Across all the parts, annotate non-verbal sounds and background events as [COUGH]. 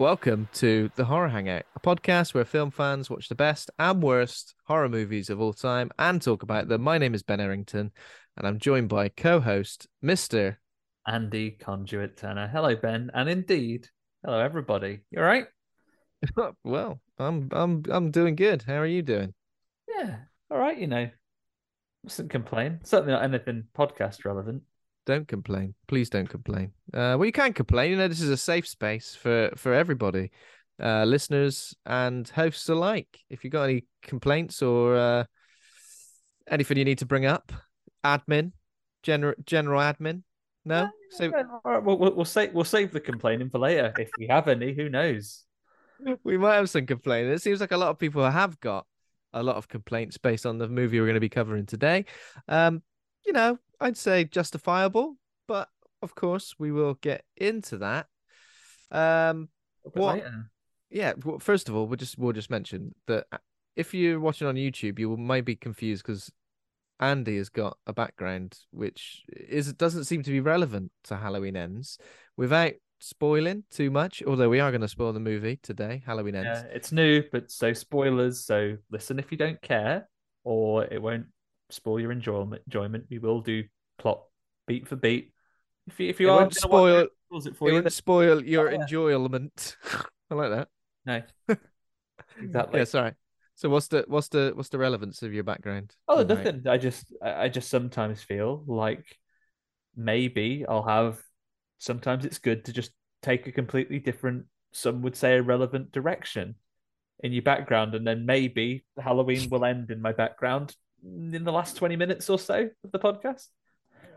Welcome to the Horror Hangout, a podcast where film fans watch the best and worst horror movies of all time and talk about them. My name is Ben Errington, and I'm joined by co-host Mister. Andy Conduit Turner. Hello, Ben, and indeed, hello everybody. You all right? [LAUGHS] well, I'm I'm I'm doing good. How are you doing? Yeah, all right. You know, mustn't complain. Certainly not anything podcast relevant. Don't complain. Please don't complain. Uh, well, you can complain. You know, this is a safe space for for everybody, uh, listeners and hosts alike. If you've got any complaints or uh, anything you need to bring up, admin, general general admin. No, so all right, we'll, we'll, we'll save we'll save the complaining for later if we have any. Who knows? [LAUGHS] We might have some complaining. It seems like a lot of people have got a lot of complaints based on the movie we're going to be covering today. Um, you know, I'd say justifiable, but of course we will get into that. Um, what? Later. Yeah. Well, first of all, we'll just we'll just mention that if you're watching on YouTube, you will might be confused because Andy has got a background which is doesn't seem to be relevant to Halloween Ends. Without spoiling too much, although we are going to spoil the movie today, Halloween Ends. Yeah, it's new, but so spoilers. So listen if you don't care, or it won't spoil your enjoyment. Enjoyment. We will do plot beat for beat. If you, if you it are spoil, it, it you, won't spoil your oh, enjoyment. [LAUGHS] I like that. No, [LAUGHS] exactly. yeah, sorry. So what's the what's the what's the relevance of your background? Oh, nothing. I just I just sometimes feel like maybe I'll have. Sometimes it's good to just take a completely different, some would say, irrelevant direction in your background, and then maybe Halloween will end in my background in the last 20 minutes or so of the podcast.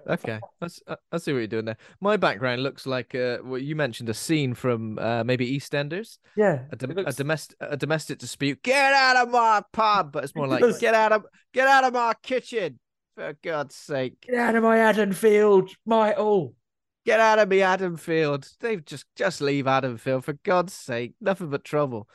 Okay, let's uh, I see what you're doing there. My background looks like uh, well, you mentioned a scene from uh, maybe EastEnders. Yeah, a, do- looks... a domestic a domestic dispute. Get out of my pub, but it's more like get out of get out of my kitchen for God's sake. Get out of my Haddonfield, my oh. Get out of me, Haddonfield. They've just just leave Haddonfield for God's sake. Nothing but trouble.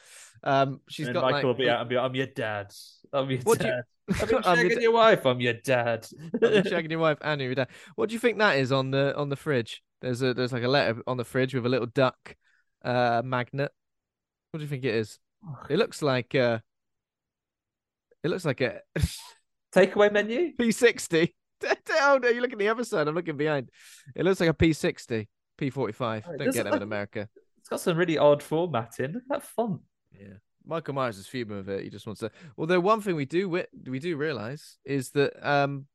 Um, she's and got Michael like, will be out and be, I'm your dad. I'm your what dad. I've [LAUGHS] been shagging your, wife. I'm your dad. I've been [LAUGHS] shagging your wife and your dad. What do you think that is on the on the fridge? There's a there's like a letter on the fridge with a little duck uh magnet. What do you think it is? It looks like uh it looks like a [LAUGHS] takeaway menu. P60. oh no, you look at the other side. I'm looking behind. It looks like a P60, P45. Oh, Don't get them in America. It's got some really odd formatting. Look at that font. Michael Myers is fuming with it. He just wants to. Although one thing we do we do realize is that um,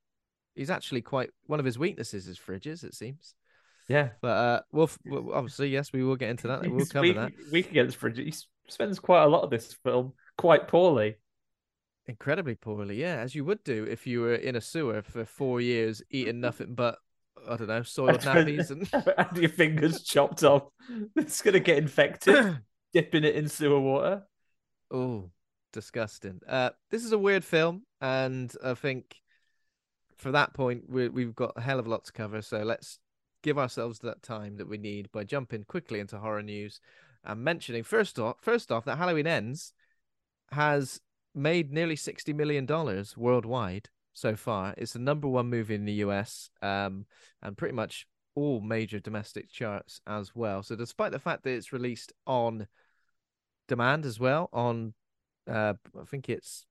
he's actually quite one of his weaknesses is fridges. It seems. Yeah, but uh, we'll, we'll obviously yes, we will get into that. [LAUGHS] We'll cover weak, that. Weak against fridges. He spends quite a lot of this film quite poorly. Incredibly poorly, yeah, as you would do if you were in a sewer for four years eating nothing but I don't know soiled [LAUGHS] nappies and... [LAUGHS] and your fingers chopped off. It's gonna get infected. [CLEARS THROAT] dipping it in sewer water. Oh, disgusting. Uh, this is a weird film, and I think for that point we we've got a hell of a lot to cover. So let's give ourselves that time that we need by jumping quickly into horror news and mentioning first off, first off that Halloween Ends has made nearly sixty million dollars worldwide so far. It's the number one movie in the US, um, and pretty much all major domestic charts as well. So despite the fact that it's released on demand as well on uh I think it's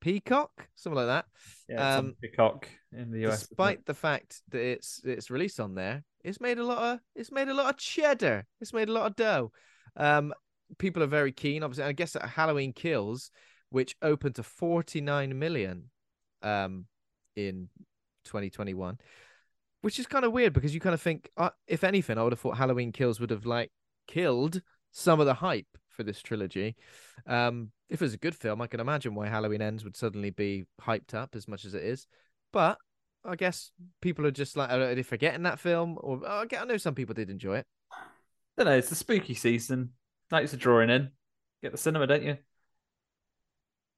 Peacock, something like that. Yeah, Um, Peacock in the US. Despite the fact that it's it's released on there, it's made a lot of it's made a lot of cheddar. It's made a lot of dough. Um, people are very keen. Obviously, I guess that Halloween Kills, which opened to 49 million, um, in 2021, which is kind of weird because you kind of think, uh, if anything, I would have thought Halloween Kills would have like killed some of the hype for this trilogy. Um, if it was a good film, I can imagine why Halloween Ends would suddenly be hyped up as much as it is. But I guess people are just like, are they forgetting that film? Or oh, I know some people did enjoy it. don't know. It's the spooky season. Nights are drawing in. Get the cinema, don't you?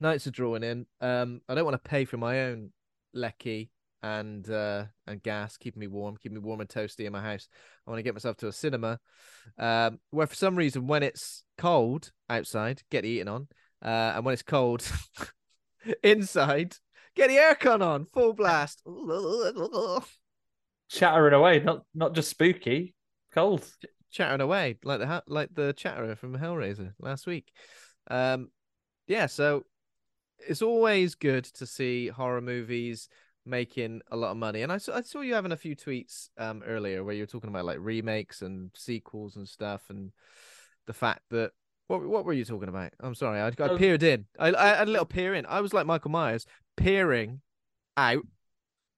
Nights are drawing in. Um, I don't want to pay for my own lecky and uh and gas, keeping me warm, keeping me warm and toasty in my house. I want to get myself to a cinema, um, where for some reason when it's cold outside, get the eating on, uh, and when it's cold [LAUGHS] inside, get the aircon on, full blast. [LAUGHS] Chattering away, not not just spooky, cold. chattering away like the ha- like the chatterer from Hellraiser last week. Um, yeah, so it's always good to see horror movies making a lot of money. And I saw I saw you having a few tweets um earlier where you were talking about like remakes and sequels and stuff, and the fact that what what were you talking about? I'm sorry, I, I Um, peered in. I, I had a little [LAUGHS] peer in. I was like Michael Myers peering out.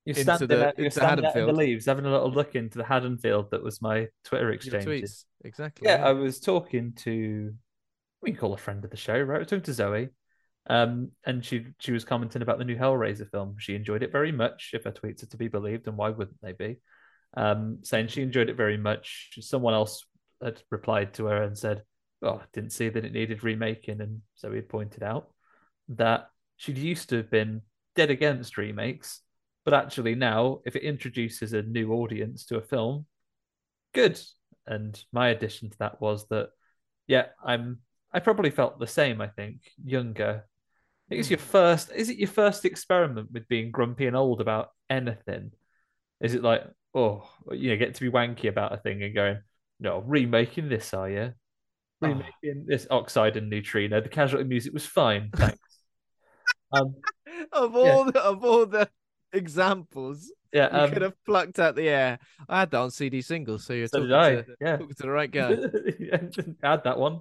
You're Into standing, the- out, you're standing out in the leaves, having a little look into the Haddonfield that was my Twitter exchanges. Exactly. Yeah, I was talking to we can call a friend of the show, right? I was talking to Zoe. Um, and she she was commenting about the new Hellraiser film. She enjoyed it very much, if her tweets are to be believed, and why wouldn't they be? Um, saying she enjoyed it very much. Someone else had replied to her and said, "Oh, didn't see that it needed remaking." And Zoe had pointed out that she'd used to have been dead against remakes, but actually now, if it introduces a new audience to a film, good. And my addition to that was that, yeah, I'm. I probably felt the same. I think younger. I think it's your first. Is it your first experiment with being grumpy and old about anything? Is it like, oh, you know, get to be wanky about a thing and going, no, remaking this, are you? Oh. Remaking this Oxide and Neutrino. The casualty music was fine, thanks. [LAUGHS] um, of all the, of all the examples yeah, you um, could have plucked out the air. I had that on CD single, so you're so talking, to, Yeah, talking to the right guy. [LAUGHS] [LAUGHS] add that one.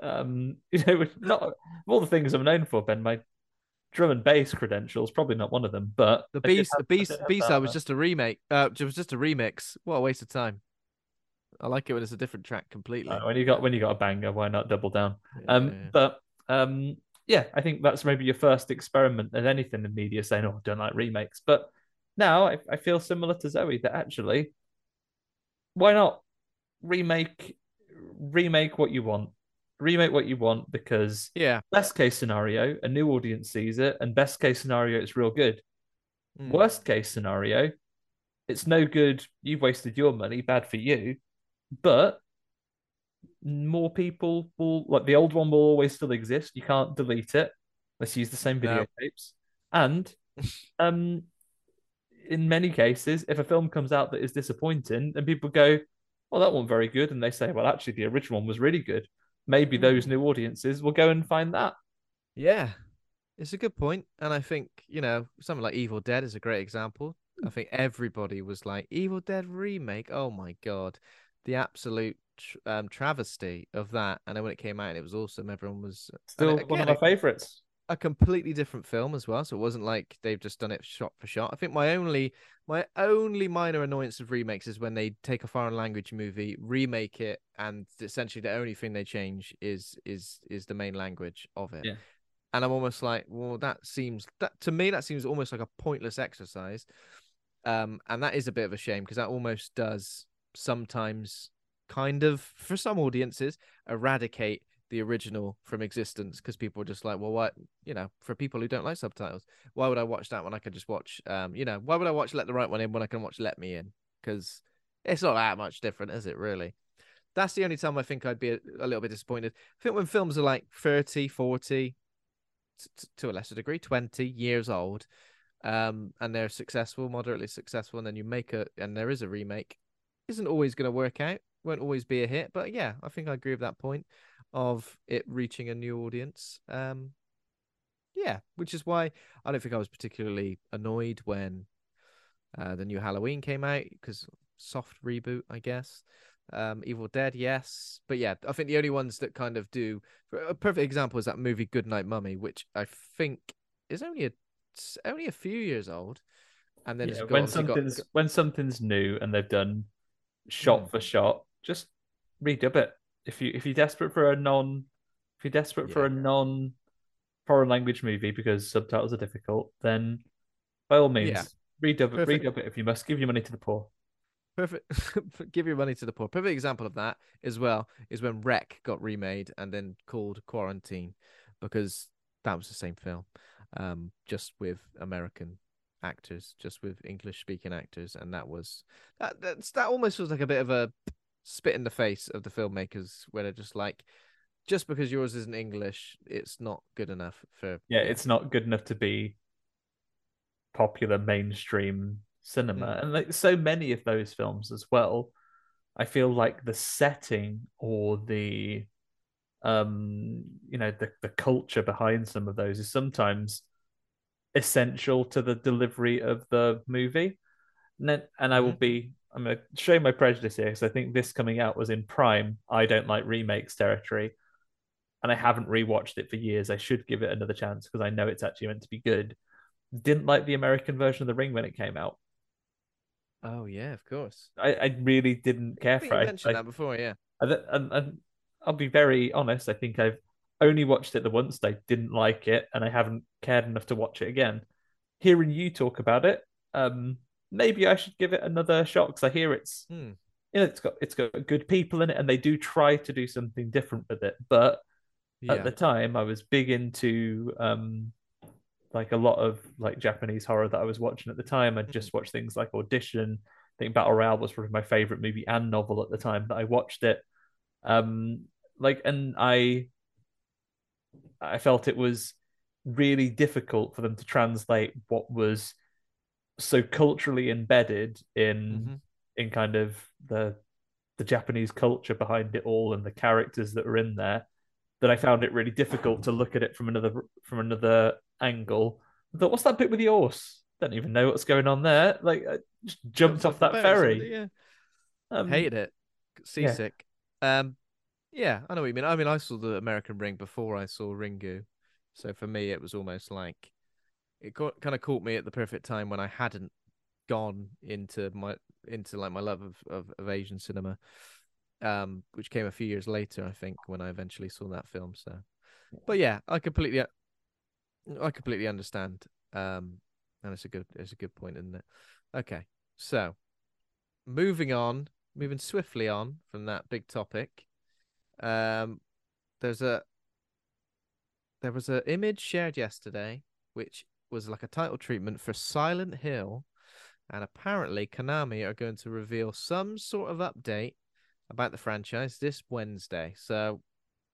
Um, [LAUGHS] you know, not of all the things I'm known for, Ben. My drum and bass credentials probably not one of them, but The beast, have- the beast, did B side was uh, just a remake. Uh, it was just a remix. What a waste of time. I like it when it's a different track completely. uh, when you got when you got a banger, why not double down? Yeah, Um, yeah. but um, yeah, I think that's maybe your first experiment at anything in media saying, "Oh, I don't like remakes." But now I, I feel similar to Zoe that actually, why not remake remake what you want, remake what you want because yeah. best case scenario, a new audience sees it, and best case scenario, it's real good. Mm. Worst case scenario, it's no good. You've wasted your money, bad for you. But more people will like the old one will always still exist. You can't delete it. Let's use the same No. videotapes. And [LAUGHS] um in many cases, if a film comes out that is disappointing and people go, Well, that one very good, and they say, Well, actually the original one was really good, maybe those Mm. new audiences will go and find that. Yeah, it's a good point, and I think you know something like Evil Dead is a great example. I think everybody was like Evil Dead remake. Oh my god, the absolute um, travesty of that. And then when it came out, and it was awesome. Everyone was Still again, one of my favorites. A completely different film as well. So it wasn't like they've just done it shot for shot. I think my only my only minor annoyance of remakes is when they take a foreign language movie, remake it, and essentially the only thing they change is is is the main language of it. Yeah. And I'm almost like, well, that seems that to me that seems almost like a pointless exercise. Um, and that is a bit of a shame because that almost does sometimes kind of for some audiences eradicate the original from existence because people were just like, well, what you know, for people who don't like subtitles, why would I watch that when I could just watch, um, you know, why would I watch Let the Right One In when I can watch Let Me In? Because it's not that much different, is it? Really? That's the only time I think I'd be a, a little bit disappointed. I think when films are like 30, 40, t- to a lesser degree, 20 years old, um, and they're successful, moderately successful, and then you make a, and there is a remake, isn't always going to work out, won't always be a hit. But yeah, I think I agree with that point of it reaching a new audience. Um, yeah, which is why I don't think I was particularly annoyed when uh, the new Halloween came out because soft reboot, I guess. Um, Evil Dead, yes, but yeah, I think the only ones that kind of do a perfect example is that movie Goodnight Mummy, which I think is only a only a few years old, and then Yeah, it's when something's got, when something's new and they've done shot Mm. for shot, just redub it. If you if you're desperate for a non if you're desperate for a non foreign language movie because subtitles are difficult, then by all means Yeah. redub it Perfect. redub it if you must. Give your money to the poor. perfect [LAUGHS] give your money to the poor perfect example of that as well is when REC got remade and then called quarantine because that was the same film um just with american actors just with english speaking actors and that was that that's that almost feels like a bit of a spit in the face of the filmmakers where they're just like just because yours isn't english it's not good enough for Yeah, it's not good enough to be popular mainstream cinema. Mm. And like so many of those films as well, I feel like the setting or the um you know the, the culture behind some of those is sometimes essential to the delivery of the movie. And, then, and I will Mhm. be I'm gonna show my prejudice here because I think this coming out was in prime. I don't like remakes territory and I haven't rewatched it for years. I should give it another chance because I know it's actually meant to be good. Didn't like the American version of The Ring when it came out. oh yeah of course I, I really didn't care for it. mentioned I, that before yeah and, and, and I'll be very honest. I think I've only watched it the once. I didn't like it, and I haven't cared enough to watch it again. Hearing you talk about it, um, maybe I should give it another shot because I hear it's Hmm. you know it's got it's got good people in it, and they do try to do something different with it. But yeah at the time I was big into um like a lot of like Japanese horror that I was watching at the time. I'd just watched things like Audition. I think Battle Royale was probably my favorite movie and novel at the time that I watched it. Um like and I I felt it was really difficult for them to translate what was so culturally embedded in Mhm. in kind of the the Japanese culture behind it all and the characters that are in there that I found it really difficult to look at it from another from another angle. I thought, what's that bit with the horse? Don't even know what's going on there. Like, I just jumped off that ferry. yeah Um, hated it seasick um yeah i know what you mean i mean i saw the american ring before i saw ringu so for me it was almost like it kind of caught me at the perfect time when i hadn't gone into my into like my love of, of, of asian cinema um which came a few years later i think when i eventually saw that film so but yeah i completely i completely understand um and it's a good it's a good point isn't it okay so moving on, moving swiftly on from that big topic. Um, there's a there was an image shared yesterday, which was like a title treatment for Silent Hill, and apparently Konami are going to reveal some sort of update about the franchise this Wednesday. So,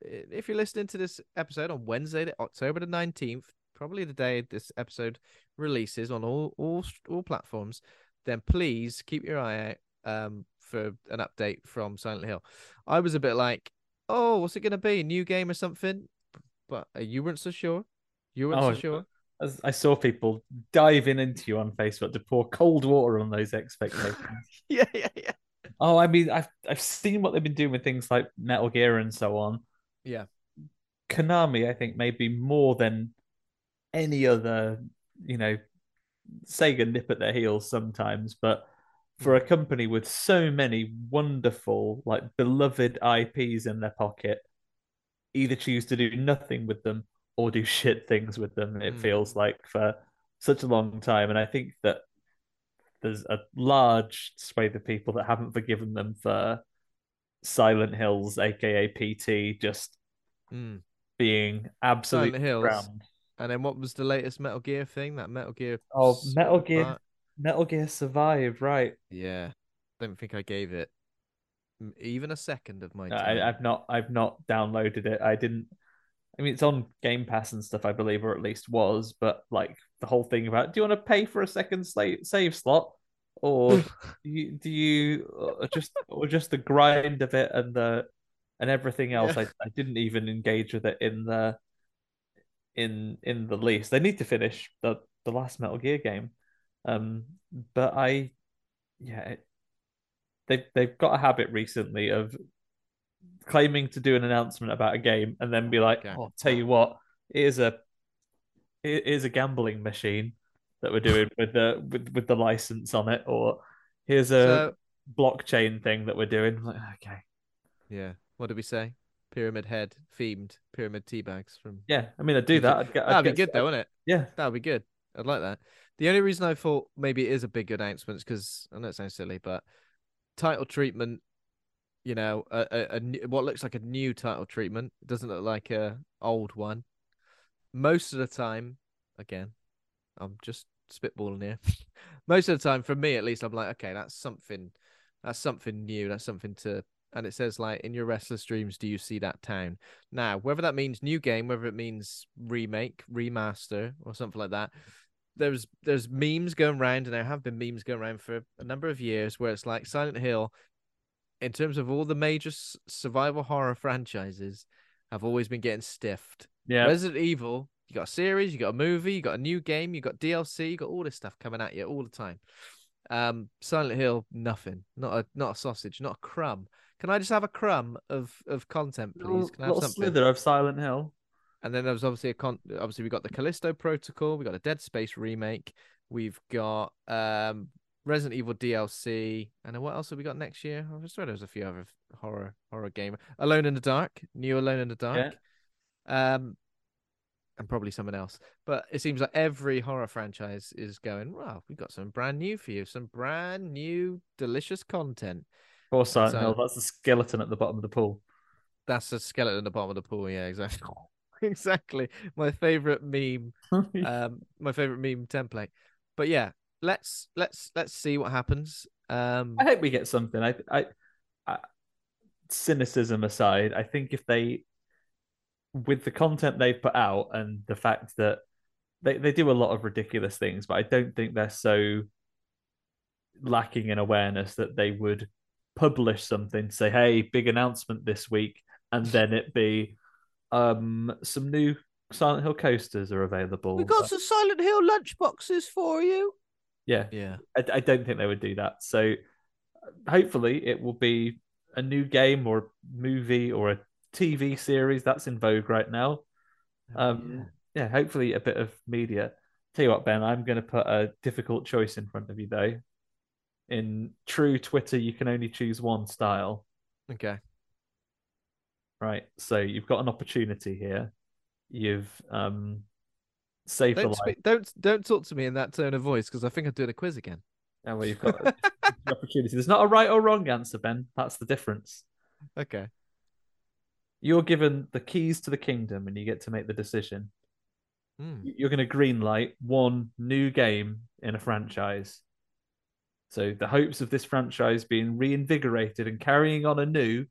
if you're listening to this episode on Wednesday, the- October the nineteenth, probably the day this episode releases on all all all platforms, then please keep your eye out um for an update from Silent Hill. I was a bit like, oh, what's it gonna be? A new game or something? But uh, you weren't so sure. You weren't Oh, so sure. As I saw people diving into you on Facebook to pour cold water on those expectations. [LAUGHS] Yeah, yeah, yeah. oh, I mean, I've I've seen what they've been doing with things like Metal Gear and so on. Yeah. Konami, I think, maybe more than any other, you know, Sega nip at their heels sometimes, but for a company with so many wonderful, like beloved IPs in their pocket, either choose to do nothing with them or do shit things with them, it Mm. feels like for such a long time. And I think that there's a large swathe of people that haven't forgiven them for Silent Hills, aka PT, just Mm. being absolutely Hills. ground. And then what was the latest Metal Gear thing? That Metal Gear. Oh, Metal Gear- part? Metal Gear Survive, right? Yeah, don't think I gave it even a second of my time. I, I've not I've not downloaded it. I didn't. I mean, it's on Game Pass and stuff, I believe, or at least was. But like the whole thing about, do you want to pay for a second save slot, or [LAUGHS] do you, do you uh, just or just the grind of it and the and everything else? Yeah. I, I didn't even engage with it in the in in the least. They need to finish the the last Metal Gear game, um. But I, yeah, it, they've they've got a habit recently of claiming to do an announcement about a game and then be oh, like, Okay. "Oh, tell you what, here's a here- here's a gambling machine that we're doing with the with, with the license on it, or here's a so blockchain thing that we're doing." Like, okay, yeah, what did we say? Pyramid head themed pyramid tea bags from. yeah, I mean, I'd do that. I'd get, I'd That'd be get good though, wouldn't it? Yeah, That'd be good. I'd like that. The only reason I thought maybe it is a big announcement is because I know it sounds silly, but title treatment, you know, a, a, a what looks like a new title treatment it doesn't look like a old one. Most of the time, again, I'm just spitballing here. [LAUGHS] Most of the time, for me at least, I'm like, okay, that's something, that's something new. That's something to. And it says like in your restless dreams, do you see that town? Now, whether that means new game, whether it means remake, remaster, or something like that, there's there's memes going around, and there have been memes going around for a number of years where it's like Silent Hill, in terms of all the major survival horror franchises, have always been getting stiffed. yeah. Resident Evil, you got a series, you got a movie, you got a new game, you got DLC, you got all this stuff coming at you all the time. Um, Silent Hill, nothing, not a not a sausage, not a crumb. Can I just have a crumb of of content, please? Can I have little something? slither of Silent Hill. And then there was obviously a con. Obviously, we got the Callisto Protocol. We got a Dead Space remake. We've got um Resident Evil DLC. And then what else have we got next year? I was sure there was a few other horror horror game. Alone in the Dark. New Alone in the Dark. Um, and probably someone else. But it seems like every horror franchise is going. Wow, we've got some brand new for you. Some brand new delicious content. Poor Silent So- Hill. That's the skeleton at the bottom of the pool. That's the skeleton at the bottom of the pool. Yeah, exactly. [LAUGHS] exactly. My favorite meme [LAUGHS] um my favorite meme template but yeah let's let's let's see what happens um I hope we get something. I, I, I, cynicism aside, I think if they, with the content they've put out and the fact that they, they do a lot of ridiculous things, but I don't think they're so lacking in awareness that they would publish something, say, hey, big announcement this week, and then it be um some new Silent Hill coasters are available. We've got some silent hill lunch boxes for you yeah, yeah I, I don't think they would do that. So hopefully it will be a new game or a movie or a TV series that's in vogue right now. Um, yeah. hopefully a bit of media. Tell you what, Ben, I'm going to put a difficult choice in front of you though. In true Twitter, you can only choose one style, okay right? So you've got an opportunity here. You've um saved the don't life. speak, don't don't talk to me in that tone of voice because i think i'm doing a quiz again And well, you've got an [LAUGHS] opportunity. There's not a right or wrong answer, Ben. That's the difference. okay you're given the keys to the kingdom and you get to make the decision. Hmm. You're going to green light one new game in a franchise. So the hopes of this franchise being reinvigorated and carrying on anew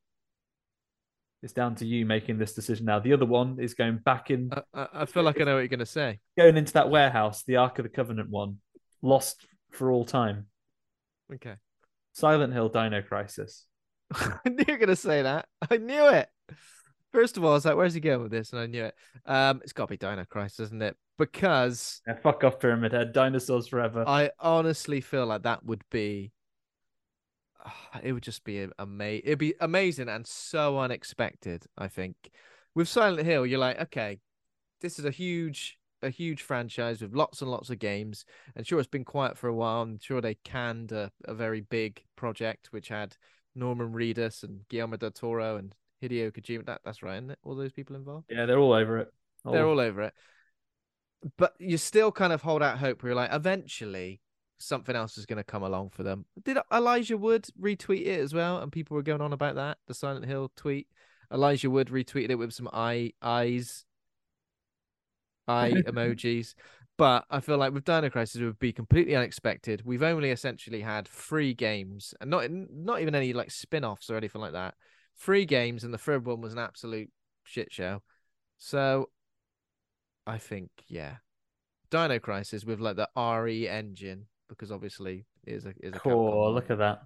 is down to you making this decision now. The other one is going back in, I, I, feel like i know what you're gonna say going into that warehouse, the Ark of the Covenant one, lost for all time. okay Silent Hill Dino Crisis. [LAUGHS] i knew you were gonna say that i knew it first of all i was like where's he going with this and i knew it um it's got to be dino crisis isn't it because Yeah, fuck off, Pyramid Head. Dinosaurs forever. I honestly feel like that would be. [SIGHS] It would just be amazing. It'd be amazing and so unexpected. I think with Silent Hill, you're like, okay, this is a huge, a huge franchise with lots and lots of games. And sure, it's been quiet for a while. I'm sure they canned a, a very big project which had Norman Reedus and Guillermo del Toro and Hideo Kojima. That that's right, isn't it? All those people involved. yeah, they're all over it. They're all over it. But you still kind of hold out hope where you're like, eventually something else is going to come along for them. Did Elijah Wood retweet it as well? And people were going on about that, the Silent Hill tweet. Elijah Wood retweeted it with some eye eyes, eye [LAUGHS] emojis. But I feel like with Dino Crisis, it would be completely unexpected. We've only essentially had three games, and not not even any like spin-offs or anything like that. Three games, and the third one was an absolute shit show. So, I think yeah, Dino Crisis with like the RE engine because obviously it is a is a Cool. Look at that.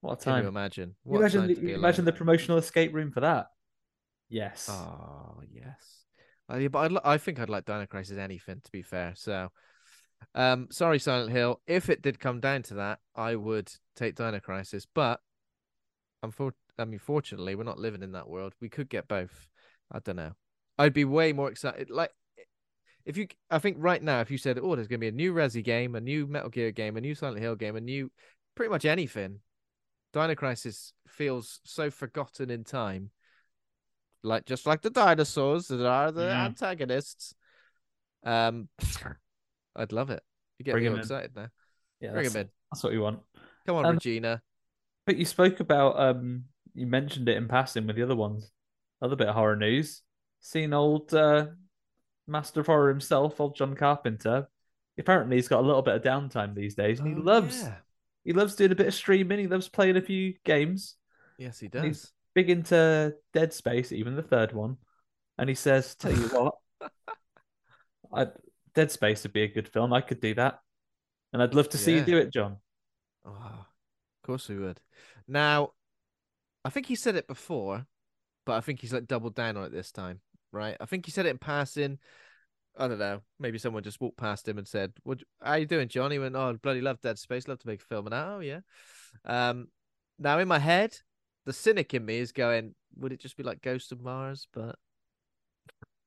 What a Can you time. imagine? You What a imagine time the, you imagine the promotional escape room for that. Yes. Oh yes, uh, yeah, but I'd, I think I'd like Dino Crisis anything. To be fair, so um, sorry, Silent Hill. If it did come down to that, I would take Dino Crisis. But unfor- I mean, fortunately, we're not living in that world. We could get both. I don't know. I'd be way more excited. Like, if you, I think right now, if you said, "Oh, there's going to be a new Resi game, a new Metal Gear game, a new Silent Hill game, a new, pretty much anything," Dino Crisis feels so forgotten in time. Like just like the dinosaurs that are the Mm. antagonists. Um, [LAUGHS] I'd love it. You get Bring me 'em all in. excited now. yeah, Bring that's, 'em in. that's what you want. Come on, Um, Regina. But you spoke about um you mentioned it in passing with the other ones. Other bit of horror news. Seen old uh Master of Horror himself, old John Carpenter. Apparently he's got a little bit of downtime these days and he Oh, loves yeah. he loves doing a bit of streaming, he loves playing a few games. Yes, he and he's- does. Big into Dead Space, even the third one. And he says, Tell you what, [LAUGHS] I Dead Space would be a good film. I could do that. And I'd love to see you do it, John. Oh, of course we would. Now, I think he said it before, but I think he's like doubled down on it this time, right? I think he said it in passing. I don't know. Maybe someone just walked past him and said, "What? How you doing, Johnny?" He went, "Oh, I bloody love Dead Space. Love to make a film." And I, oh yeah. Um, now in my head, the cynic in me is going, "Would it just be like Ghost of Mars?" But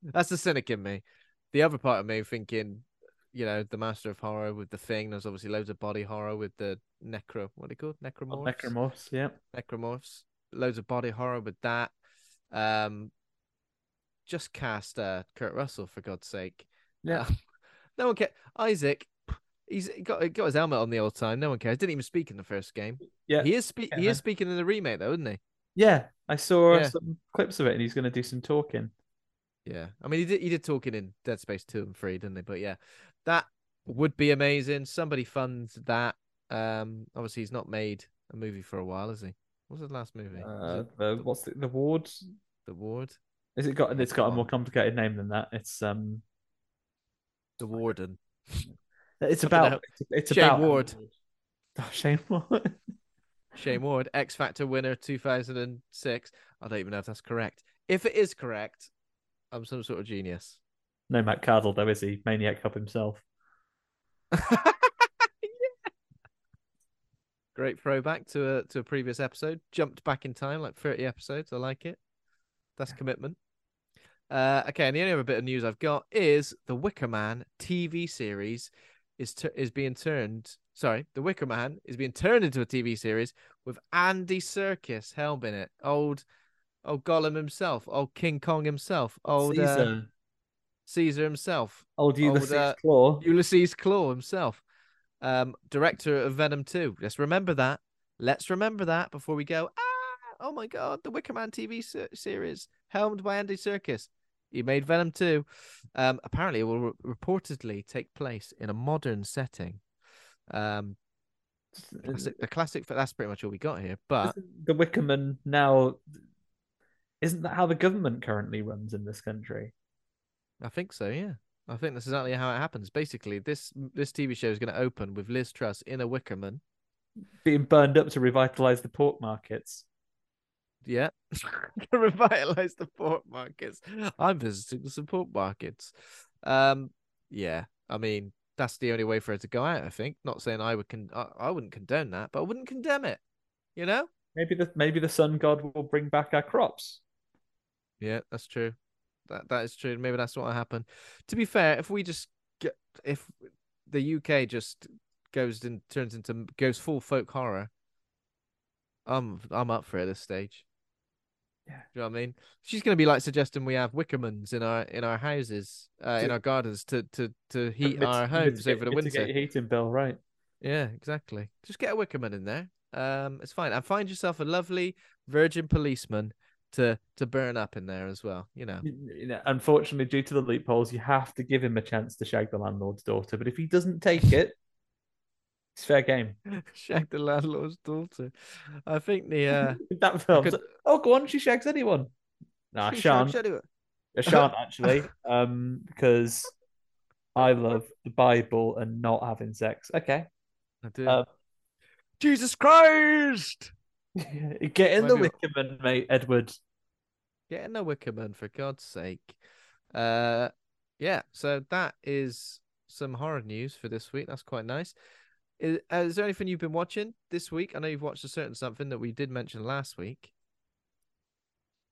that's the cynic in me. The other part of me thinking, you know, the Master of Horror with the thing. There's obviously loads of body horror with the necro. What are they called? Necromorphs. Necromorphs, yeah. Necromorphs. Loads of body horror with that. Um, just cast uh, Kurt Russell for God's sake. Yeah. Uh, no one cares. Isaac, he's got got his helmet on the old time. No one cares. Didn't even speak in the first game. Yeah. He is spe- he is speaking in the remake though, isn't he? Yeah, I saw Yeah. some clips of it, and he's going to do some talking. Yeah, I mean, he did he did talking in Dead Space two and three, didn't they? But yeah, that would be amazing. Somebody funds that. Um, obviously he's not made a movie for a while, is he? What's his last movie? Uh, the, what's the, the ward? the Ward, Is it got? Yeah, It's got a more complicated name than that. It's um, the Warden. it's I don't know. about it's, it's Shane about Ward. [LAUGHS] Oh, Shane Ward. Shane Ward, X Factor winner, two thousand and six. I don't even know if that's correct. If it is correct, I'm some sort of genius. no, Matt Cardle though, is he? Maniac Cop himself. [LAUGHS] Great throwback to a to a previous episode. Jumped back in time, like 30 episodes. I like it. That's commitment. Uh, okay, and the only other bit of news I've got is the Wicker Man TV series is is being turned. Sorry, the Wicker Man is being turned into a TV series with Andy Serkis helming it. Old, old Gollum himself, old King Kong himself, old uh, Caesar, Caesar himself, old Ulysses uh, Klaue. Ulysses Klaue himself, um, director of Venom 2. Let's remember that. Let's remember that before we go. Ah, oh my God, the Wicker Man TV se- series, helmed by Andy Serkis. He made Venom 2. Um, apparently, it will re- reportedly take place in a modern setting. Um, classic, the classic. That's pretty much all we got here. But the Wickerman now. Isn't that how the government currently runs in this country? I think so. Yeah, I think that's exactly how it happens. Basically, this this TV show is going to open with Liz Truss in a Wickerman. Being burned up to revitalize the pork markets. Yeah, [LAUGHS] to revitalize the pork markets. I'm visiting the support markets. Um, yeah, I mean that's the only way for it to go out. I think. Not saying I would con, I, I wouldn't condone that, but I wouldn't condemn it. You know? Maybe the maybe the sun god will bring back our crops. Yeah, that's true. That that is true. Maybe that's what will happen. To be fair, if we just get if the UK just goes and turns into goes full folk horror, I'm I'm up for it at this stage. Yeah. Do you know what I mean? She's gonna be like suggesting we have wickermans in our in our houses, uh, in our gardens to to to heat Mit- our homes over the winter. heating bill, right? Yeah, exactly. Just get a wickerman in there. Um, it's fine. And find yourself a lovely virgin policeman to to burn up in there as well. You know, You know, unfortunately, due to the loopholes, you have to give him a chance to shag the landlord's daughter. But if he doesn't take it, it's fair game. [LAUGHS] shag the landlord's daughter. I think the uh, [LAUGHS] that film. could- Oh, go on, she shags anyone. Nah, she shags anyone. I shan't [LAUGHS] actually, um, because I love the Bible and not having sex. Okay, I do. Um, Jesus Christ! get in the Maybe- Wickerman, mate, Edward. Get in a Wickerman for God's sake. Uh, yeah. So that is some horror news for this week. That's quite nice. Is, uh, is there anything you've been watching this week? I know you've watched a certain something that we did mention last week.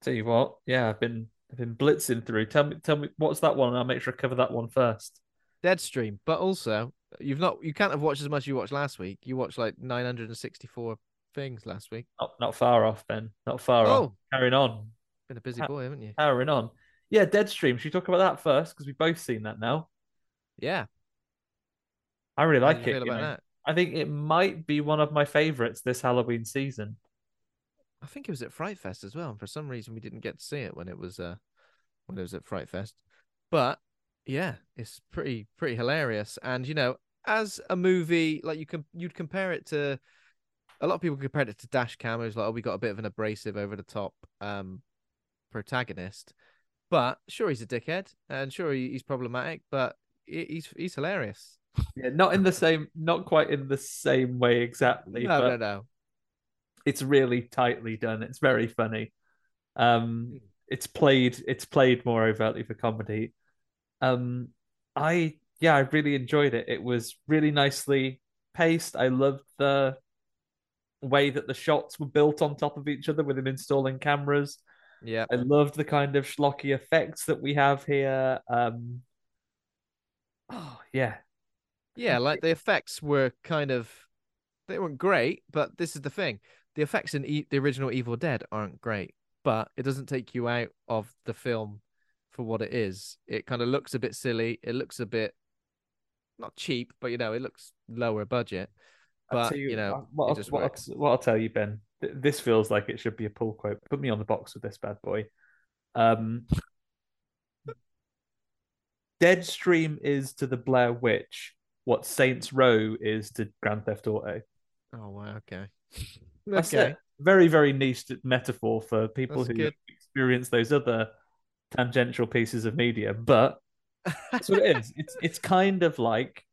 Tell you what, yeah, I've been I've been blitzing through. Tell me, tell me, what's that one? And I'll make sure I cover that one first. Deadstream, but also you've not you can't have watched as much as you watched last week. You watched like 964 things last week. Not not far off, Ben. Not far off. Oh. Carrying on, Been a busy boy, haven't you? carrying on. Yeah, Deadstream. Should we talk about that first? Because we've both seen that now. Yeah. I really like it. I think it might be one of my favorites this Halloween season. I think it was at Fright Fest as well. And for some reason, we didn't get to see it when it was uh when it was at Fright Fest. But yeah, it's pretty pretty hilarious. And you know, as a movie, like you can you'd compare it to a lot of people compared it to Dash Cam. Was like, oh, we got a bit of an abrasive, over the top um protagonist. But sure, he's a dickhead, and sure he's problematic, but he's he's hilarious. Yeah, not in the same, not quite in the same way exactly, No, but no, no. it's really tightly done. It's very funny. Hmm. Um, it's played, it's played more overtly for comedy. Um, I yeah, I really enjoyed it. It was really nicely paced. I loved the way that the shots were built on top of each other with him installing cameras. Yeah, I loved the kind of schlocky effects that we have here. Um, oh yeah, Yeah, like the effects were kind of they weren't great, but this is the thing. The effects in e- the original Evil Dead aren't great, but it doesn't take you out of the film for what it is. It kind of looks a bit silly. It looks a bit not cheap, but you know, it looks lower budget. But tell you, know, what, I'll- what, I'll- what I'll tell you, Ben. th- This feels like it should be a pull quote. Put me on the box with this bad boy. Um, [LAUGHS] Deadstream is to the Blair Witch what Saints Row is to Grand Theft Auto. Oh wow, okay. [LAUGHS] That's okay. it. Very, very niche metaphor for people That's who good. experience those other tangential pieces of media, but that's what it is. [LAUGHS] It's it's kind of like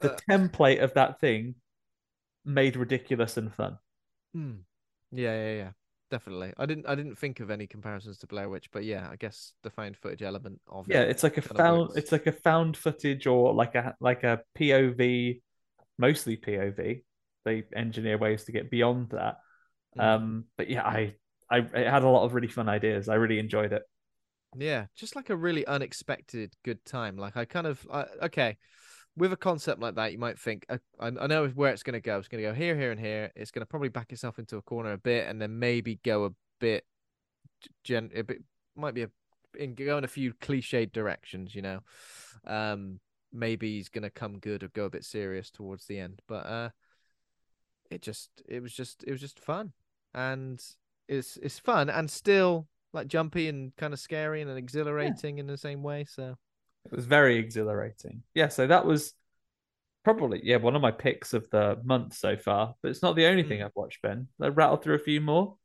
the Uh. template of that thing made ridiculous and fun. Hmm. Yeah, yeah, yeah. Definitely. I didn't I didn't think of any comparisons to Blair Witch, but yeah, I guess the found footage element of Yeah, it. it's like a found it's like a found footage or like a like a POV, mostly POV. They engineer ways to get beyond that. Mm. Um, but yeah, I I it had a lot of really fun ideas. I really enjoyed it. Yeah, just like a really unexpected good time. Like I kind of I, okay, with a concept like that, you might think I, I I know where it's going to go. It's going to go here, here, and here. It's going to probably back itself into a corner a bit, and then maybe go a bit, gen, a bit might be a in go in a few cliched directions. You know, um, maybe he's going to come good or go a bit serious towards the end. But uh, it just it was just it was just fun, and it's it's fun and still like jumpy and kind of scary and exhilarating in the same way. So It was very exhilarating. Yeah, so that was probably yeah one of my picks of the month so far. But it's not the only thing Mm. I've watched. Ben, I rattled through a few more.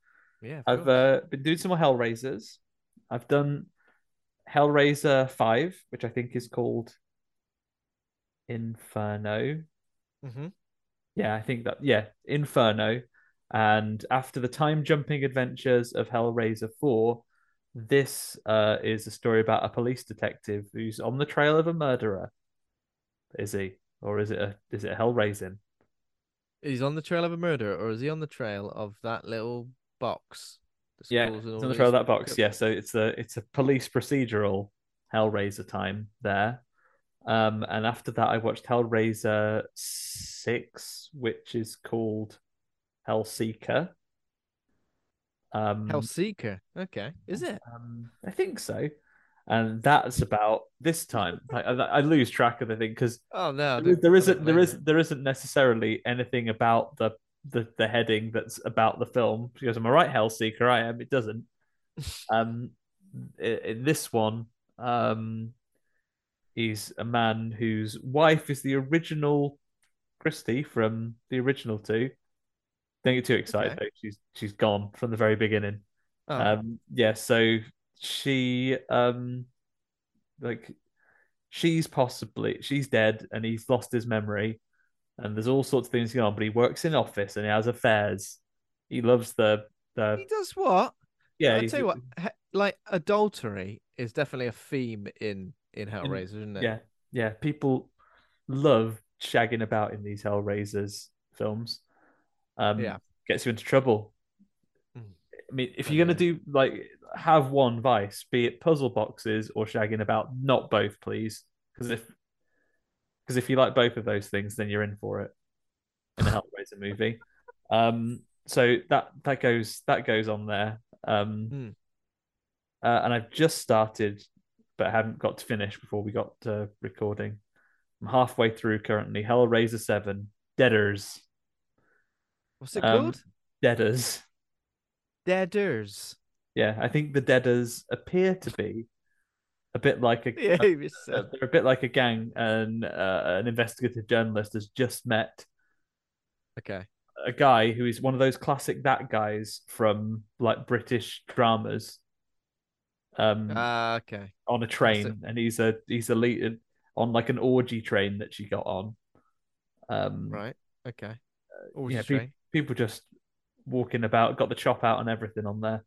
yeah, I've uh, been doing some more Hellraisers. I've done Hellraiser Five, which I think is called Inferno. Mhm. Yeah, I think that yeah, Inferno. And after the time jumping adventures of Hellraiser 4, this uh, is a story about a police detective who's on the trail of a murderer. Is he? Or is it a is it a Hellraising? He's on the trail of a murderer, or is he on the trail of that little box? Yeah, it's on the trail of that box. Yeah, so it's a it's a police procedural Hellraiser time there. Um, and after that, I watched Hellraiser six, which is called Hellseeker. Um, Hellseeker. Okay, is it? um, I think so. And that's about this time. I, I, lose track of the thing because Oh no, there, there isn't there is there isn't necessarily anything about the, the the heading that's about the film. She goes, "Am I right, Hellseeker?" I am. It doesn't. [LAUGHS] Um, in, in this one, um, he's a man whose wife is the original Kirsty from the original two. Don't get too excited Okay. though. She's she's gone from the very beginning. Oh, Um, yeah, so she um like she's possibly she's dead and he's lost his memory and there's all sorts of things going on, but he works in office and he has affairs. He loves the the. he does what? yeah, I tell you what, like adultery is definitely a theme in in Hellraiser, isn't it? yeah, yeah. People love shagging about in these Hellraisers films. Um, Yeah. gets you into trouble. Mm. I mean, if you're gonna do like have one vice, be it puzzle boxes or shagging about, not both, please. Because if because if you like both of those things, then you're in for it in a [LAUGHS] Hellraiser movie. Um, so that that goes that goes on there. Um, Hmm. uh, and I've just started, but I haven't got to finish before we got to recording. I'm halfway through currently. Hellraiser Seven, Deaders, What's it Um, called? Deaders. Deaders. Yeah, I think the Deaders appear to be a bit like a [LAUGHS] Yeah, uh, said. they're a bit like a gang, and uh, an investigative journalist has just met Okay. a guy who is one of those classic that guys from like British dramas. Um, Ah, okay. on a train, and he's a he's a lead on like an orgy train that she got on. Um, Right. Okay. Oh, yeah, yeah, pe- people just walking about, got the chop out and everything on there,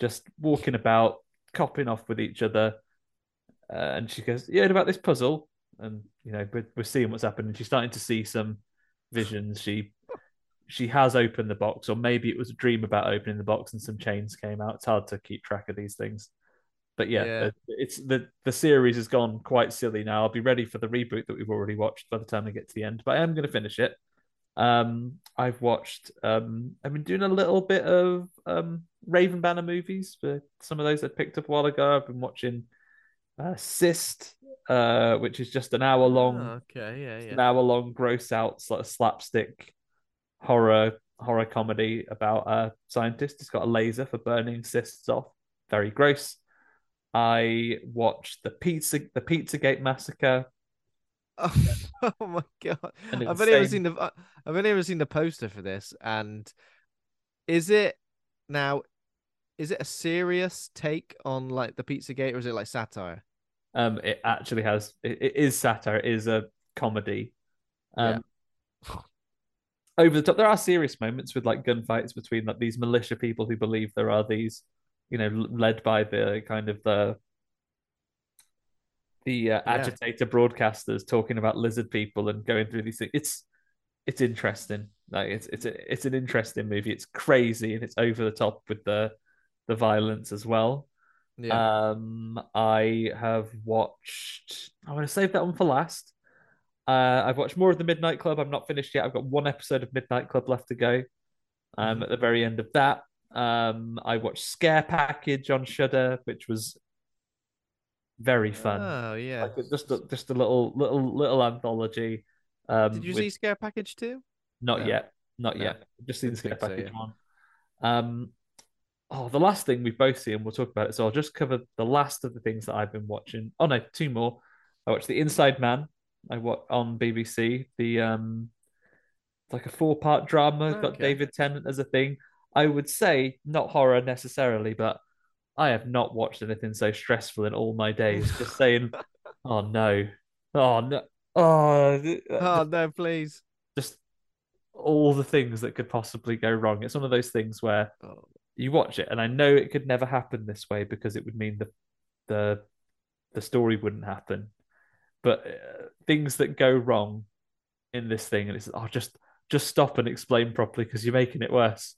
just walking about, copping off with each other. Uh, and she goes, "Yeah, about this puzzle?" And you know, we're, we're seeing what's happening. She's starting to see some visions. She she has opened the box, or maybe it was a dream about opening the box, and some chains came out. It's hard to keep track of these things. But yeah, Yeah. the- it's the the series has gone quite silly now. I'll be ready for the reboot that we've already watched by the time I get to the end. But I am going to finish it. Um, I've watched. Um, I've been doing a little bit of um Raven Banner movies for some of those I picked up a while ago. I've been watching uh, Cyst, uh, which is just an hour long, Oh, okay. Yeah. an hour long gross out sort of slapstick horror horror comedy about a scientist who's got a laser for burning cysts off. Very gross. I watched the pizza the Pizzagate massacre. Oh, [LAUGHS] oh my god! I've only ever seen the uh, I've only ever seen the poster for this, and is it now? Is it a serious take on like the Pizzagate, or is it like satire? Um, it actually has it, it is satire. It is a comedy. Um, over the top. There are serious moments with like gunfights between like these militia people who believe there are these, you know, led by the kind of the the uh, Yeah. agitator broadcasters talking about lizard people and going through these things. It's it's interesting. Like it's it's a, it's an interesting movie. It's crazy and it's over the top with the the violence as well. Yeah. Um, I have watched. I want to save that one for last. Uh, I've watched more of the Midnight Club. I'm not finished yet. I've got one episode of Midnight Club left to go. Um, Mhm. at the very end of that, um, I watched Scare Package on Shudder, which was very fun. Oh yeah. Like just a, just a little little little anthology. Um, Did you with- see Scare Package too? not No. yet, not No. yet. Just seen Scare think so, Package yeah. one. Um, oh, the last thing we've both seen, we'll talk about it. So I'll just cover the last of the things that I've been watching. Oh no, two more. I watched The Inside Man. I watched on BBC. The um, it's like a four-part drama. Got David Tennant as a thing. I would say not horror necessarily, but I have not watched anything so stressful in all my days. [LAUGHS] Just saying, oh no, oh no, oh, Oh no, please. just all the things that could possibly go wrong. It's one of those things where Oh, you watch it, and I know it could never happen this way because it would mean the the the story wouldn't happen. But uh, things that go wrong in this thing, and it's oh, just just stop and explain properly because you're making it worse,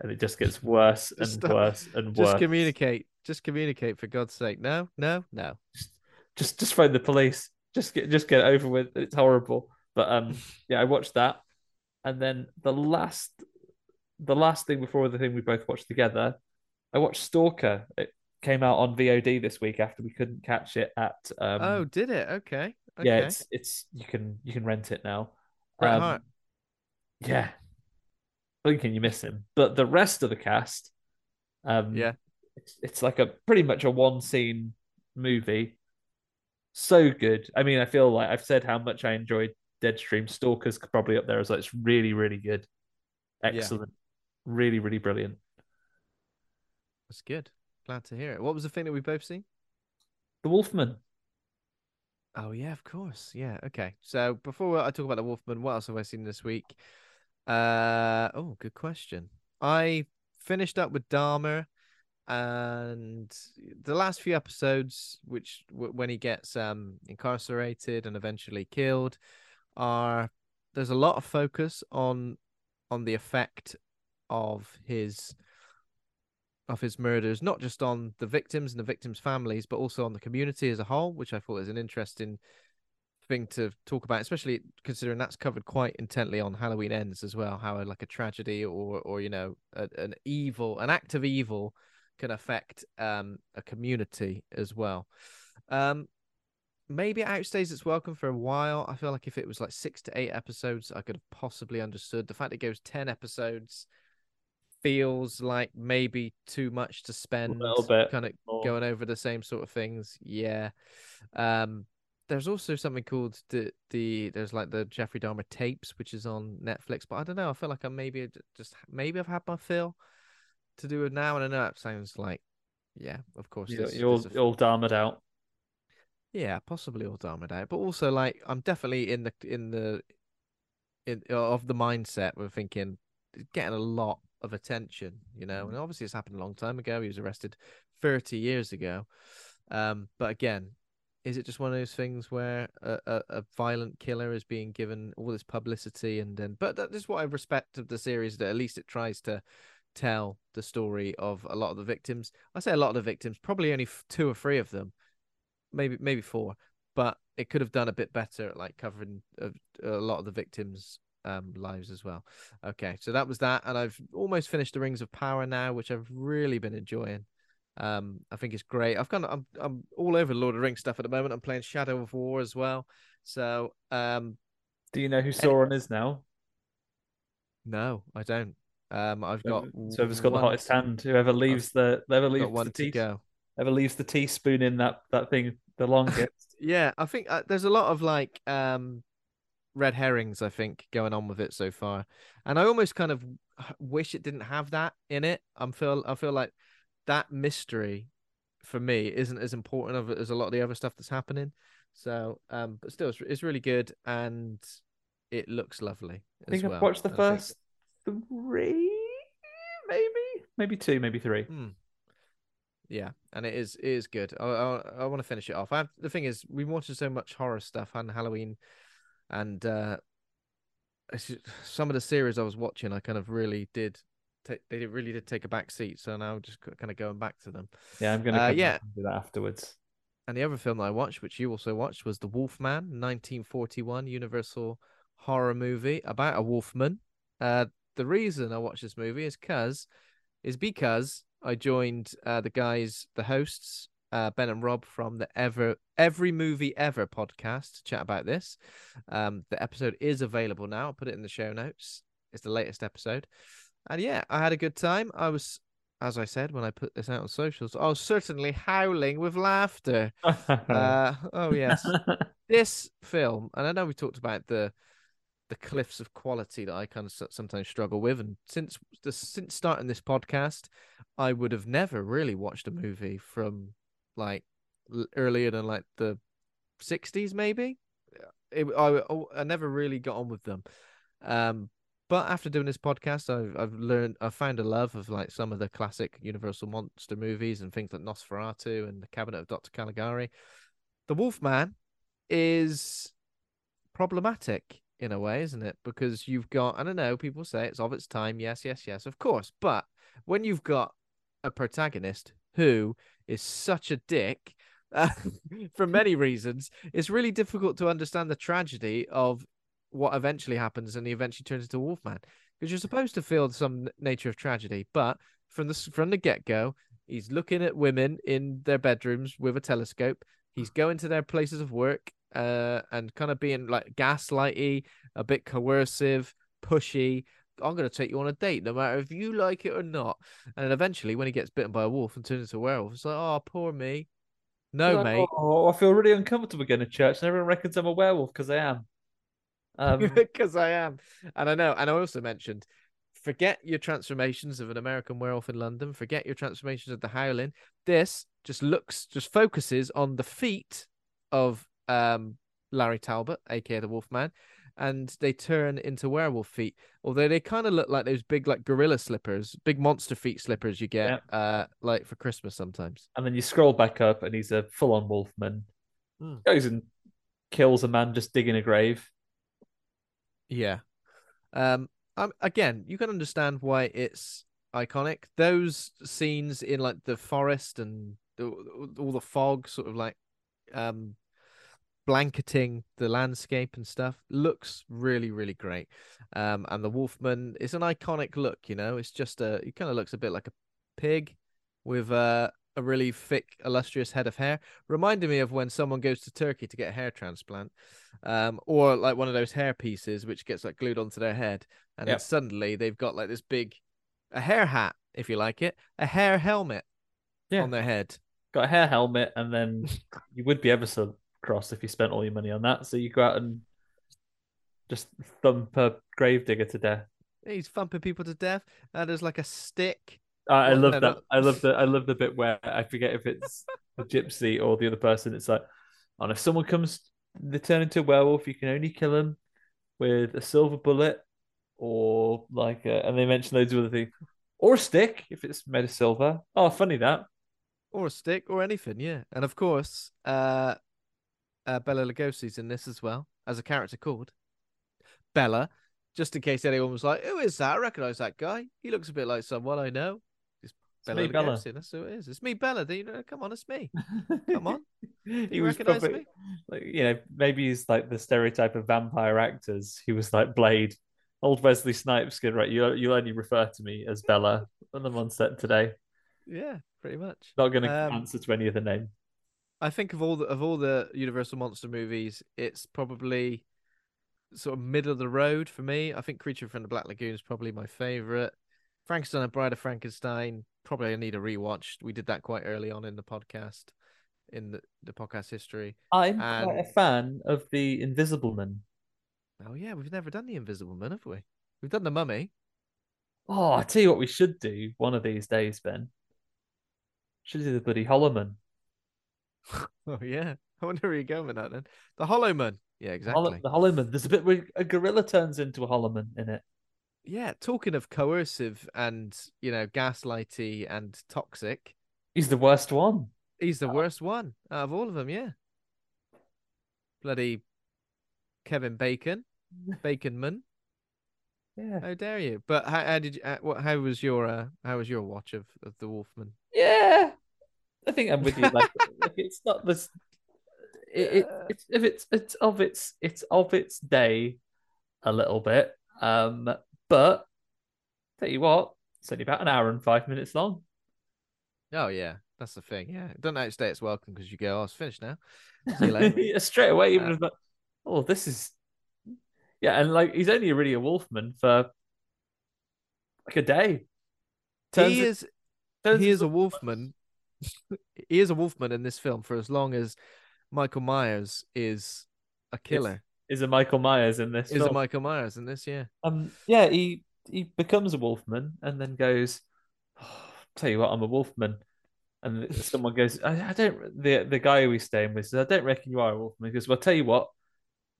and it just gets worse [LAUGHS] and stop. worse and worse. just communicate. Just communicate for God's sake. No, no, no. Just, just just phone the police. Just get just get it over with. It's horrible. But um, [LAUGHS] yeah, I watched that, and then the last the last thing before the thing we both watched together, I watched Stalker. It came out on VOD this week after we couldn't catch it at um oh, did it? Okay. Okay. yeah, it's it's you can you can rent it now. Um, Yeah. Blinking you miss him. But the rest of the cast, um Yeah. It's, it's like a pretty much a one scene movie. So good. I mean, I feel like I've said how much I enjoyed Deadstream. Stalker's probably up there as like it's really, really good. Excellent. Really, really brilliant. That's good. Glad to hear it. What was the thing that we both seen? The Wolfman. Oh yeah, of course. Yeah. Okay. So before I talk about the Wolfman, what else have I seen this week? Uh oh, good question. I finished up with Dahmer, and the last few episodes, which w- when he gets um incarcerated and eventually killed, are there's a lot of focus on on the effect of his of his murders, not just on the victims and the victims' families, but also on the community as a whole, which I thought is an interesting thing to talk about, especially considering that's covered quite intently on Halloween Ends as well. How like a tragedy or or you know a, an evil, an act of evil, can affect um a community as well. Um, maybe it outstays its welcome for a while. I feel like if it was like six to eight episodes, I could have possibly understood. The fact it goes ten episodes feels like maybe too much to spend A little bit kind of more. going over the same sort of things yeah um there's also something called the the there's like the Jeffrey Dahmer tapes which is on Netflix but I don't know I feel like I'm maybe just maybe I've had my fill to do it now and I know it sounds like yeah of course You're, you're, all, a- all Dahmered out. yeah, possibly all Dahmered out, but also like I'm definitely in the in the in of the mindset we're thinking getting a lot of attention, you know, and obviously it's happened a long time ago. He was arrested 30 years ago, um, but again, is it just one of those things where a, a, a violent killer is being given all this publicity and then? But that is what I respect of the series that at least it tries to tell the story of a lot of the victims. I say a lot of the victims, probably only two or three of them maybe maybe four, but it could have done a bit better at like covering a, a lot of the victims' um, lives as well. Okay, so that was that, and I've almost finished the Rings of Power now, which I've really been enjoying. Um, I think it's great. I've kind of I'm I'm all over Lord of the Rings stuff at the moment. I'm playing Shadow of War as well. So um, Do you know who Sauron is now? no, I don't. Um, I've got so whoever's got the hottest hand, whoever leaves the whoever leaves one the tea, whoever leaves the teaspoon in that that thing the longest. [LAUGHS] Yeah, I think uh, there's a lot of like um red herrings I think going on with it so far. And I almost kind of wish it didn't have that in it. I'm feel I feel like that mystery for me isn't as important of it as a lot of the other stuff that's happening. So um but still it's, it's really good and it looks lovely I think as I've well. watched the And I think- first three, maybe, maybe two, maybe three. Hmm. Yeah, and it is it is good. I I, I want to finish it off. I the thing is, we watched so much horror stuff and Halloween, and uh, just- some of the series I was watching, I kind of really did. They really did take a back seat, so now I'm just kind of going back to them. Yeah, I'm gonna Uh, yeah. do that afterwards. And the other film that I watched, which you also watched, was The Wolfman, 1941 Universal horror movie about a wolfman. Uh, the reason I watched this movie is because is because I joined uh, the guys, the hosts, uh, Ben and Rob from the Ever Every Movie Ever podcast to chat about this. Um, the episode is available now. I'll put it in the show notes. It's the latest episode, and yeah, I had a good time. I was, as I said when I put this out on socials, I was certainly howling with laughter. [LAUGHS] Uh, oh yes, this film, and I know we talked about the the cliffs of quality that I kind of sometimes struggle with, and since the since starting this podcast, I would have never really watched a movie from like earlier than like the '60s, maybe. It, I I never really got on with them, um. But after doing this podcast, I've I've learned I've found a love of like some of the classic Universal monster movies and things like Nosferatu and The Cabinet of Dr. Caligari. The Wolfman is problematic in a way, isn't it? Because you've got, I don't know, people say it's of its time. Yes, yes, yes, of course. But when you've got a protagonist who is such a dick uh, [LAUGHS] for many reasons, it's really difficult to understand the tragedy of what eventually happens and he eventually turns into a wolfman because you're supposed to feel some nature of tragedy but from the from the get-go he's looking at women in their bedrooms with a telescope he's going to their places of work uh and kind of being like gaslighty a bit coercive pushy I'm going to take you on a date, no matter if you like it or not. And then eventually, when he gets bitten by a wolf and turns into a werewolf, it's like, oh, poor me. No, Like, mate. Oh, I feel really uncomfortable going to church, and everyone reckons I'm a werewolf because I am. Um, [LAUGHS] because I am. And I know. And I also mentioned forget your transformations of an American werewolf in London, forget your transformations of the Howling. This just looks, just focuses on the feet of um, Larry Talbot, aka the Wolfman, and they turn into werewolf feet. Although they kind of look like those big, like gorilla slippers, big monster feet slippers you get, uh, like for Christmas sometimes. and then you scroll back up, and he's a full-on wolfman. Hmm. Goes and kills a man just digging a grave. Yeah. Um. Um. Again, you can understand why it's iconic. Those scenes in like the forest and all the fog, sort of like, um, blanketing the landscape and stuff, looks really, really great. Um. And the Wolfman is an iconic look. You know, it's just a. It kind of looks a bit like a pig with a a really thick, illustrious head of hair. Reminded me of when someone goes to Turkey to get a hair transplant, um, or like one of those hair pieces which gets like glued onto their head, and then suddenly they've got like this big, a hair hat, if you like it, a hair helmet Yeah. on their head. Got a hair helmet, and then [LAUGHS] you would be ever so cross if you spent all your money on that. So you go out and just thump a gravedigger to death. He's thumping people to death, and there's like a stick. I, I love that. not- I love the. I love the bit where I forget if it's the gypsy or the other person. It's like, and if someone comes, they turn into a werewolf. You can only kill them with a silver bullet, or like, a, and they mention loads of other things, or a stick if it's made of silver. Oh, funny that. or a stick or anything, yeah. And of course, uh, uh Bela Lugosi's in this as well as a character called Bela. Just in case anyone was like, "Who is that? I recognize that guy. He looks a bit like someone I know." Bella me, Bella. That's who it is. It's me, Bella. Do you know? Come on, it's me. [LAUGHS] Come on. he you was probably me? like you know maybe he's like the stereotype of vampire actors. He was like Blade, old Wesley Snipes. Good, right? You you only refer to me as Bella when I'm on set today. Yeah, pretty much. Not going to Um, answer to any other name. I think of all the of all the Universal monster movies, it's probably sort of middle of the road for me. I think Creature from the Black Lagoon is probably my favorite. Frankenstein and Bride of Frankenstein probably I need a rewatch. We did that quite early on in the podcast, in the, the podcast history. I'm and- quite a fan of the Invisible Man. Oh yeah, we've never done the Invisible Man, have we? We've done the Mummy. Oh, I tell you what, we should do one of these days, Ben. Should do the bloody Holloman. [LAUGHS] Oh yeah, I wonder where you're going with that then. The Hollow Man. Yeah, exactly. The Hollowman. There's a bit where a gorilla turns into a Hollowman in it. Yeah, talking of coercive and you know gaslighty and toxic, He's the worst one. He's the worst one out of all of them, yeah. Bloody Kevin Bacon, [LAUGHS] Baconman. Yeah. How dare you? But how, how did you? Uh, what? How was your? Uh, how was your watch of, of the Wolfman? Yeah, I think I'm with you. Like, [LAUGHS] like it's not this. It, it, it's if it's it's of its it's of its day, a little bit. Um, but tell you what, it's only about an hour and five minutes long. Oh yeah, that's the thing. Yeah, it doesn't outstay its welcome because you go, oh, it's finished now. See you later. [LAUGHS] Yeah, Straight away, even Uh, if like, oh, this is yeah, and like he's only really a wolfman for like a day. Turns he it- is. turns He is a Wolfman. [LAUGHS] he is a Wolfman in this film for as long as Michael Myers is a killer. Is a Michael Myers in this. Is a. Michael Myers in this? Yeah. Um, yeah, he he becomes a wolfman and then goes, oh, [SIGHS] "Tell you what, I'm a wolfman." And someone goes, I, "I don't." The the guy who he's staying with says, "I don't reckon you are a wolfman." He goes, "Well, tell you what,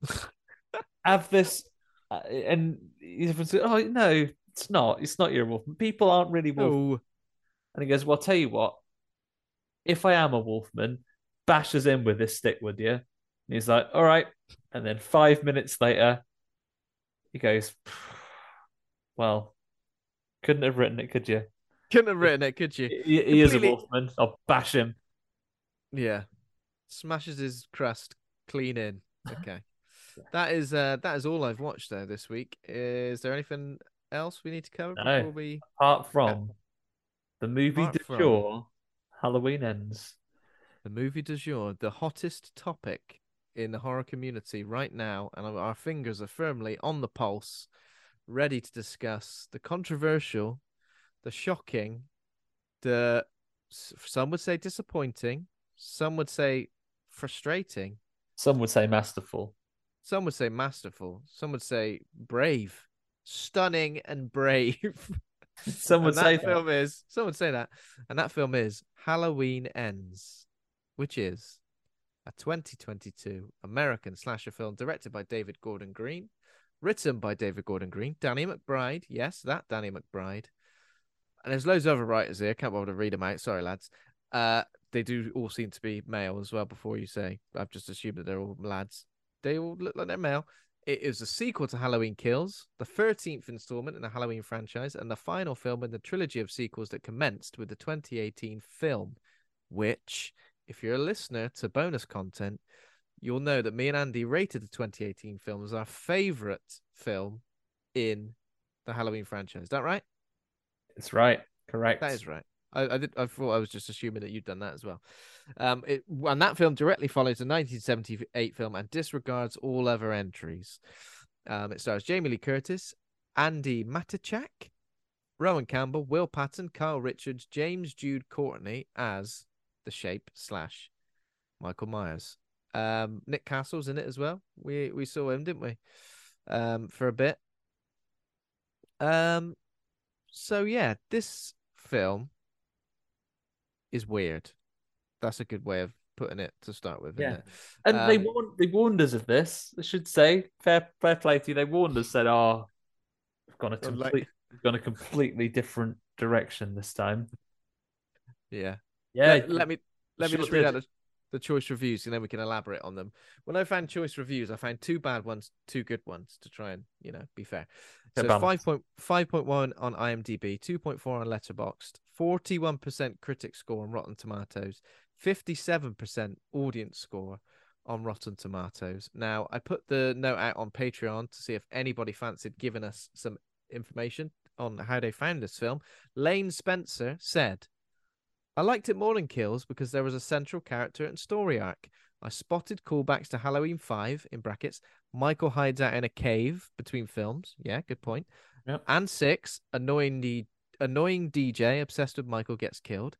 [LAUGHS] have this." Uh, and he's like, "Oh no, it's not. It's not your wolfman. People aren't really wolfmen." Oh, And he goes, "Well, tell you what, if I am a wolfman, bash us in with this stick, would you?" And he's like, "All right." And then five minutes later, he goes, "Well, couldn't have written it, could you? couldn't have written it, could you? He, he is a Completely- wolfman. I'll bash him." Yeah. Smashes his crust clean in. [LAUGHS] Okay. That is uh that is all I've watched though this week. Is there anything else we need to cover No. before we Apart from the movie Apart de from- jour, Halloween ends. the movie du jour, the hottest topic in the horror community right now, and our fingers are firmly on the pulse ready to discuss the controversial, the shocking, the some would say disappointing, some would say frustrating, Some would say masterful. some would say masterful, some would say brave, stunning and brave. [LAUGHS] Some would say that film is some would say that, and that film is Halloween Ends, which is a 2022 American slasher film directed by David Gordon Green, written by David Gordon Green, Danny McBride, yes, that Danny McBride, and there's loads of other writers here. Can't bother to read them out. Sorry, lads. Uh, they do all seem to be male as well. Before you say, I've just assumed that they're all lads. They all look like they're male. It is a sequel to Halloween Kills, the 13th installment in the Halloween franchise, and the final film in the trilogy of sequels that commenced with the 2018 film, which, if you're a listener to bonus content, you'll know that me and Andy rated the 2018 film as our favorite film in the Halloween franchise. Is that right? It's right. Correct. That is right. I, I did. I thought I was just assuming that you'd done that as well. Um, it, and that film directly follows the 1978 film and disregards all other entries. Um, it stars Jamie Lee Curtis, Andi Matichak, Rohan Campbell, Will Patton, Kyle Richards, James Jude Courtney as the Shape slash Michael Myers. Um, Nick Castle's in it as well. We we saw him, didn't we? Um, for a bit. Um, so yeah, this film is weird. That's a good way of putting it to start with, Yeah. And they Um, warned they warned us of this. I should say, fair fair play to you. They warned us, said, "Oh, we've gone a Well, like- we've gone a completely different direction this time." Yeah. Yeah, let, let me let me just read did. out the, the choice reviews and then we can elaborate on them. When I found choice reviews, I found two bad ones, two good ones to try and you know be fair. So five point five point one on IMDb, two point four on Letterboxd, forty one percent critic score on Rotten Tomatoes, fifty seven percent audience score on Rotten Tomatoes. Now I put the note out on Patreon to see if anybody fancied giving us some information on how they found this film. Lane Spencer said. I liked it more than Kills because there was a central character and story arc. I spotted callbacks to Halloween 5 in brackets. Michael hides out in a cave between films. Yeah, good point. Yep. And 6, annoying D- annoying DJ obsessed with Michael gets killed.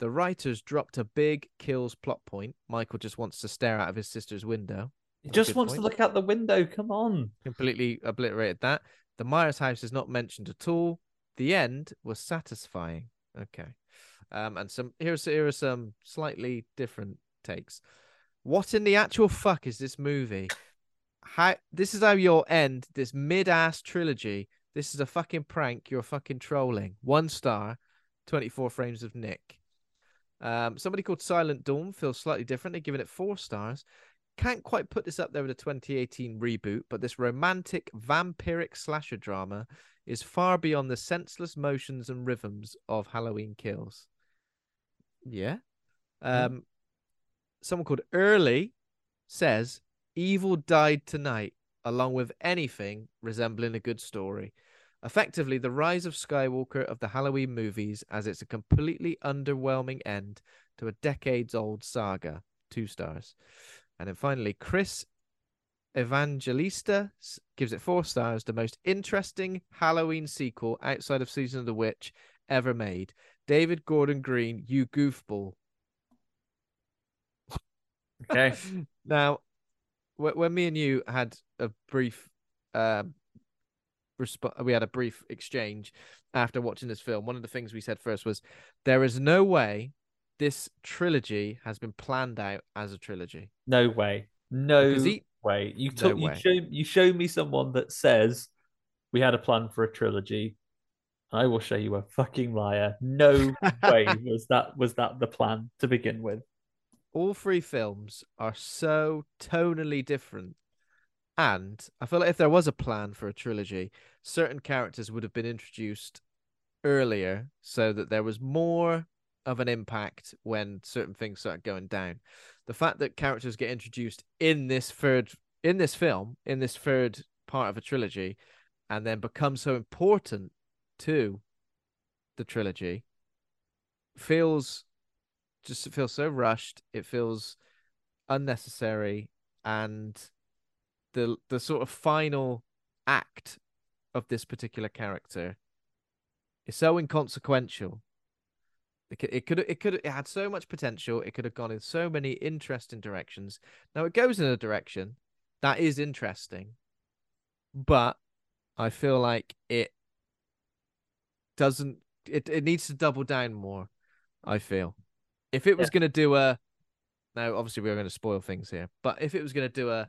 The writers dropped a big kills plot point. Michael just wants to stare out of his sister's window. he just wants to look out the window. Come on. Completely obliterated that. The Myers house is not mentioned at all. The end was satisfying. Okay. Um, and some here's here are some slightly different takes. What in the actual fuck is this movie? How this is how you'll end this mid-ass trilogy. This is a fucking prank. You're fucking trolling. One star, 24 frames of Nick. Um, somebody called Silent Dawn feels slightly different. They're giving it four stars. Can't quite put this up there with a 2018 reboot, but this romantic vampiric slasher drama is far beyond the senseless motions and rhythms of Halloween Kills. Yeah. Um, someone called Early says Evil died tonight, along with anything resembling a good story. Effectively, the rise of Skywalker of the Halloween movies as it's a completely underwhelming end to a decades old saga. Two stars. And then finally, Chris Evangelista gives it four stars. The most interesting Halloween sequel outside of Season of the Witch ever made. David Gordon Green, you goofball. Okay. [LAUGHS] now, when me and you had a brief, um, resp- we had a brief exchange after watching this film. One of the things we said first was, there is no way this trilogy has been planned out as a trilogy. No way. No Because way. You No took you show you show me someone that says we had a plan for a trilogy. I will show you a fucking liar. No [LAUGHS] way was that was that the plan to begin with. all three films are so tonally different. And I feel like if there was a plan for a trilogy, certain characters would have been introduced earlier so that there was more of an impact when certain things start going down. The fact that characters get introduced in this third in this film, in this third part of a trilogy, and then become so important to the trilogy feels just it feels so rushed. It feels unnecessary, and the the sort of final act of this particular character is so inconsequential. It could, it could, it could, it had so much potential. It could have gone in so many interesting directions. Now it goes in a direction that is interesting, but I feel like it doesn't. It it needs to double down more. I feel if it was Yeah. going to do a now obviously we're going to spoil things here but if it was going to do a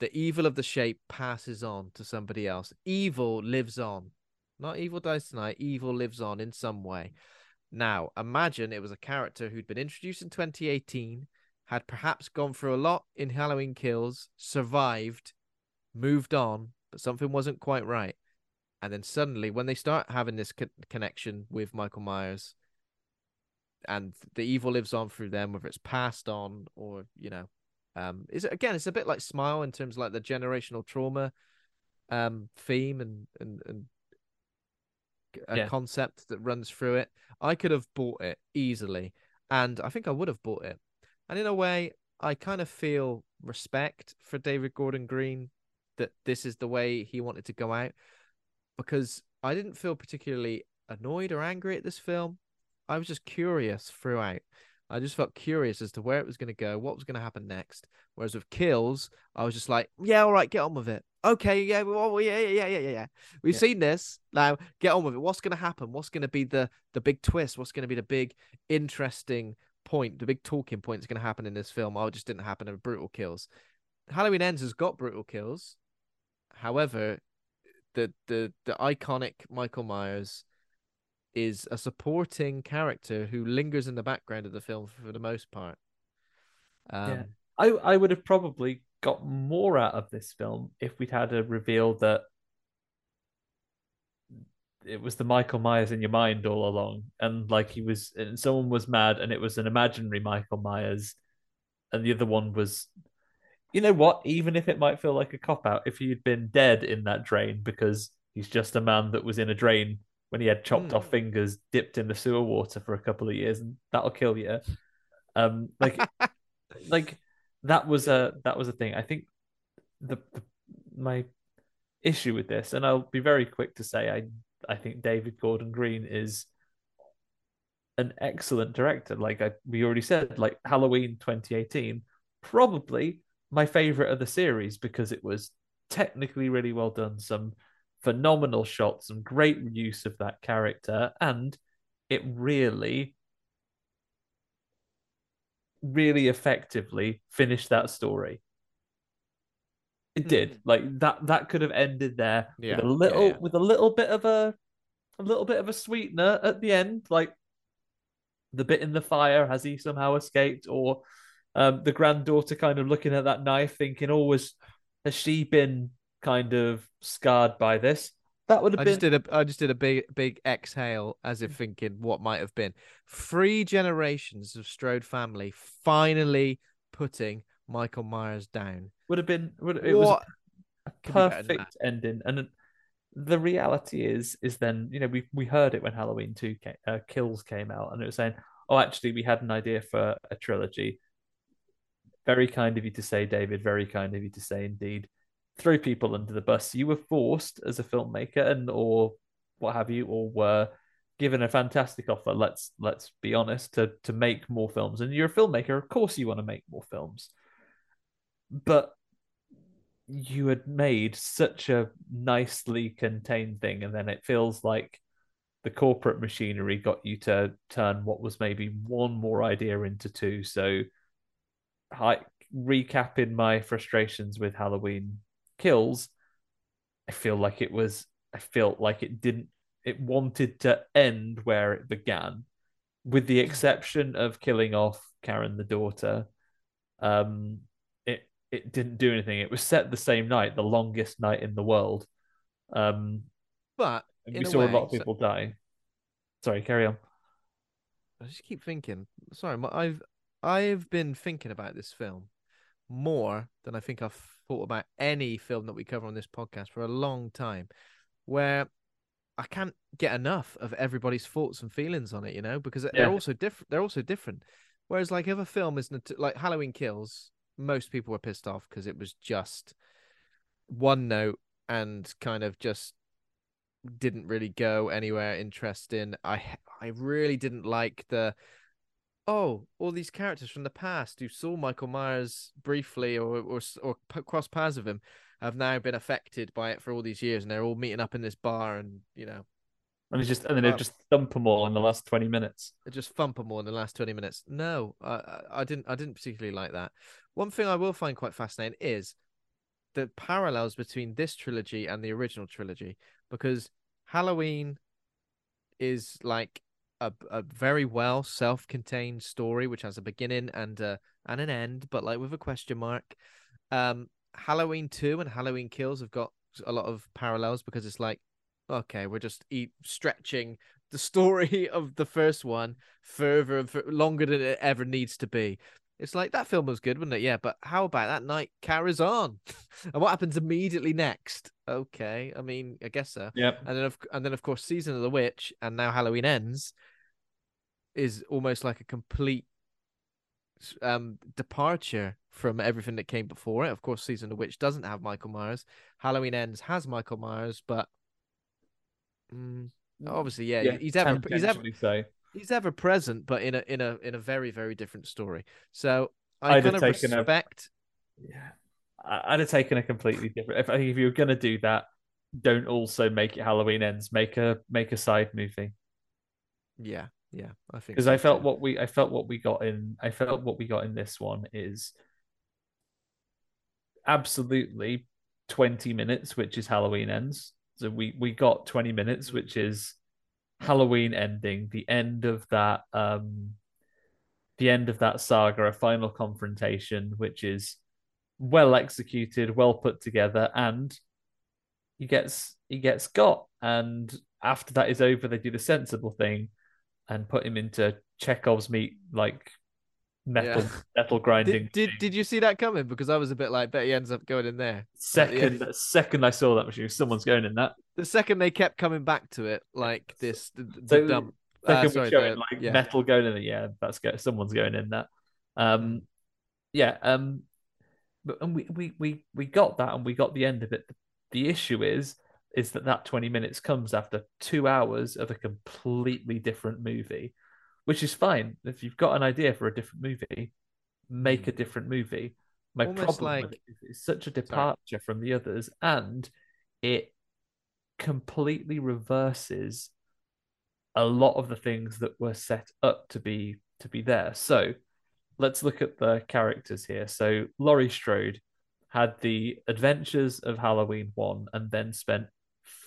the evil of the shape passes on to somebody else evil lives on not evil dies tonight evil lives on in some way now imagine it was a character who'd been introduced in 2018 had perhaps gone through a lot in halloween kills survived moved on but something wasn't quite right and then suddenly when they start having this co- connection with michael myers and the evil lives on through them, whether it's passed on or you know, um, is it again? It's a bit like Smile in terms of like the generational trauma, um, theme and and and a Yeah. concept that runs through it. I could have bought it easily, and I think I would have bought it. And in a way, I kind of feel respect for David Gordon Green that this is the way he wanted to go out because I didn't feel particularly annoyed or angry at this film. I was just curious throughout. I just felt curious as to where it was going to go, what was going to happen next. Whereas with Kills, I was just like, yeah, all right, get on with it. Okay, yeah, well, yeah, yeah, yeah, yeah, yeah. We've Yeah. seen this. Now, get on with it. What's going to happen? What's going to be the the big twist? What's going to be the big interesting point? The big talking point that's going to happen in this film? Oh, it just didn't happen in Brutal Kills. Halloween Ends has got brutal kills. However, the the the iconic Michael Myers is a supporting character who lingers in the background of the film for the most part. Um, Yeah. I I would have probably got more out of this film if we'd had a reveal that it was the Michael Myers in your mind all along, and like he was, and someone was mad, and it was an imaginary Michael Myers, and the other one was, you know what? Even if it might feel like a cop out, if he'd been dead in that drain because he's just a man that was in a drain when he had chopped Hmm. off fingers, dipped in the sewer water for a couple of years, and that'll kill you. Um, like [LAUGHS] like that was a that was a thing. I think the, the my issue with this, and I'll be very quick to say, I I think David Gordon Green is an excellent director. Like I, we already said, like Halloween 2018, probably my favorite of the series because it was technically really well done. Some phenomenal shots, and great use of that character, and it really really effectively finished that story. It did. Like that that could have ended there Yeah, with a yeah, little yeah. with a little bit of a a little bit of a sweetener at the end, like the bit in the fire has he somehow escaped or um, the granddaughter kind of looking at that knife thinking, oh, was has she been kind of scarred by this? That would have I been just did a I just did a big big exhale as if thinking what might have been. Three generations of Strode family finally putting Michael Myers down. would have been would it was what a could be perfect ending. And the reality is, is then you know we we heard it when Halloween Two came, uh, Kills came out, and it was saying, oh, actually, we had an idea for a trilogy. Very kind of you to say, David. Very kind of you to say, indeed. Throw people under the bus. You were forced as a filmmaker, and or what have you, or were given a fantastic offer. Let's let's be honest to to make more films. And you're a filmmaker, of course, you want to make more films. But you had made such a nicely contained thing, and then it feels like the corporate machinery got you to turn what was maybe one more idea into two. So, I recapping my frustrations with Halloween Kills, I feel like it was. I felt like it didn't. It wanted to end where it began, with the exception of killing off Karen the daughter. Um, it it didn't do anything. It was set the same night, the longest night in the world. Um, but we a saw a way, lot of so- people die. Sorry, carry on. I just keep thinking. Sorry, I've I've been thinking about this film more than I think I've thought about any film that we cover on this podcast for a long time, where I can't get enough of everybody's thoughts and feelings on it. You know, because Yeah. they're also different. They're also different. Whereas, like, if a film is not like Halloween Kills, most people were pissed off because it was just one note and kind of just didn't really go anywhere interesting. I I really didn't like the oh all these characters from the past who saw Michael Myers briefly or or or cross paths with him have now been affected by it for all these years, and they're all meeting up in this bar, and you know. And it's just, and then they just thump them all in the last twenty minutes. Just thump them all in the last twenty minutes. No, I, I didn't. I didn't particularly like that. One thing I will find quite fascinating is the parallels between this trilogy and the original trilogy, because Halloween is like a, a very well self-contained story which has a beginning and uh, and an end but like with a question mark um halloween 2 and halloween kills have got a lot of parallels because it's like okay we're just eat, stretching the story [LAUGHS] of the first one further and longer than it ever needs to be it's like that film was good, wasn't it? Yeah, but how about that night carries on, [LAUGHS] and what happens immediately next? Okay, I mean, I guess so. Yeah. And then, of, and then of course, season of the witch, and now Halloween ends, is almost like a complete um departure from everything that came before it. Of course, season of the witch doesn't have Michael Myers. Halloween ends has Michael Myers, but mm, obviously, yeah, yeah he's ever he's ever so he's ever present, but in a in a in a very very different story. So I I'd kind of respect. A, yeah, I'd have taken a completely different. If if you were gonna do that, don't also make it Halloween ends. Make a make a side movie. Yeah, yeah, I think because so I felt too. what we I felt what we got in I felt what we got in this one is absolutely 20 minutes which is Halloween ends so we we got 20 minutes which is Halloween ending, the end of that um the end of that saga, a final confrontation, which is well executed, well put together, and he gets he gets got. And after that is over, they do the sensible thing and put him into Chekhov's meat like metal yeah. metal grinding. Did, did, did you see that coming? Because I was a bit like, bet he ends up going in there. Second the second I saw that machine, someone's going in that. The second they kept coming back to it, like this, the, the so, dump. Uh, sorry, the, like yeah. metal going in it. Yeah, that's good. Someone's going in that. Um, yeah. Um, but and we we we we got that, and we got the end of it. The, issue is is that that 20 minutes comes after two hours of a completely different movie which is fine. If you've got an idea for a different movie, make a hmm. different movie. My Almost problem like... it is it's such a departure Sorry. from the others, and it completely reverses a lot of the things that were set up to be to be there. So let's look at the characters here. So Laurie Strode had the adventures of Halloween one and then spent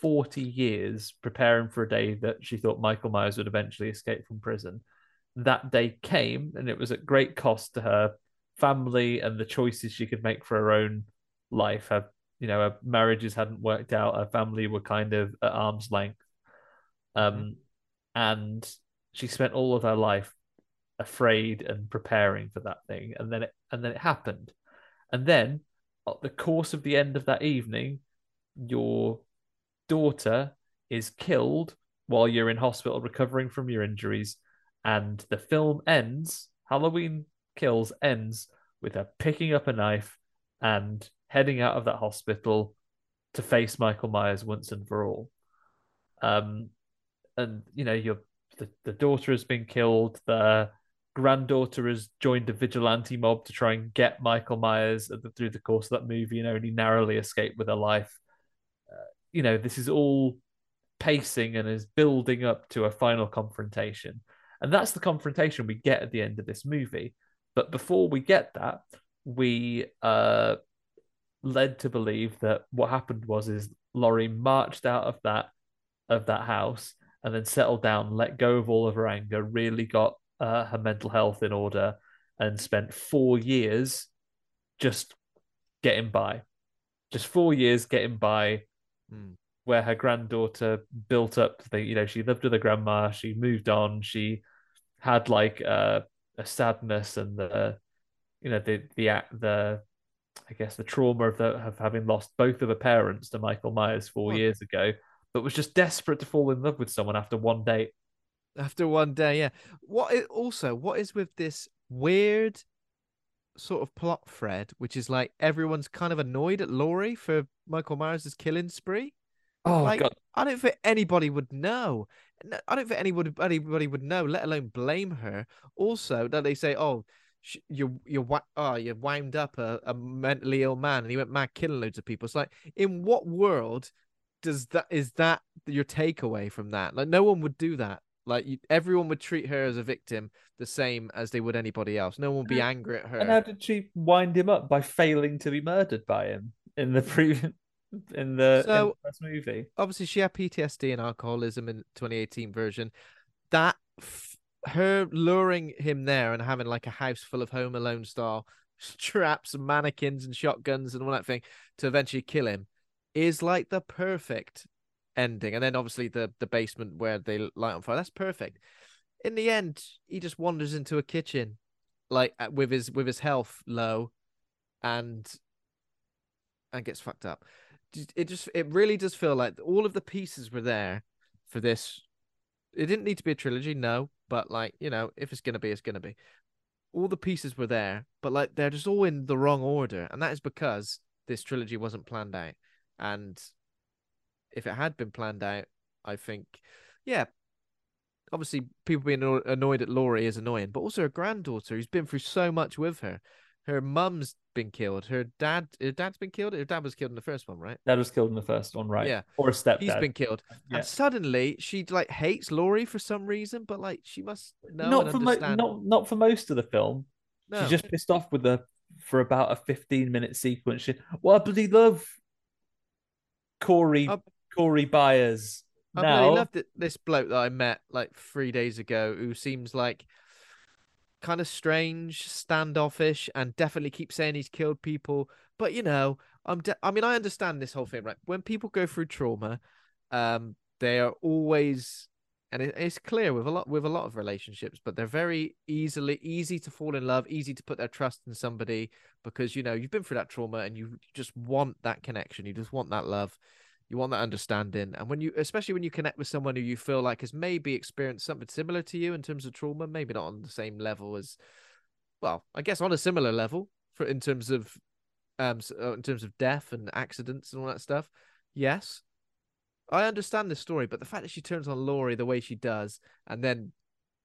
40 years preparing for a day that she thought Michael Myers would eventually escape from prison. That day came, and it was at great cost to her family and the choices she could make for her own life. Her, you know, her marriages hadn't worked out. Her family were kind of at arm's length. Um, and she spent all of her life afraid and preparing for that thing, and then it and then it happened, and then at the course of the end of that evening, your daughter is killed while you're in hospital recovering from your injuries. And the film ends, Halloween Kills ends with her picking up a knife and heading out of that hospital to face Michael Myers once and for all. Um, and you know, your the, the daughter has been killed. The granddaughter has joined a vigilante mob to try and get Michael Myers through the course of that movie and only narrowly escaped with her life you know, this is all pacing and is building up to a final confrontation. And that's the confrontation we get at the end of this movie. But before we get that, we uh led to believe that what happened was is Laurie marched out of that of that house and then settled down, let go of all of her anger, really got uh, her mental health in order, and spent four years just getting by. Just four years getting by mm. where her granddaughter built up the, you know, she lived with her grandma, she moved on, she had like uh, a sadness and the, you know, the the the I guess the trauma of, the, of having lost both of her parents to Michael Myers four years ago, but was just desperate to fall in love with someone after one date. After one day, yeah. What is, also what is with this weird sort of plot thread, which is like everyone's kind of annoyed at Laurie for Michael Myers' killing spree. Oh Like, god, I don't think anybody would know. I don't think anybody anybody would know, let alone blame her. Also, that they say, "Oh, sh- you you wa- oh you wound up a, a mentally ill man and he went mad killing loads of people." It's like, in what world does that is that your takeaway from that? Like, no one would do that. Like, you, everyone would treat her as a victim the same as they would anybody else. No one would be angry at her. and how did she wind him up by failing to be murdered by him in the previous in the, in the first movie? obviously she had PTSD and alcoholism in 2018 version. That f- her luring him there and having like a house full of Home Alone style [LAUGHS] traps and mannequins and shotguns and all that thing to eventually kill him is like the perfect ending. And then obviously the the basement where they light on fire. That's perfect. In the end, he just wanders into a kitchen, like uh, with his with his health low, and and gets fucked up it just it really does feel like all of the pieces were there for this it didn't need to be a trilogy no but like you know if it's gonna be it's gonna be all the pieces were there but like they're just all in the wrong order and that is because this trilogy wasn't planned out and if it had been planned out i think yeah obviously people being annoyed at laurie is annoying but also her granddaughter who's been through so much with her her mum's been killed her dad her dad's been killed her dad was killed in the first one right Dad was killed in the first one, right? Yeah. Or a stepdad. He's been killed. Yeah. And suddenly she like hates Laurie for some reason, but like she must know not for mo- understand. not not for most of the film. no. She's just pissed off with the for about a 15 minute sequence. She, well, I bloody love Corey I- Corey Byers. I now, really loved it, this bloke that I met like three days ago who seems like kind of strange, standoffish, and definitely keeps saying he's killed people. But you know, I'm de- I mean, I understand this whole thing, right? When people go through trauma, um, they are always and it, it's clear with a lot with a lot of relationships, but they're very easily easy to fall in love, easy to put their trust in somebody because you know you've been through that trauma and you just want that connection, you just want that love you want that understanding and when you especially when you connect with someone who you feel like has maybe experienced something similar to you in terms of trauma maybe not on the same level as well i guess on a similar level for in terms of um uh, in terms of death and accidents and all that stuff yes. I understand the story but the fact that she turns on laurie the way she does and then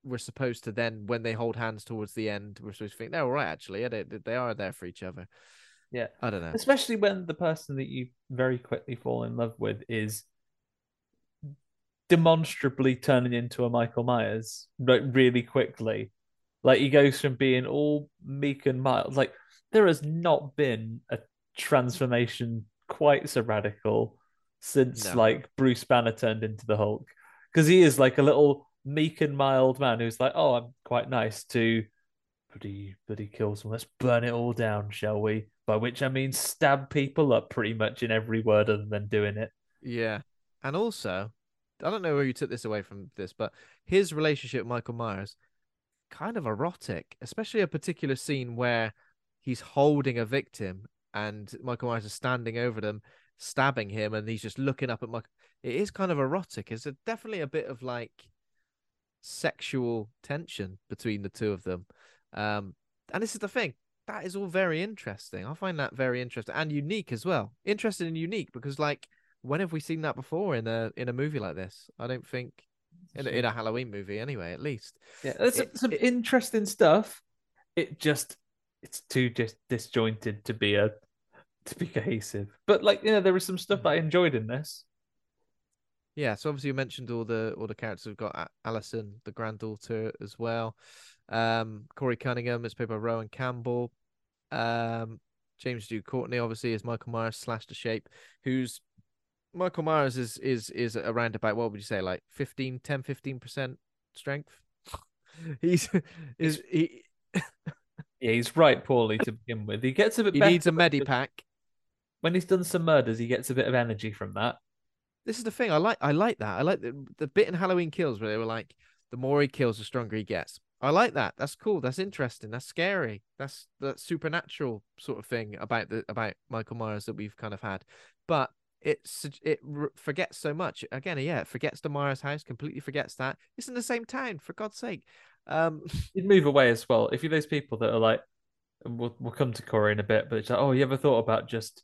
we're supposed to then when they hold hands towards the end we're supposed to think they're all right actually. They, they are there for each other Yeah. i don't know especially when the person that you very quickly fall in love with is demonstrably turning into a Michael Myers like really quickly. Like he goes from being all meek and mild. Like there has not been a transformation quite so radical since No. like Bruce Banner turned into the Hulk. Because he is like a little meek and mild man who's like, oh, I'm quite nice to bloody bloody kill someone. Let's burn it all down, shall we? By which I mean stab people up pretty much in every word other than doing it. Yeah. And also, I don't know where you took this away from this, but his relationship with Michael Myers, kind of erotic, especially a particular scene where he's holding a victim and Michael Myers is standing over them, stabbing him, and he's just looking up at Michael. It is kind of erotic. It's definitely a bit of like sexual tension between the two of them. Um, and this is the thing. That is all very interesting. I find that very interesting and unique as well. Interesting and unique because like when have we seen that before in a in a movie like this? I don't think in a, in a Halloween movie anyway, at least. Yeah, there's It- some it- interesting stuff. It just it's too just disjointed to be a to be cohesive. But like you know, there was some stuff I enjoyed in this. Yeah, so obviously you mentioned all the all the characters. We've got Allison, the granddaughter, as well. Um, Corey Cunningham is played by Rohan Campbell. Um, James Jude Courtney obviously is Michael Myers slash the Shape, who's Michael Myers is is is around about what would you say like 15 10 15 percent strength. [LAUGHS] He's is he [LAUGHS] Yeah, he's right poorly to begin with. He gets a bit he needs a medipack. when he's done some murders. He gets a bit of energy from that. this is the thing. I like I like that. I like the, the bit in Halloween Kills where they were like, the more he kills, the stronger he gets. I like that. That's cool. That's interesting. That's scary. That's that supernatural sort of thing about the about Michael Myers that we've kind of had. But it's it forgets so much. Again, yeah, it forgets the Myers house. Completely forgets that it's in the same town. For God's sake. Um, [LAUGHS] You'd move away as well if you're those people that are like, we'll we'll come to Corey in a bit, but it's like, oh, you ever thought about just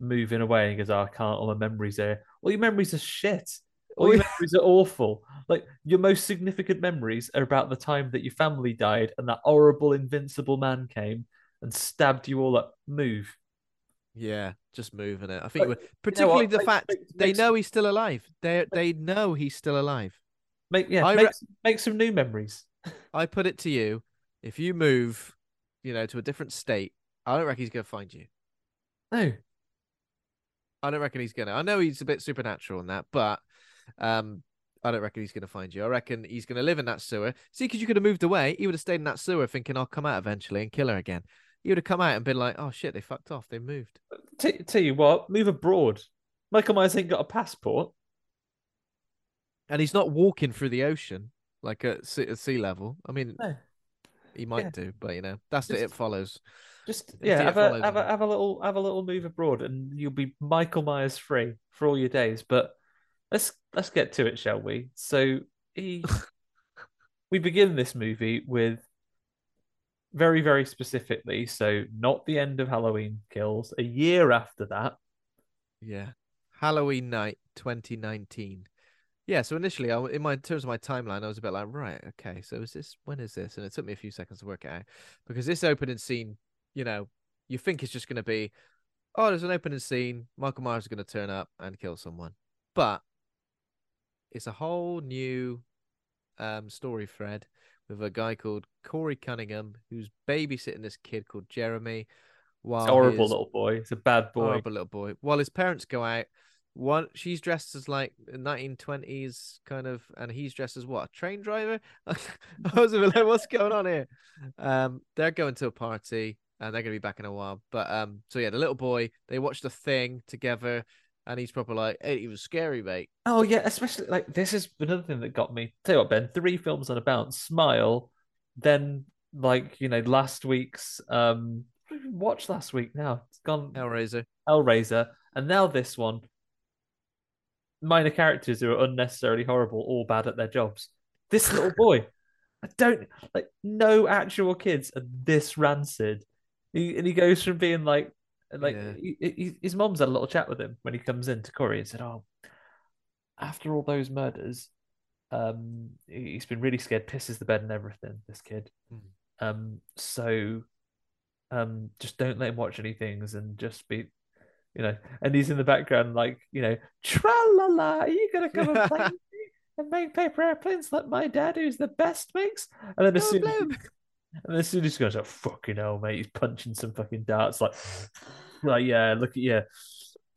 moving away? Because I can't, all my memories there. All your memories are shit. All your memories are awful. Like your most significant memories are about the time that your family died and that horrible invincible man came and stabbed you all up. Move. Yeah, just moving it. I think, we're- particularly the Make- fact make- they make- know he's still alive. They they know he's still alive. Make yeah, I make, re- make some new memories. [LAUGHS] I put it to you, if you move, you know, to a different state, I don't reckon he's gonna find you. No. I don't reckon he's gonna. I know he's a bit supernatural in that, but um, I don't reckon he's gonna find you. I reckon he's gonna live in that sewer. See, because you could have moved away, he would have stayed in that sewer, thinking I'll come out eventually and kill her again. He would have come out and been like, "Oh shit, they fucked off. They moved." T- tell you what, move abroad. Michael Myers ain't got a passport. And he's not walking through the ocean like at sea, at sea level. I mean, No. he might Yeah. do, but you know, that's the, Just- it follows. Just yeah, have a have a have a little have a little move abroad, and you'll be Michael Myers free for all your days. But let's let's get to it, shall we? So he, [LAUGHS] we begin this movie with very very specifically. So not the end of Halloween Kills. A year after that, Yeah. Halloween night 2019. Yeah, so initially I in my in terms of my timeline, I was a bit like, right, okay, so is this when is this? And it took me a few seconds to work it out. Because this opening scene, you know, you think it's just gonna be, oh, there's an opening scene, Michael Myers is gonna turn up and kill someone. But it's a whole new um story thread with a guy called Corey Cunningham who's babysitting this kid called Jeremy while it's a horrible his- little boy. It's a bad boy. horrible little boy. While his parents go out, one she's dressed as like a 1920s kind of, and he's dressed as what a train driver. [LAUGHS] I was like, what's going on here? Um, they're going to a party and they're gonna be back in a while. But um, so yeah, the little boy they watch the thing together, and he's probably like, hey, he was scary, mate. Oh yeah, especially like this is another thing that got me. Tell you what, Ben, three films on a bounce. Smile, then like you know last week's um, what did we watch last week now. It's gone Hellraiser. Hellraiser, and now this one. Minor characters who are unnecessarily horrible, all bad at their jobs. This little [LAUGHS] boy, I don't like. No actual kids are this rancid. He, and he goes from being like, like Yeah. he, he, his mom's had a little chat with him when he comes in to Corey and said, "Oh, after all those murders, um, he- he's been really scared, pisses the bed and everything. This kid, Mm. um, so, um, just don't let him watch any things and just be, you know." And he's in the background, like, you know, tra la la, are you gonna come and play [LAUGHS] with me and make paper airplanes like my dad, who's the best, makes? And then as soon as, bloom. And soon as he goes, like, fucking hell, mate, he's punching some fucking darts, like, [SIGHS] like, yeah, look at you.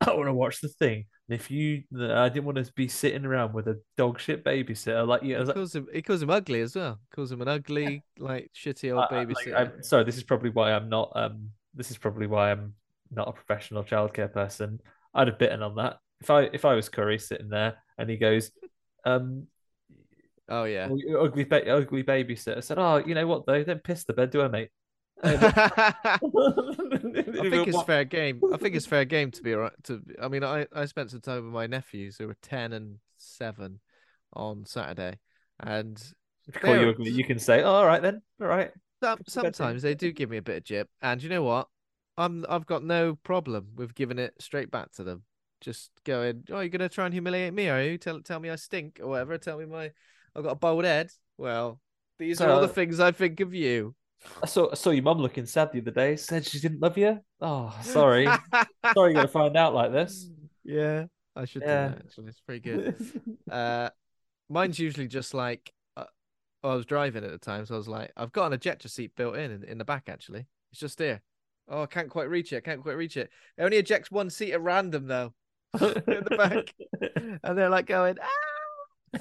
[CLEARS THROAT] I want to watch the thing. And if you, I didn't want to be sitting around with a dog shit babysitter like you. I He was like, calls him. He calls him ugly as well. Calls him an ugly, like shitty old I- I- babysitter. I'm sorry, this is probably why I'm not. Um, this is probably why I'm not a professional childcare person. I'd have bitten on that if I if I was Curry sitting there and he goes, um, oh yeah. "Oh, you ugly ba- ugly babysitter. Said, oh, you know what though? Don't piss the bed, do I, mate? I um, [LAUGHS] [LAUGHS] I think it's fair game. I think it's fair game to be right. To I mean, I I spent some time with my nephews who were ten and seven on Saturday, and you you can say, oh, all right then, all right. some, It's a bad thing. sometimes they do give me a bit of jip. And you know what? I'm I've got no problem with giving it straight back to them. Just going, oh, you're gonna try and humiliate me, are you? Tell tell me I stink or whatever. Tell me my I've got a bald head. Well, these are all the things I think of you. I saw I saw your mum looking sad the other day. Said she didn't love you. Oh, sorry, [LAUGHS] sorry, you're gonna find out like this. Yeah, I should Yeah. do that. Actually, it's pretty good. Uh, mine's usually just like uh, I was driving at the time, so I was like, I've got an ejector seat built in, in in the back. Actually, it's just here. Oh, I can't quite reach it. I can't quite reach it. It only ejects one seat at random though, [LAUGHS] in the back, [LAUGHS] and they're like going, ah!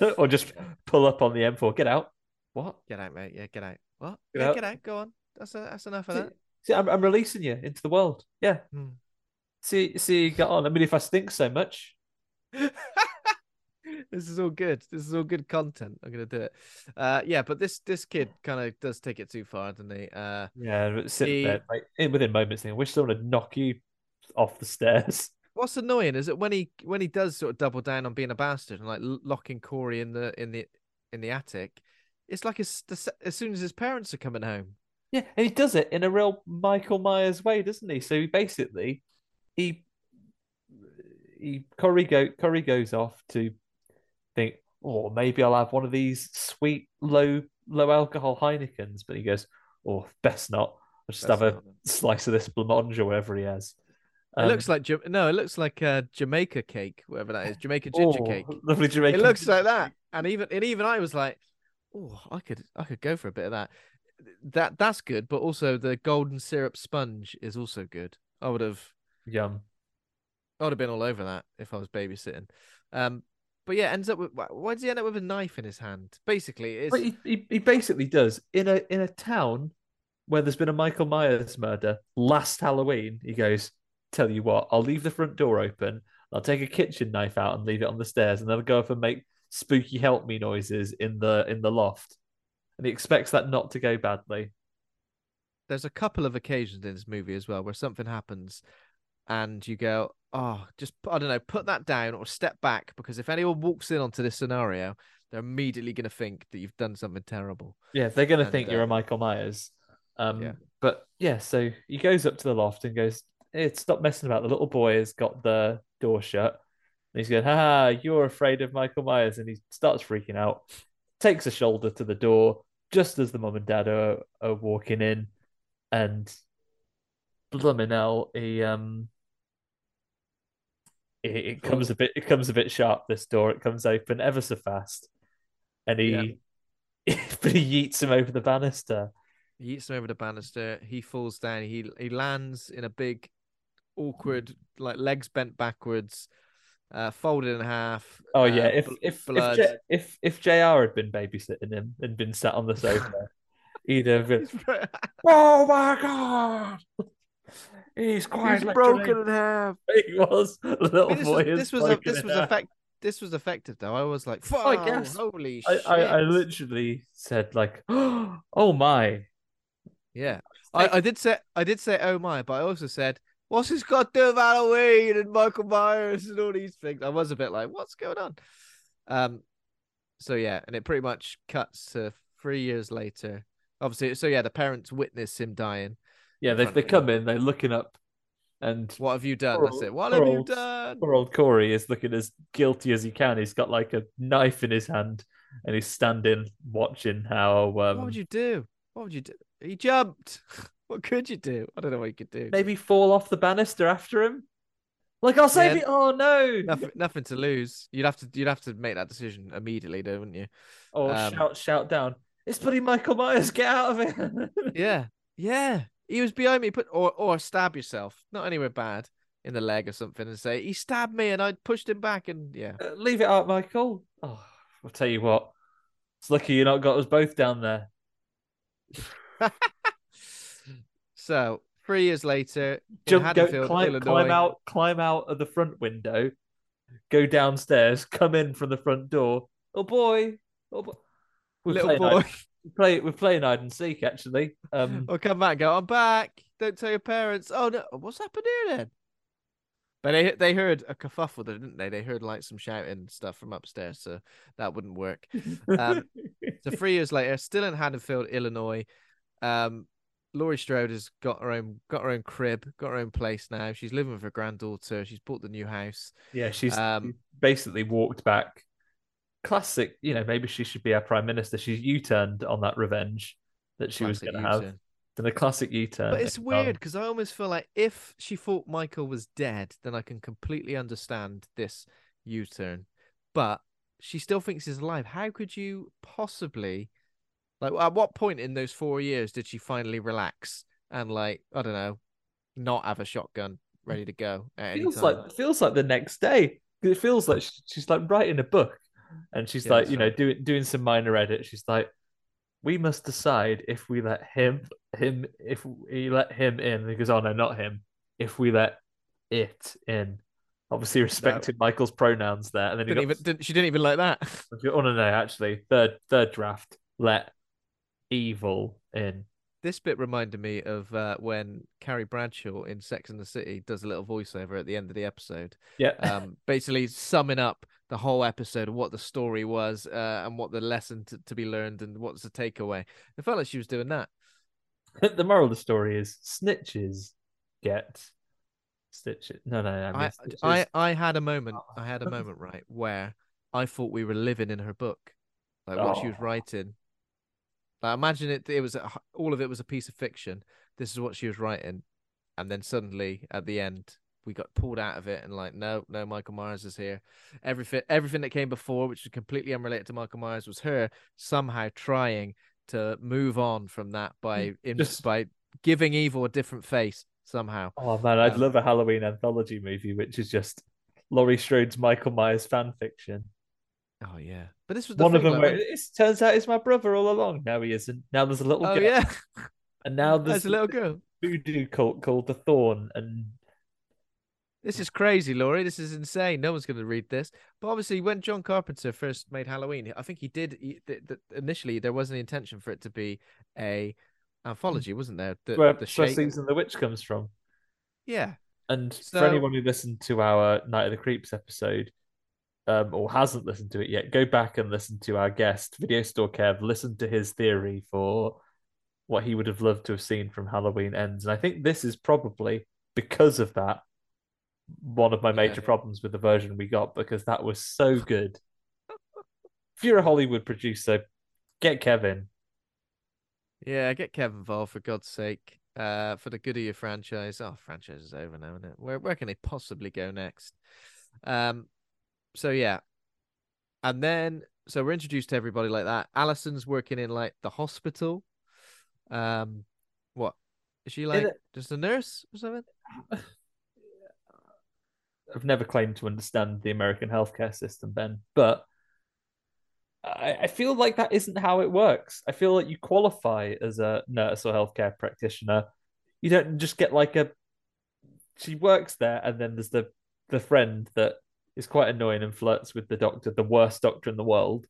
[LAUGHS] or just pull up on the M4. Get out. What? "Get out, mate. Yeah, get out. What? Get yeah, out. get out. Go on. That's a, that's enough of See, that." see, I'm, I'm releasing you into the world. Yeah. Hmm. See, see, get on. I mean, if I stink so much, [LAUGHS] this is all good. This is all good content. I'm gonna do it. Uh, yeah, but this this kid kind of does take it too far, doesn't he? Uh, yeah, but sit The- there like in within moments. Thinking, I wish someone would knock you off the stairs. What's annoying is that when he when he does sort of double down on being a bastard and like locking Corey in the in the in the attic, it's like as as soon as his parents are coming home. Yeah, and he does it in a real Michael Myers way, doesn't he? So he basically he he Corey go Corey goes off to think, oh, maybe I'll have one of these sweet low low alcohol Heinekens, but he goes, oh, best not. I'll just Best have a not. slice of this blancmange or whatever he has. It Um, looks like no, it looks like a Jamaica cake, whatever that is, Jamaica ginger oh, cake. [LAUGHS] Lovely Jamaican. It looks like that, [LAUGHS] and even and even I was like, oh, I could I could go for a bit of that. That that's good, but also the golden syrup sponge is also good. I would have Yum. I would have been all over that if I was babysitting. Um, but yeah, ends up with why- why does he end up with a knife in his hand? Basically, it's he, he, he basically does in a in a town where there's been a Michael Myers murder last Halloween. He goes, "Tell you what, I'll leave the front door open. I'll take a kitchen knife out and leave it on the stairs, and then I'll go up and make spooky help me noises in the in the loft." And he expects that not to go badly. there's a couple of occasions in this movie as well where something happens and you go, oh, just I don't know, put that down or step back because if anyone walks in onto this scenario, they're immediately going to think that you've done something terrible. Yeah, they're going to And, think uh, you're a Michael Myers. Um, yeah. But yeah, so he goes up to the loft and goes, hey, "Stop messing about." The little boy has got the door shut, and he's going, "Ha, you're afraid of Michael Myers," and he starts freaking out. Takes a shoulder to the door just as the mum and dad are, are walking in, and blooming hell, he um. It, it comes a bit. It comes a bit sharp. This door. It comes open ever so fast, and he, [LAUGHS] but he yeets him over the banister. He eats him over the banister. He falls down. He he lands in a big, awkward, like legs bent backwards, uh, folded in half. Oh uh, yeah, if bl- if blood. if, J- if if Jr had been babysitting him and been sat on the sofa, he'd have been. Oh my god, he's quite He's broken in half. He was [LAUGHS] a I little mean, this boy. was this was a, this was effect. This was effective though. I was like, Oh, I guess. holy I, shit!" I I literally said like, [GASPS] oh my. Yeah, I, I did say I did say oh my, but I also said what's this got to do with Halloween and Michael Myers and all these things. I was a bit like, what's going on? Um, so yeah, and it pretty much cuts to three years later. Obviously, so yeah, the parents witness him dying. Yeah, they they come in, they're looking up, and What have you done? Poor That's old- it. What have you done? poor old Corey is looking as guilty as he can. He's got like a knife in his hand, and he's standing watching how um, what would you do? What would you do? He jumped. [LAUGHS] what could you do? I don't know what you could do. maybe fall off the banister after him. Like I'll save Yeah. it. Oh no! Nothing, nothing to lose. You'd have to, you'd have to make that decision immediately, though, wouldn't you? Or um, shout, shout down. It's bloody Michael Myers. Get out of it. [LAUGHS] Yeah, yeah. He was behind me. Put or or stab yourself, not anywhere bad, in the leg or something, and say he stabbed me, and I pushed him back, and yeah. Uh, Leave it out, Michael. Oh, I'll tell you what. It's lucky you not got us both down there. [LAUGHS] so three years later, Jump, go, climb, climb out, climb out of the front window, go downstairs, come in from the front door. Oh boy, oh boy. We're little boy, Hide, play, we're playing hide and seek actually. Um, [LAUGHS] will come back and go, I'm back. Don't tell your parents. Oh no, what's happened here then? But they they heard a kerfuffle, there, didn't they? They heard like some shouting and stuff from upstairs, so that wouldn't work. Um, [LAUGHS] So three years later, still in Haddonfield, Illinois, um, Laurie Strode has got her own got her own crib, got her own place now. She's living with her granddaughter. She's bought the new house. yeah, she's Um, basically walked back. Classic, you know, maybe she should be our prime minister. She's U-turned on that revenge that she was going to have. U-turn. A classic U-turn. But it's weird because I almost feel like if she thought Michael was dead, then I can completely understand this U-turn. But she still thinks he's alive. How could you possibly, like, at what point in those four years did she finally relax and, like, I don't know, not have a shotgun ready to go at any feels like feels like the next day. It feels like she's like writing a book, and she's Yeah, like, you know, doing doing some minor edits. She's like, we must decide if we let him him if we let him in. And he goes, oh no, not him. If we let it in. Obviously, respected Michael's pronouns there, and then Didn't got, even, didn't, she didn't even like that. [LAUGHS] oh no, no, actually, third third draft, let evil in. This bit reminded me of uh, when Carrie Bradshaw in Sex and the City does a little voiceover at the end of the episode. Yeah, um, basically summing up the whole episode of what the story was uh, and what the lesson to, to be learned and what's the takeaway. It felt like she was doing that. [LAUGHS] the moral of the story is snitches get Stitch it. No, no, no. I, I. I, I had a moment. I had a [LAUGHS] moment right where I thought we were living in her book, like what she was Oh. writing. Like imagine it. It was a, all of it was a piece of fiction. This is what she was writing, and then suddenly at the end we got pulled out of it and like no, no, Michael Myers is here. Everything, everything that came before, which was completely unrelated to Michael Myers, was her somehow trying to move on from that by in, Just- by giving evil a different face somehow. Oh man, I'd Um, love a Halloween anthology movie, which is just Laurie Strode's Michael Myers fan fiction. Oh yeah, but this was the One of them where it turns out it's my brother all along. Now he isn't. Now there's a little Oh girl, yeah, and now [LAUGHS] there's as a little girl. voodoo cult called the Thorn, and This is crazy, Laurie. This is insane. No one's going to read this. But obviously, when John Carpenter first made Halloween, I think he did. He, th- th- initially, there was an intention for it to be a anthology, mm. wasn't there? The, where the first season the witch comes from. Yeah, And So- for anyone who listened to our Night of the Creeps episode, um, or hasn't listened to it yet, go back and listen to our guest, Video Store Kev, listen to his theory for what he would have loved to have seen from Halloween Ends. And I think this is probably because of that one of my major Yeah. problems with the version we got because that was so good. if you're a Hollywood producer, get Kevin. yeah. Get Kevin involved for God's sake. Uh, for the good of your franchise. Oh, franchise is over now, isn't it? Where where can they possibly go next? Um, so yeah, and then so we're introduced to everybody like that. Allison's working in like the hospital. Um, what is she like? it- Just a nurse or something? [SIGHS] I've never claimed to understand the American healthcare system, Ben, but I, I feel like that isn't how it works. I feel like you qualify as a nurse or healthcare practitioner. You don't just get like a she works there, and then there's the the friend that is quite annoying and flirts with the doctor, the worst doctor in the world.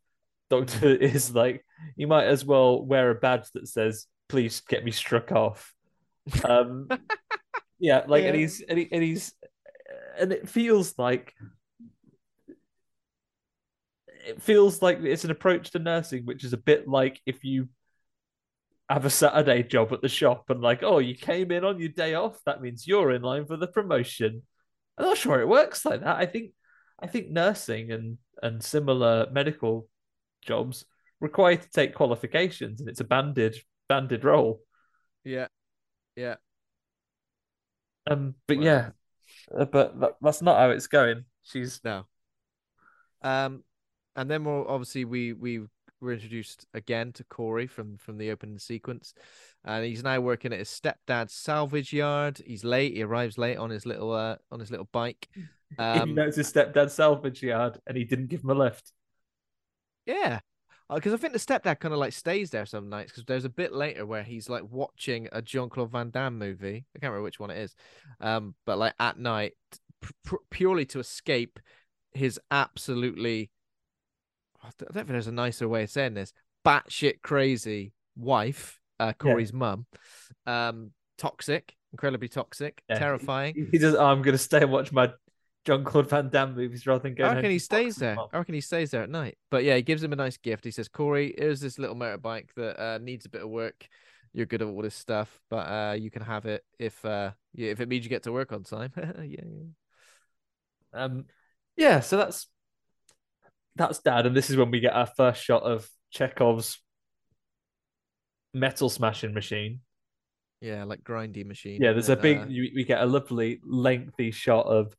Doctor [LAUGHS] is like, you might as well wear a badge that says, "Please get me struck off." Um, [LAUGHS] yeah, like, and Yeah. he's and, he, and he's and it feels like it feels like it's an approach to nursing which is a bit like if you have a Saturday job at the shop and like, oh, you came in on your day off, that means you're in line for the promotion. I'm not sure it works like that. I think I think nursing and and similar medical jobs require to take qualifications and it's a banded banded role. Yeah, yeah. Um but Well- yeah. Uh, but that, that's not how it's going. She's No. Um, and then we're obviously we we were introduced again to Corey from from the opening sequence, and he's now working at his stepdad's salvage yard. He's late. He arrives late on his little uh on his little bike. He Um, knows his stepdad's salvage yard and he didn't give him a lift. Yeah. Because I think the stepdad kind of like stays there some nights because there's a bit later where he's like watching a Jean Claude Van Damme movie. I can't remember which one it is. Um, but like at night, p- purely to escape his absolutely, I don't think there's a nicer way of saying this, batshit crazy wife, uh, Corey's mum. Um, toxic, incredibly toxic, Yeah. terrifying. He says, oh, I'm going to stay and watch my John Claude Van Damme movies rather than go. I reckon he stays there. I reckon he stays there at night. But yeah, he gives him a nice gift. He says, Corey, here's this little motorbike that uh, needs a bit of work. You're good at all this stuff, but uh, you can have it if uh, yeah, if it means you get to work on time. [LAUGHS] yeah, yeah. Um, yeah, so that's that's dad, and this is when we get our first shot of Chekhov's metal smashing machine. Yeah, like grindy machine. Yeah, there's a big. Uh, we get a lovely lengthy shot of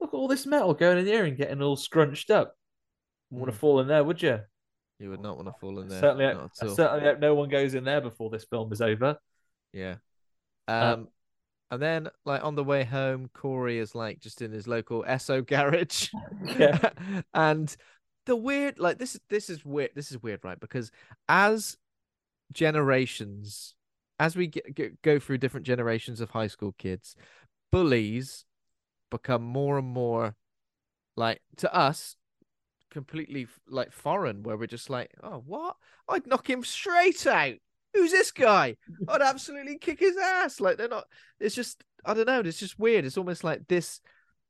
look at all this metal going in here and getting all scrunched up. Want to Mm. fall in there, would you? you would not want to fall in there. certainly, not I at all. certainly hope no one goes in there before this film is over. Yeah. Uh, Um, and then like on the way home, Corey is like just in his local Esso garage. [LAUGHS] Yeah. [LAUGHS] and the weird, like this, this is weird. This is weird, right? Because as generations, as we get, go through different generations of high school kids, bullies become more and more like to us completely like foreign where we're just like oh what? I'd knock him straight out. Who's this guy? I'd [LAUGHS] absolutely kick his ass. Like they're not it's just i don't know it's just weird. It's almost like this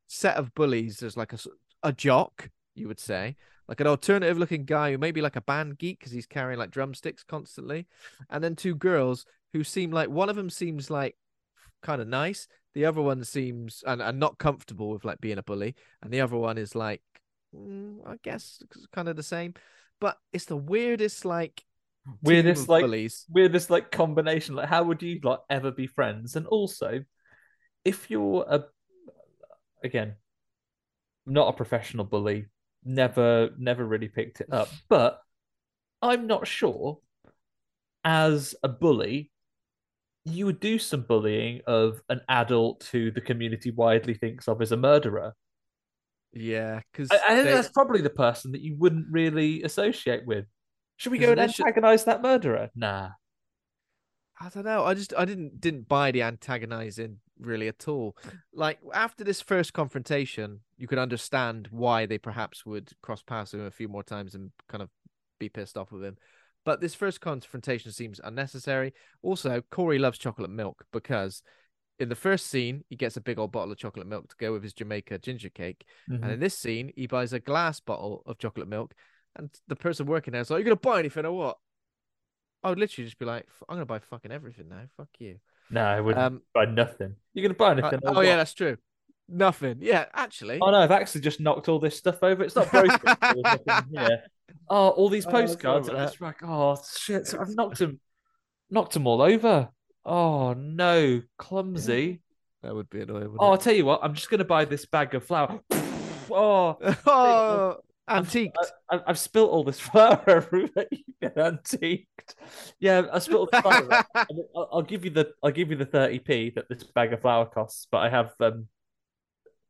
set of bullies there's like a, a jock you would say. Like an alternative looking guy who may be like a band geek because he's carrying like drumsticks constantly. And then two girls who seem like one of them seems like kind of nice The other one seems and, and not comfortable with like being a bully, and the other one is like, mm, I guess kind of the same, but it's the weirdest like weirdest like bullies. weirdest like combination. Like, how would you like ever be friends? And also, if you're a again, not a professional bully, never never really picked it up, but I'm not sure as a bully you would do some bullying of an adult who the community widely thinks of as a murderer. Yeah, because I, I think that's probably the person that you wouldn't really associate with. Should we go and antagonize that murderer? Nah. I don't know. I just I didn't didn't buy the antagonizing really at all. Like after this first confrontation, you could understand why they perhaps would cross paths with him a few more times and kind of be pissed off with him. But this first confrontation seems unnecessary. Also, Corey loves chocolate milk because in the first scene he gets a big old bottle of chocolate milk to go with his Jamaica ginger cake, Mm-hmm. and in this scene he buys a glass bottle of chocolate milk, and the person working there is like, Are "You gonna buy anything or what?" I would literally just be like, "I'm gonna buy fucking everything now. Fuck you." No, I wouldn't Um, buy nothing. You're gonna buy Uh, anything? oh or yeah, that's true. Nothing. Yeah, actually. Oh no, I've actually just knocked all this stuff over. It's not [LAUGHS] broken. Here. Oh, all these Oh, postcards. just like, oh shit! So I've knocked them, knocked them all over. Oh no, clumsy. That would be annoying. Oh, I'll tell you what. I'm just gonna buy this bag of flour. [LAUGHS] oh, oh, antiqued. I, I've spilt all this [LAUGHS] flour everywhere. You get antiqued. Yeah, I spilled the flour. [LAUGHS] I'll, I'll give you the I'll give you the thirty p that this bag of flour costs, but I have um,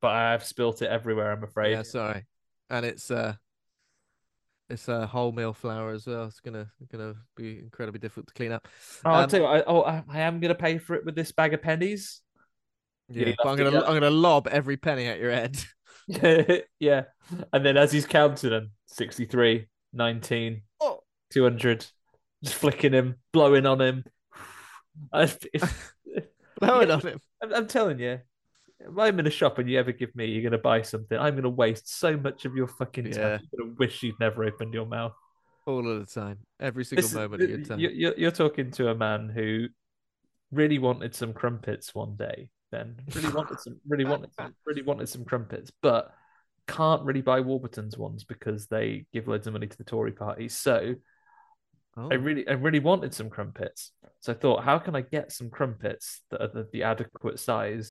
but I have spilt it everywhere. I'm afraid. yeah, sorry. And it's uh, it's a uh, wholemeal flour as well. It's gonna gonna be incredibly difficult to clean up. Oh, I'll Um, tell you, what, I, oh, I, I am gonna pay for it with this bag of pennies. Yeah, but I'm gonna get- I'm gonna lob every penny at your head. [LAUGHS] [LAUGHS] yeah, and then as he's counting them, 63, 19, Oh. 200, just flicking him, blowing on him. [SIGHS] [LAUGHS] Blowing Yeah. on him. I'm, I'm telling you, if I'm in a shop and you ever give me, you're gonna buy something. I'm gonna waste so much of your fucking time. Yeah. You're gonna wish you'd never opened your mouth. all of the time, every single This moment of your time. you- You're, you're talking to a man who really wanted some crumpets one day. Then really wanted some, really wanted, some, really wanted some crumpets, but can't really buy Warburton's ones because they give loads of money to the Tory party. So Oh. I really, I really wanted some crumpets. So I thought, how can I get some crumpets that are the, the adequate size?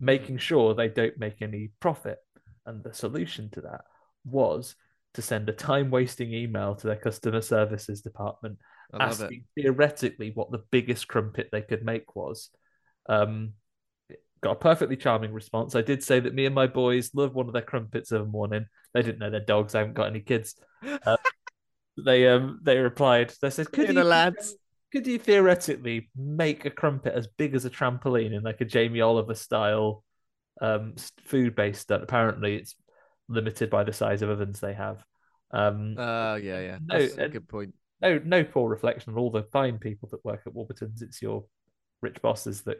Making sure they don't make any profit. And the solution to that was to send a time wasting email to their customer services department love it. asking theoretically what the biggest crumpet they could make was. Um, got a perfectly charming response. I did say that me and my boys love one of their crumpets of a morning. They didn't know their dogs. I haven't got any kids. [LAUGHS] Uh, they um they replied. They said, "Could you the lads. Could you theoretically make a crumpet as big as a trampoline in like a Jamie Oliver style um food based stunt? Apparently, it's limited by the size of ovens they have. Um, Oh yeah, yeah. No, That's a good point. no no poor reflection on all the fine people that work at Warburton's. It's your rich bosses that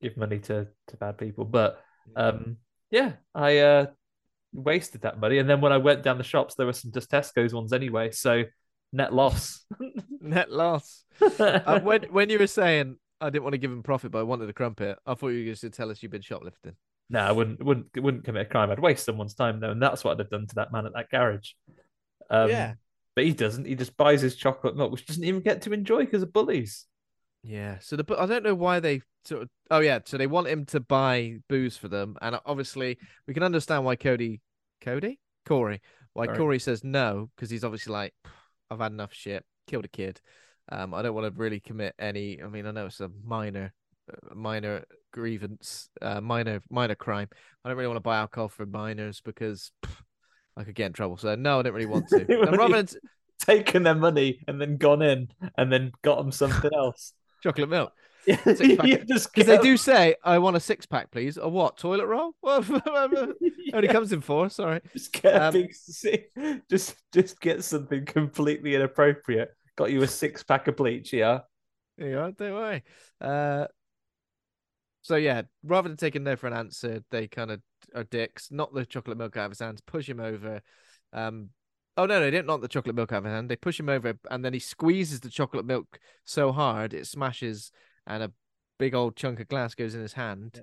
give money to to bad people. But um, yeah, I uh, wasted that money, and then when I went down the shops, there were some just Tesco's ones anyway. So net loss. [LAUGHS] [LAUGHS] Net loss. uh, when when you were saying I didn't want to give him profit, but I wanted a crumpet, I thought you were going to tell us you've been shoplifting. No, I wouldn't wouldn't wouldn't commit a crime. I'd waste someone's time though, and that's what I'd have done to that man at that garage. Um, Yeah. but he doesn't. He just buys his chocolate milk, which doesn't even get to enjoy because of bullies. Yeah. So the I don't know why they sort of. Oh yeah. So they want him to buy booze for them, and obviously we can understand why Cody, Cody, Corey, why Corey. Corey says no because he's obviously like, I've had enough shit, killed a kid. Um, I don't want to really commit any. I mean, I know it's a minor, uh, minor grievance, uh, minor, minor crime. I don't really want to buy alcohol for minors because pff, I could get in trouble. So no, I don't really want to. [LAUGHS] and rather than [LAUGHS] Taken their money and then gone in and then got them something else. [LAUGHS] chocolate milk. Yeah, Because they do say, I want a six pack, please. Or what? Toilet roll? Well, only comes in four. Sorry. Just get a Um, big, just just get something completely inappropriate. Got you a six pack of bleach, yeah. Yeah. Don't worry. Uh, so, yeah, rather than taking no for an answer, they kind of are dicks, knock the chocolate milk out of his hands, push him over. Um, oh, no, no, they didn't knock the chocolate milk out of his hand. They push him over, and then he squeezes the chocolate milk so hard it smashes, and a big old chunk of glass goes in his hand.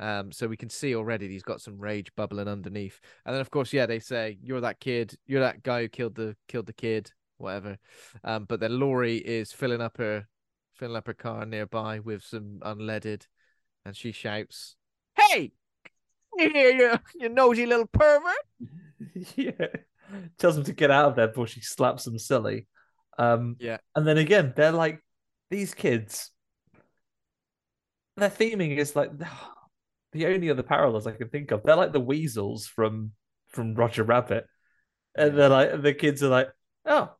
Um, so we can see already he's got some rage bubbling underneath. And then of course, yeah, they say you're that kid, you're that guy who killed the killed the kid, whatever. Um, but then Laurie is filling up her filling up her car nearby with some unleaded, and she shouts, "Hey, you here, you, you nosy little pervert!" [LAUGHS] yeah. Tells him to get out of there before she slaps him silly. Um, Yeah. And then again, they're like these kids. Their theming is like [SIGHS] the only other parallels I can think of. They're like the weasels from from Roger Rabbit, and they're like the kids are like, oh,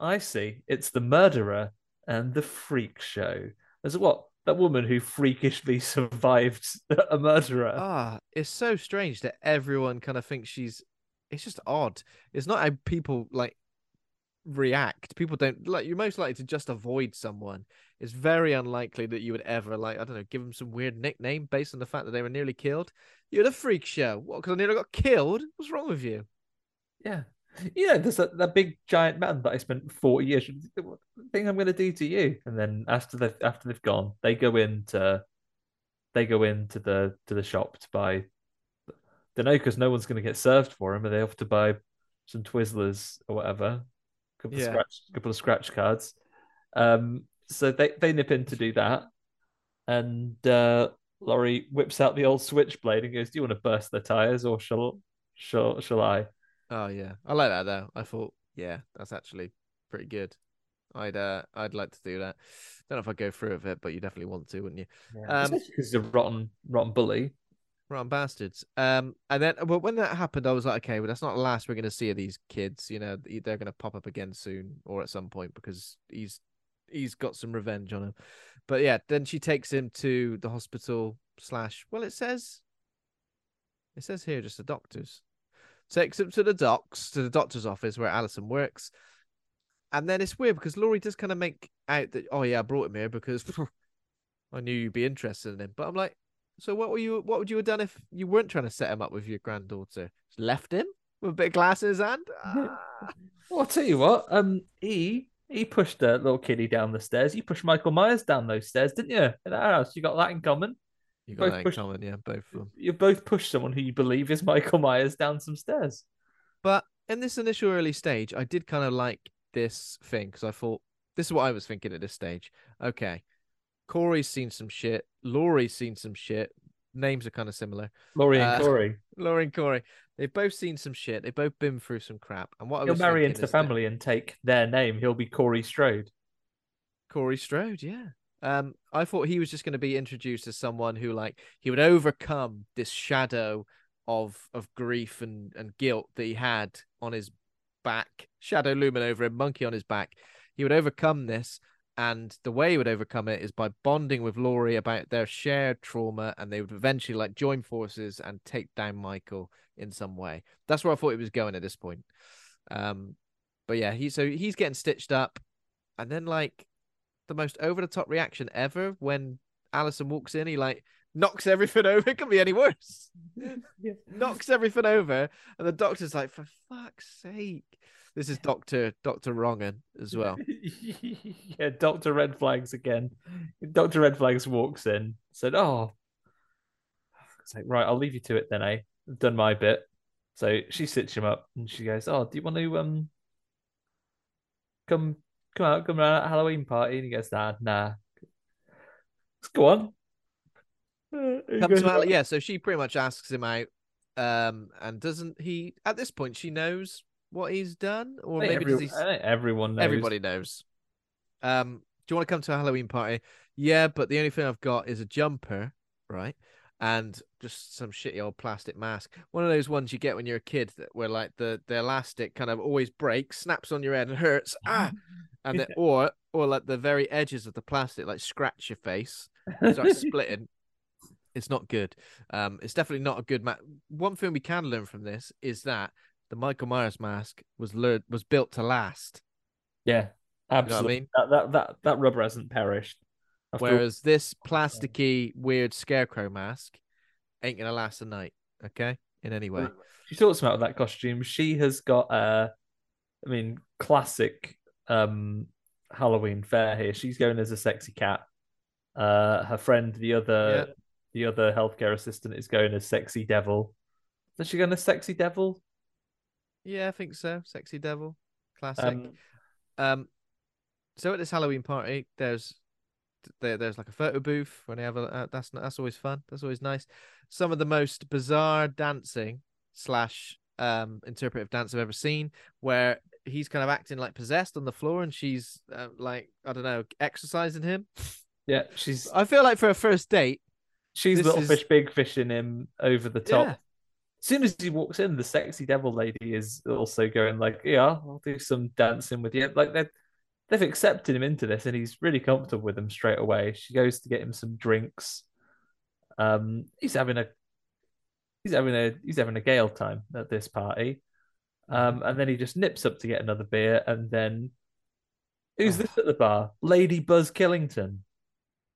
I see. It's the murderer and the freak show. There's what that woman who freakishly [LAUGHS] survived a murderer. Ah, it's so strange that everyone kind of thinks she's. It's just odd. It's not how people like react. People don't like. You're most likely to just avoid someone. It's very unlikely that you would ever like. I don't know, give them some weird nickname based on the fact that they were nearly killed. You're the freak show. What? Because I nearly got killed. What's wrong with you? Yeah. Yeah, there's that, that big giant man that I spent 40 years what thing I'm gonna do to you. And then after they after they've gone, they go into they go into the to the shop to buy don't know because no one's gonna get served for them, and they have to buy some Twizzlers or whatever. Couple Yeah. of scratch couple of scratch cards. Um so they, they nip in to do that. And uh Laurie whips out the old switchblade and goes, Do you want to burst their tires or shall shall shall I? Oh yeah, I like that though. I thought, yeah, that's actually pretty good. I'd uh, I'd like to do that. Don't know if I'd go through with it, but you definitely want to, wouldn't you? Um, Especially because he's a rotten, rotten bully. Rotten bastards. Um, and then, but when that happened, I was like, okay, well, that's not the last we're going to see of these kids. You know, they're going to pop up again soon or at some point because he's he's got some revenge on him. But yeah, then she takes him to the hospital slash. Well, it says it says here just the doctors takes him to the docs to the doctor's office where Allison works. And then it's weird because Laurie does kind of make out that oh yeah, I brought him here because [LAUGHS] I knew you'd be interested in him. But I'm like, so what were you? What would you have done if you weren't trying to set him up with your granddaughter? Just left him with a bit of glass in his hand? Ah. [LAUGHS] Well, I'll tell you what. Um, he he pushed the little kiddie down the stairs. You pushed Michael Myers down those stairs, didn't you? In that house, you got that in common. You got Both that in pushed- common, yeah, both of them. You both pushed someone who you believe is [LAUGHS] Michael Myers down some stairs. But in this initial early stage, I did kind of like this thing because I thought this is what I was thinking at this stage. Okay, Corey's seen some shit. Laurie's seen some shit. Names are kind of similar. Laurie and Uh, Corey. [LAUGHS] Laurie and Corey. They've both seen some shit. They've both been through some crap. And what He'll was marry into the is that- family and take their name. He'll be Corey Strode. Corey Strode, yeah. Um, I thought he was just going to be introduced as someone who, like, he would overcome this shadow of of grief and and guilt that he had on his back, shadow looming over him, monkey on his back. He would overcome this, and the way he would overcome it is by bonding with Laurie about their shared trauma, and they would eventually like join forces and take down Michael in some way. That's where I thought he was going at this point. Um, but yeah, he so he's getting stitched up, and then like the most over the top reaction ever when Allison walks in, he like knocks everything [LAUGHS] over. It could be any worse. [LAUGHS] knocks everything over, and the doctor's like, "For fuck's sake!" This is Doctor Doctor Wrongen as well. [LAUGHS] yeah, Doctor Red Flags again. Doctor Red Flags walks in, said, "Oh, it's like right, I'll leave you to it then. Eh, I've done my bit." So she sits him up, and she goes, "Oh, do you want to um come come out, come around at a Halloween party?" And he goes, "Nah, nah." Let's go on. Uh, he Come goes, to Al- yeah, so she pretty much asks him out, um, and doesn't he? At this point, she knows what he's done, or maybe every- he? Everyone knows. Everybody knows. Um, do you want to come to a Halloween party? Yeah, but the only thing I've got is a jumper, right? And just some shitty old plastic mask. One of those ones you get when you're a kid that where like the, the elastic kind of always breaks, snaps on your head and hurts. [LAUGHS] Ah and then or or like the very edges of the plastic like scratch your face, start [LAUGHS] splitting. It's not good. Um, it's definitely not a good mask. One thing we can learn from this is that the Michael Myers mask was learned was built to last. Yeah, absolutely. mean? that, that that that rubber hasn't perished. After Whereas this plasticky, weird scarecrow mask ain't gonna last a night. Okay, in any way. she talks about that costume. She has got a, I mean, classic um Halloween fair here. She's going as a sexy cat. Uh, her friend, the other, Yeah. the other healthcare assistant, is going as sexy devil. Is she going as sexy devil? Yeah, I think so. Sexy devil, classic. Um, Um, so at this Halloween party, there's there, there's like a photo booth when they have a uh, that's that's always fun. That's always nice. Some of the most bizarre dancing slash um interpretive dance I've ever seen, where he's kind of acting like possessed on the floor, and she's uh, like I don't know exercising him. yeah, she's I feel like for a first date, she's little is- fish, big fish in him over the top. Yeah. As soon as he walks in, the sexy devil lady is also going like, "Yeah, I'll do some dancing with you." Like they they've accepted him into this, and he's really comfortable with them straight away. She goes to get him some drinks. Um, he's having a he's having a he's having a gale time at this party. Um, and then he just nips up to get another beer, and then who's this at the bar? Lady Buzz Killington.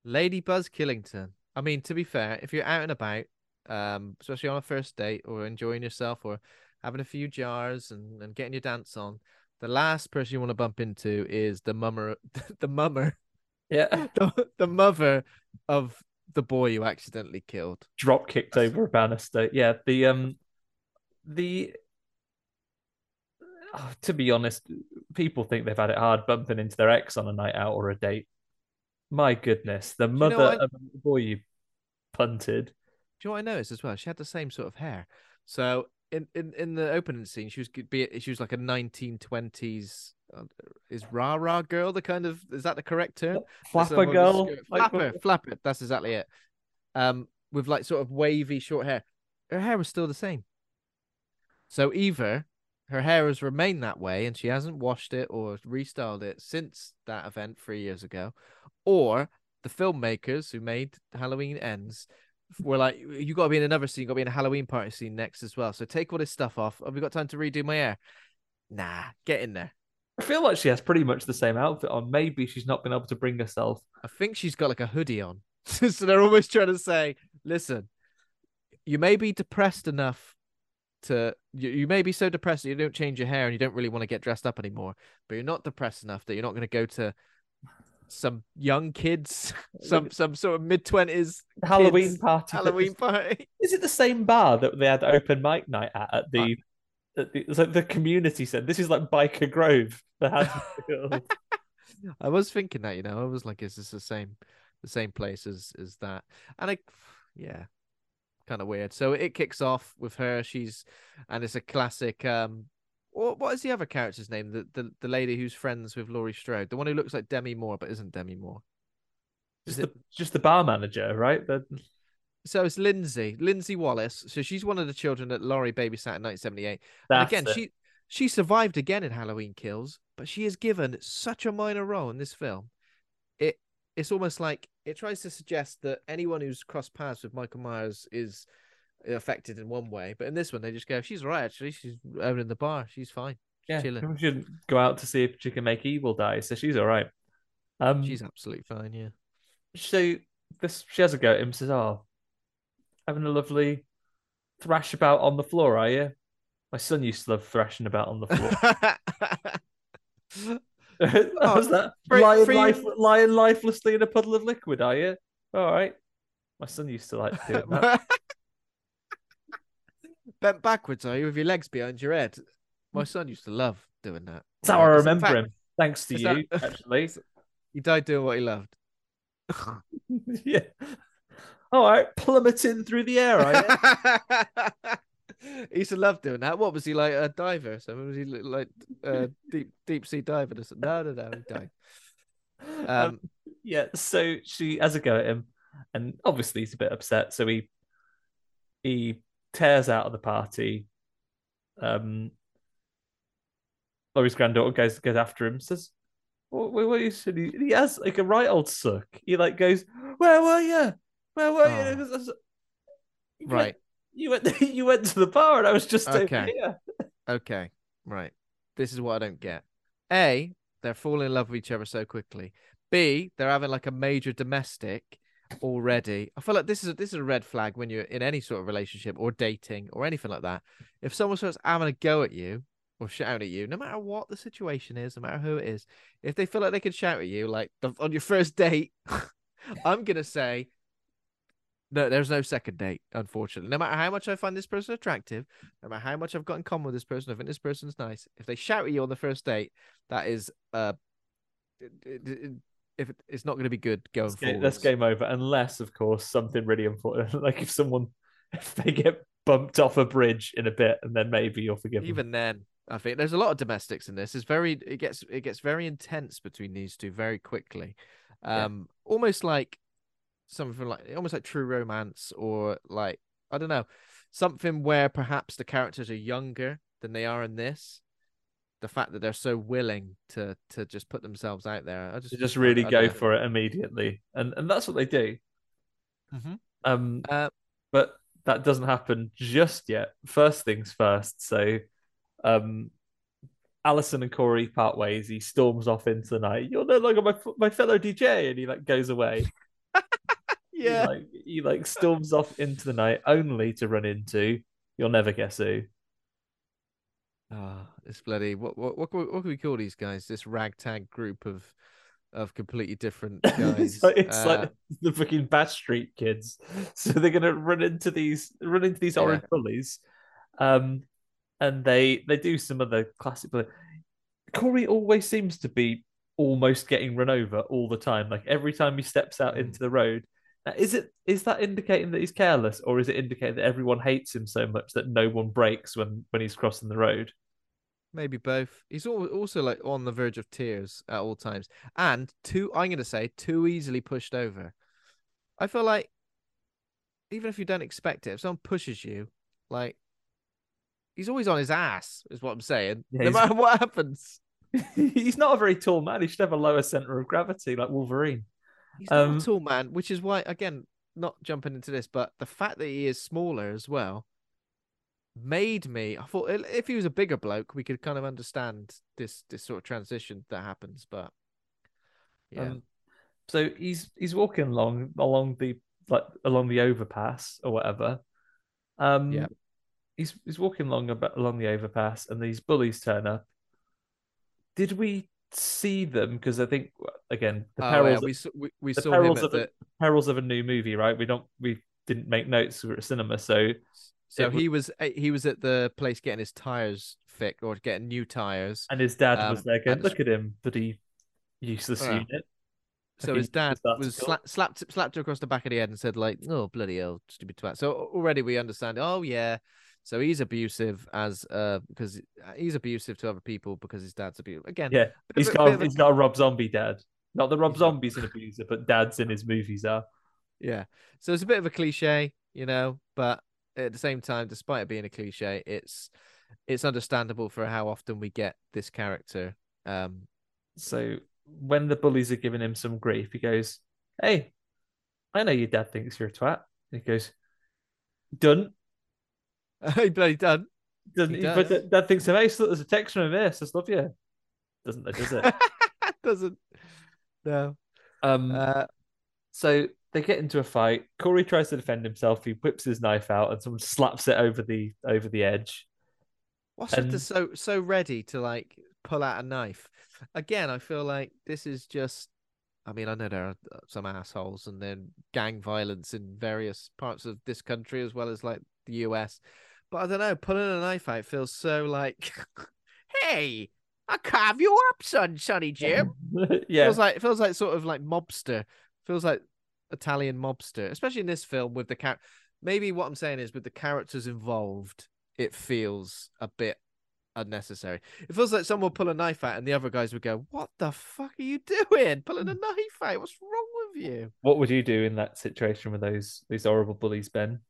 Lady Buzz Killington. I mean, to be fair, if you're out and about, um, especially on a first date or enjoying yourself or having a few jars and, and getting your dance on, the last person you want to bump into is the mummer, [LAUGHS] the mummer, Yeah, [LAUGHS] the, the mother of the boy you accidentally killed. drop kicked over a banister. Yeah, the um, the oh, to be honest, people think they've had it hard bumping into their ex on a night out or a date. My goodness, the know mother what? of the boy you punted. Do you know what I noticed as well? She had the same sort of hair. So in, in, in the opening scene, she was be she was like a 1920s uh, is rah rah girl the kind of is that the correct term? Flapper the one with the girl, flapper, flapper. That's exactly it. Um, with like sort of wavy short hair. Her hair was still the same. So either her hair has remained that way and she hasn't washed it or restyled it since that event three years ago, or the filmmakers who made Halloween Ends were like, you got to be in another scene, you got to be in a Halloween party scene next as well. So take all this stuff off. Have we got time to redo my hair? Nah, get in there. I feel like she has pretty much the same outfit on. Maybe she's not been able to bring herself. I think she's got like a hoodie on. [LAUGHS] so they're almost trying to say, listen, you may be depressed enough to you, you may be so depressed that you don't change your hair and you don't really want to get dressed up anymore, but you're not depressed enough that you're not going to go to some young kids, [LAUGHS] some some sort of mid twenties Halloween [LAUGHS] party. Halloween party. Is it the same bar that they had open mic night at? At the, at the like the community said this is like Byker Grove. [LAUGHS] I was thinking that, you know, I was like, is this the same, the same place as as that? And I, yeah, kind of weird. So it kicks off with her. She's, and it's a classic. Um, what what is the other character's name? The the the lady who's friends with Laurie Strode, the one who looks like Demi Moore but isn't Demi Moore. just Is the just the bar manager, right? The, So it's Lindsey, Lindsey Wallace. So she's one of the children that Laurie babysat in 1978. And again, it. she she survived again in Halloween Kills, but she is given such a minor role in this film. It it's almost like it tries to suggest that anyone who's crossed paths with Michael Myers is affected in one way, but in this one they just go, "She's all right, actually. She's owning the bar. She's fine. Yeah, chilling. we should go out to see if she can make Evil die. So she's all right. Um, She's absolutely fine. Yeah. so this she has a go at him. Says, "Oh, having a lovely thrash about on the floor, are you?" My son used to love thrashing about on the floor. [LAUGHS] [LAUGHS] Was that free- lying, free- life, lying lifelessly in a puddle of liquid? Are you? All right. My son used to like doing that. [LAUGHS] Bent backwards, are you, with your legs behind your head? My son used to love doing that. That's how I remember fact, him. Thanks to you, that- [LAUGHS] actually. He died doing what he loved. [LAUGHS] yeah. All right, plummeting through the air, you? he used to love doing that. What was he like? A diver? or something? Was he li- like uh, [LAUGHS] deep deep sea diver? Or something? No, no, no. He died. Um, yeah, so she has a go at him, and obviously he's a bit upset. So he he tears out of the party. Um, Laurie's granddaughter goes goes after him, says, "What, what, what you said?" He, he has like a right old suck. He like goes, "Where were you? Where were you?" Oh. You Right. went- You went [LAUGHS] you went to the bar, and I was just Okay. Okay, right. This is what I don't get. A, they're falling in love with each other so quickly. B, they're having like a major domestic already. I feel like this is a, this is a red flag when you're in any sort of relationship or dating or anything like that. If someone starts having a go at you or shout at you, no matter what the situation is, no matter who it is, if they feel like they can shout at you, like on your first date, [LAUGHS] I'm gonna say no, there's no second date, unfortunately. No matter how much I find this person attractive, no matter how much I've got in common with this person, I think this person's nice. If they shout at you on the first date, that is uh, if it's not going to be good going That's, forward. that's game over, unless, of course, something really important, [LAUGHS] like if someone [LAUGHS] if they get bumped off a bridge in a bit, and then maybe you'll forgive them. Even then, I think there's a lot of domestics in this. It's very it gets it gets very intense between these two very quickly. Yeah. Um almost like something like almost like true romance or like I don't know, something where perhaps the characters are younger than they are in this. The fact that they're so willing to to just put themselves out there. I just to just really I go for it immediately, and and that's what they do. Mhm. Um, Uh, but that doesn't happen just yet. First things first. So, um, Allison and Corey part ways. He storms off into the night. You're no longer my my fellow DJ, and he like goes away. [LAUGHS] He, Yeah. like he like storms off into the night, only to run into you'll never guess who. Ah, it's bloody what what what can we, what can we call these guys? This ragtag group of of completely different [LAUGHS] guys. it's like, it's Uh, like [LAUGHS] the fucking Bash Street kids. [LAUGHS] So they're gonna run into these run into these orange Yeah. bullies, um, and they they do some of the classic. bully- Corey always seems to be almost getting run over all the time. Like every time he steps out Mm. into the road. Is it is that indicating that he's careless, or is it indicating that everyone hates him so much that no one breaks when when he's crossing the road? Maybe both. He's also like on the verge of tears at all times, and too. I'm going to say too easily pushed over. I feel like even if you don't expect it, if someone pushes you, like he's always on his ass. Is what I'm saying. Yeah, no matter what happens, [LAUGHS] he's not a very tall man. He should have a lower center of gravity like Wolverine. He's not Um, a tall man. Which is why, again, not jumping into this, but the fact that he is smaller as well made me. I thought if he was a bigger bloke, we could kind of understand this this sort of transition that happens. But yeah. Um, so he's he's walking along along the like along the overpass or whatever. Um, Yeah. He's he's walking along along the overpass, and these bullies turn up. Did we see them? Because I think again the Oh, perils yeah, we we, we the saw perils of the. a, perils of a new movie, right? We don't we didn't make notes. We were at cinema, so So was- he was eh, he was at the place getting his tires fixed or getting new tires. and his dad was Um, there going, "Look at him, bloody useless Yeah. unit." So his dad was sla- slapped slapped her across the back of the head and said like, "Oh bloody hell, stupid twat." So already we understand. Oh yeah, so he's abusive as uh because he's abusive to other people because his dad's abusive. Again, Yeah, he's a- got bit a, he's got a Rob Zombie dad. Not that Rob Zombie's an abuser, but dads in his movies are. Yeah. So it's a bit of a cliche, you know, but at the same time, despite it being a cliche, it's it's understandable for how often we get this character. Um, So when the bullies are giving him some grief, he goes, "Hey, I know your dad thinks you're a twat." And he goes, "Done." [LAUGHS] he bloody done. Doesn't He he? But does. Dad- Dad thinks, "Hey, so there's a text from him. Says love you." Doesn't there? Does it? [LAUGHS] Doesn't. No. um. Uh, so they get into a fight. Corey tries to defend himself. He whips his knife out, and someone slaps it over the over the edge. what's with and- so so ready to like pull out a knife? Again, I feel like this is just. I mean, I know there are uh, some assholes and then gang violence in various parts of this country as well as like the US, but I don't know. Pulling a knife out feels so like, [LAUGHS] hey, I carve you up, son, Sonny Jim. [LAUGHS] yeah, Feels like it feels like sort of like mobster. Feels like Italian mobster, especially in this film with the car. Maybe what I'm saying is with the characters involved, it feels a bit unnecessary. It feels like someone will pull a knife out and the other guys would go, "What the fuck are you doing? Pulling a hmm. knife out? What's wrong with you?" what would you do in that situation with those these horrible bullies, Ben?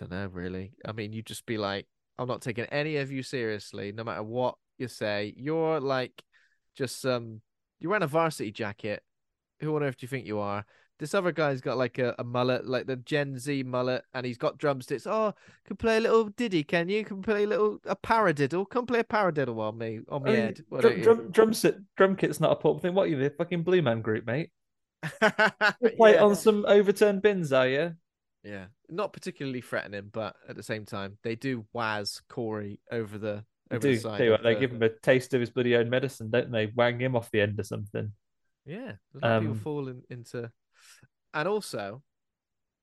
I don't know, really. I mean, you'd just be like, I'm not taking any of you seriously, no matter what you say. You're like just some. You're wearing a varsity jacket. Who on earth do you think you are? This other guy's got like a, a mullet, like the Gen Z mullet, and he's got drumsticks. Oh, can play a little diddy, can you? Can play a little a paradiddle? Come play a paradiddle on me on me I mean, head. Why drum, drum, drum, sit, drum kit's not a pop thing. What are you, the fucking Blue Man Group, mate? You play it Yeah. on some overturned bins, are you? Yeah, not particularly threatening, but at the same time, they do waz Corey over the They over do, the side. of they the- give him a taste of his bloody own medicine, don't they? Wang him off the end or something. Yeah, of people Um, fall in, into, and also,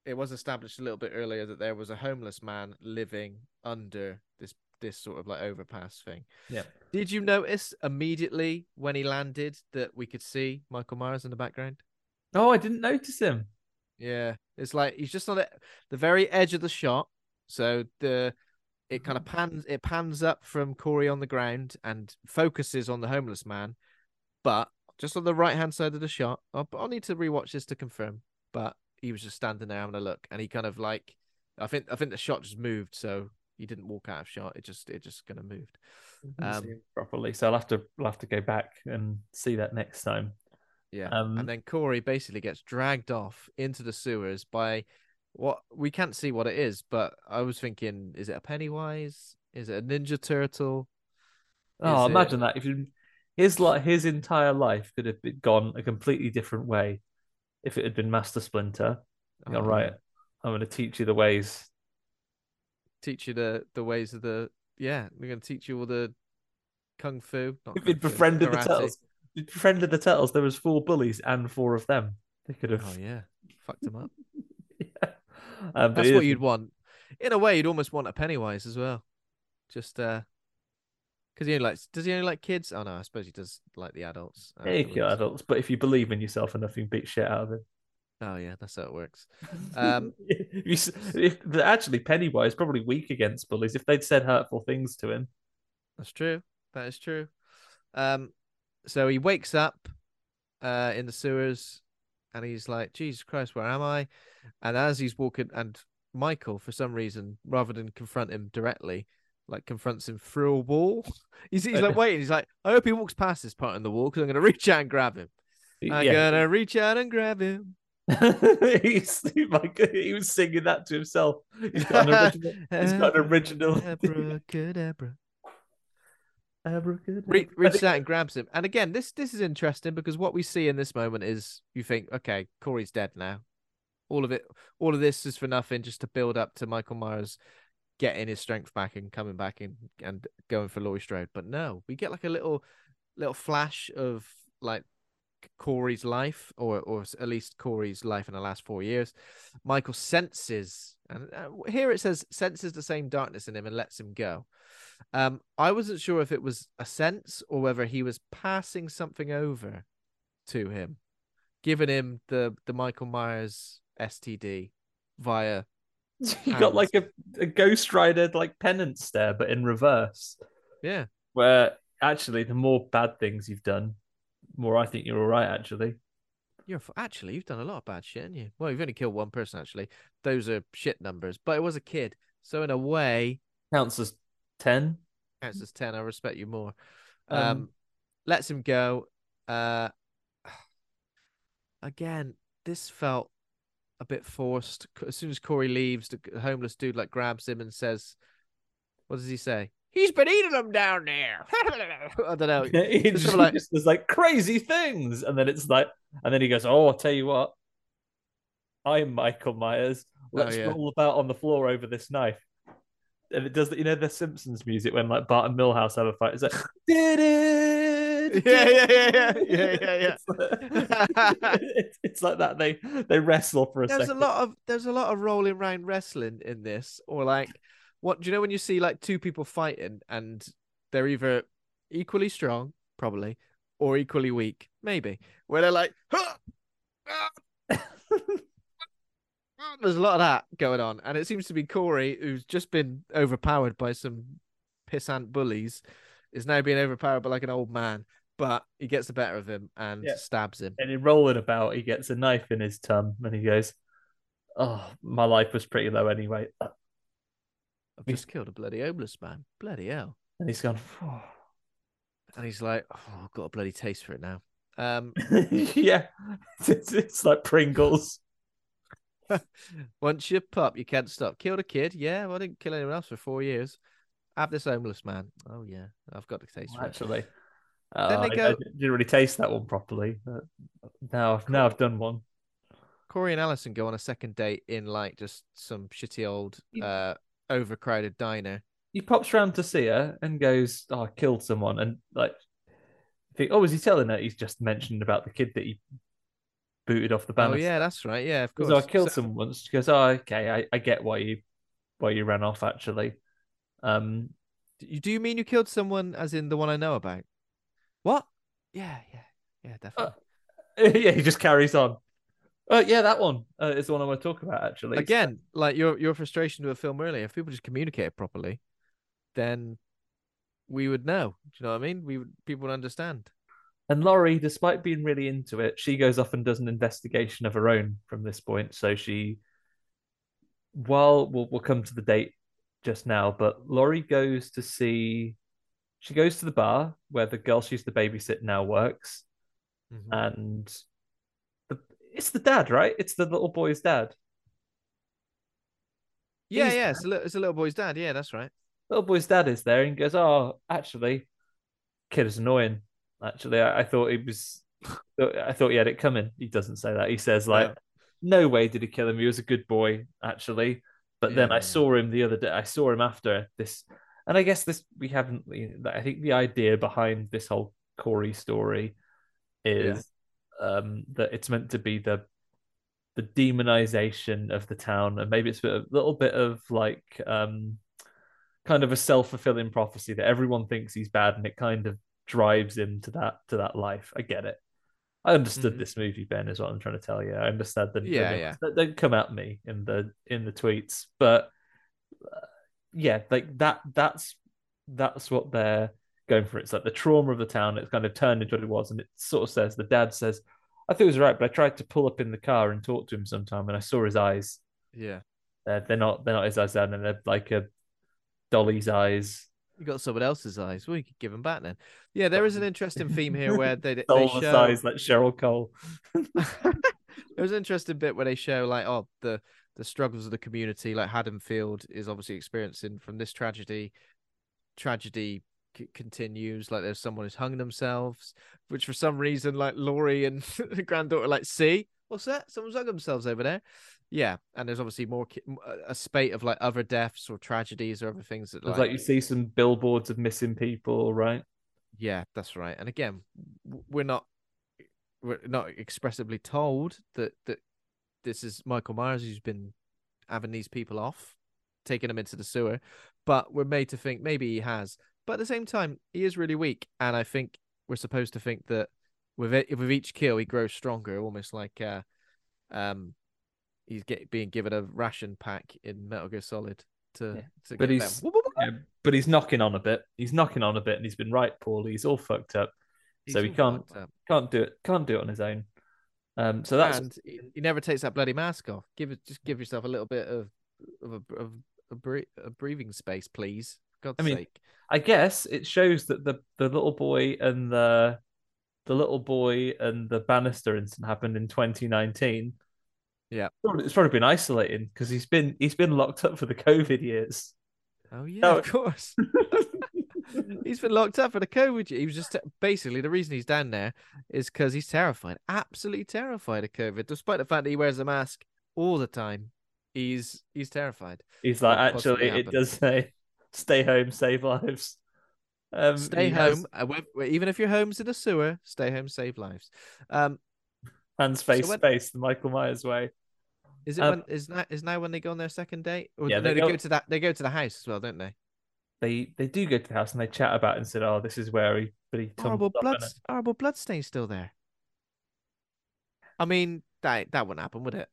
it was established a little bit earlier that there was a homeless man living under this this sort of like overpass thing. Yeah. Did you notice immediately when he landed that we could see Michael Myers in the background? Oh, I didn't notice him. Yeah, it's like he's just on the, the very edge of the shot. So the it kind of pans it pans up from Corey on the ground and focuses on the homeless man, but just on the right hand side of the shot. I'll, I'll need to rewatch this to confirm. But he was just standing there having a look, and he kind of like I think I think the shot just moved, so he didn't walk out of shot. It just it just kind of moved. Um, properly, so I'll have to I'll have to go back and see that next time. Yeah. Um, and then Corey basically gets dragged off into the sewers by what we can't see what it is, but I was thinking, is it a Pennywise? Is it a Ninja Turtle? Oh, Is it- imagine that if you his like his entire life could have been gone a completely different way if it had been Master Splinter. Oh, All right. I'm going to teach you the ways. Teach you the, the ways of the yeah, we're gonna teach you all the kung fu. Not kung fu, befriended the turtles, if he'd the turtles. There was four bullies and four of them. They could have. Oh yeah, fucked him up. [LAUGHS] yeah. Um, That's what you'd want. In a way, you'd almost want a Pennywise as well. Just uh because he only likes does he only like kids? Oh no, I suppose he does like the adults. Yeah, you kill adults, but if you believe in yourself enough, you can beat shit out of him. Oh yeah, that's how it works. [LAUGHS] Um if you, if, actually, Pennywise probably weak against bullies. If they'd said hurtful things to him, That's true. That is true. Um, so he wakes up uh in the sewers and he's like, Jesus Christ, where am I? And as he's walking and Michael, for some reason, rather than confront him directly, like confronts him through a wall. [LAUGHS] He's he's like waiting. He's like, I hope he walks past this part in the wall because I'm gonna reach out and grab him. I'm Yeah. gonna reach out and grab him. [LAUGHS] he's like he was singing that to himself. He's got an [LAUGHS] original. he's got an original. Abracadabra. Abracadabra. Re- reaches out and grabs him. And again, this this is interesting because what we see in this moment is you think, okay, Corey's dead now. All of it, all of this is for nothing, just to build up to Michael Myers getting his strength back and coming back and and going for Laurie Strode. But no, we get like a little little flash of like Corey's life, or or at least Corey's life in the last four years. Michael senses, and uh, here it says senses the same darkness in him and lets him go. Um, I wasn't sure if it was a sense or whether he was passing something over to him, giving him the the Michael Myers STD via. [LAUGHS] You got like a, a Ghost Rider like penance there, but in reverse. Yeah, Where actually, the more bad things you've done, more I think you're all right. Actually, you're actually you've done a lot of bad shit, haven't you? Well, you've only killed one person actually. Those are shit numbers, but it was a kid, so in a way, counts as ten. counts as ten. I respect you more. Um, Um, lets him go. Uh, again, this felt a bit forced. As soon as Corey leaves, the homeless dude like grabs him and says, What does he say? He's been eating them down there. [LAUGHS] I don't know. [LAUGHS] He It's just, like, [LAUGHS] just does like crazy things, and then it's like, and then he goes, "Oh, I'll tell you what, I'm Michael Myers. Oh, Let's Oh, yeah. roll about on the floor over this knife." And it does, that, you know, the Simpsons music when like Bart and Milhouse have a fight. It's like, did it? Yeah, yeah, yeah, yeah, yeah, yeah, yeah. It's like, it's, like that. They they wrestle for a there's second. a lot of there's a lot of rolling around wrestling in this, or like what do you know when you see like two people fighting and they're either equally strong, probably, or equally weak, maybe, where they're like, "Huh! Ah!" [LAUGHS] there's a lot of that going on, and it seems to be Corey who's just been overpowered by some pissant bullies, is now being overpowered by like an old man, but he gets the better of him and Yeah. stabs him. and in rolling about, he gets a knife in his tum, and he goes, "Oh, my life was pretty low anyway." I've just killed a bloody homeless man. Bloody hell. And he's gone, "Oh." [SIGHS] And he's like, oh, I've got a bloody taste for it now. Um, [LAUGHS] yeah, [LAUGHS] it's, it's like Pringles. [LAUGHS] once you pop, you can't stop. Killed a kid. Yeah, well, I didn't kill anyone else for four years. Have this homeless man. Oh, yeah, I've got the taste for it. Actually, Then Uh, they I- go- I didn't really taste that one properly. But now, now I've done one. Corey and Allison go on a second date in like just some shitty old, uh, overcrowded diner. He pops round to see her and goes, "Oh, I killed someone," and like, think, "Oh, is he telling her?" He's just mentioned about the kid that he booted off the band? Oh, yeah, that's right. Yeah, of course. goes, "Oh, I killed So- someone once. She goes, "Oh, okay, I, I get why you why you ran off actually." Um, Do- Do you mean you killed someone, as in the one I know about? What? Yeah, yeah, yeah, definitely. [LAUGHS] yeah, he just carries on. Oh, yeah, that one uh, is the one I want to talk about actually. Again, like your your frustration with a film earlier, if people just communicated properly, then we would know. Do you know what I mean? We would people would understand. And Laurie, despite being really into it, she goes off and does an investigation of her own from this point. So she, while we'll, we'll come to the date just now, but Laurie goes to see, she goes to the bar where the girl she's the babysit now works, Mm-hmm. and it's the dad, right? It's the little boy's dad. Yeah, He's yeah, it's a, little, it's a little boy's dad. Yeah, that's right. Little boy's dad is there and goes, "Oh, actually, kid is annoying. Actually, I, I thought he was, I thought he had it coming. He doesn't say that. He says like, Yeah. no way did he kill him. He was a good boy, actually. But then I saw him the other day. I saw him after this, and I guess this we haven't. I think the idea behind this whole Corey story is um, that it's meant to be the the demonization of the town, and maybe it's a little bit of like um, kind of a self fulfilling prophecy that everyone thinks he's bad, and it kind of drives him to that to that life. I get it. I understood Mhm. this movie, Ben, is what I'm trying to tell you. I understand that. Yeah, yeah. that- Don't come at me in the in the tweets, but uh, yeah, like that. That's that's what they're going for. It's like the trauma of the town. It's kind of turned into what it was, and it sort of says the dad says, "I thought he was right, but I tried to pull up in the car and talk to him sometime, and I saw his eyes. Yeah, They're, they're not they're not his eyes, and they're like a Dolly's eyes." you got someone else's eyes. Well, you could give them back then. Yeah, there is an interesting theme here where they [LAUGHS] they show eyes like Cheryl Cole. [LAUGHS] There was an interesting bit where they show like oh the the struggles of the community. Like Haddonfield is obviously experiencing from this tragedy. Tragedy c- continues. Like there's someone who's hung themselves, which for some reason like Laurie and [LAUGHS] the granddaughter like see what's that? Someone's hung themselves over there. Yeah, and there's obviously more ki- a- spate of like other deaths or tragedies or other things that It's like you see some billboards of missing people, right? Yeah, that's right. And again, we're not we're not expressively told that that this is Michael Myers who's been having these people off, taking them into the sewer, but we're made to think maybe he has. But at the same time, he is really weak, and I think we're supposed to think that with it, with each kill, he grows stronger, almost like uh, um, he's get being given a ration pack in Metal Gear Solid to, Yeah. to But get he's yeah, but he's knocking on a bit. He's knocking on a bit, and he's been right poorly. He's all fucked up, so he can't can't do it. Can't do it on his own. Um, so that's and he he never takes that bloody mask off. Give it, just give yourself a little bit of of a of a, bre- a breathing space, please. God's I mean, sake. I guess it shows that the the little boy and the the little boy and the Bannister incident happened in 2019. Yeah. It's probably been isolating because he's been he's been locked up for the COVID years. Oh yeah, No. of course. [LAUGHS] he's been locked up for the COVID. He was just basically the reason he's down there is because he's terrified, absolutely terrified of COVID, despite the fact that he wears a mask all the time. He's he's terrified. He's like, actually, it does say, "Stay home, save lives." Um, Stay he has home, uh, even if your home's in a sewer. Stay home, save lives. Um, hands, face, when- space, the Michael Myers way. is it Um, when is now is now when they go on their second date? Or Yeah, no, they they, go... go- to that. They go to the house as well, don't they? They they do go to the house and they chat about it and said, "Oh, this is where he." But he Horrible blood, horrible blood stains still there. I mean, that that wouldn't happen, would it?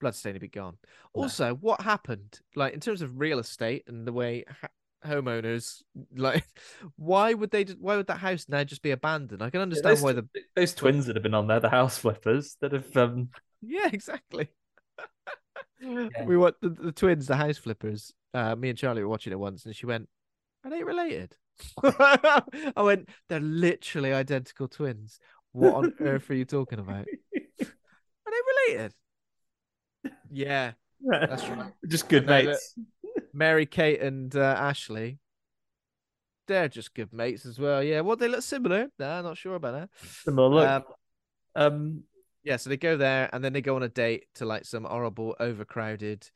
Bloodstain would be gone. No. Also, what happened, like in terms of real estate and the way ha- homeowners, like, [LAUGHS] why would they? Just, why would that house now just be abandoned? I can understand those, why the. those twins that have been on there, the house flippers that have um [LAUGHS] Yeah, exactly. We want the, the twins, the house flippers. Uh, me and Charlie were watching it once, and she went, "Are they related?" [LAUGHS] I went, "They're literally identical twins. What on earth are you talking about? Are they related?" Yeah, that's right. just good mates. Mary Kate and uh, Ashley. They're just good mates as well. Yeah, well, they look similar. Nah, not sure about that. Similar look. Um, Um, yeah, so they go there and then they go on a date to like some horrible, overcrowded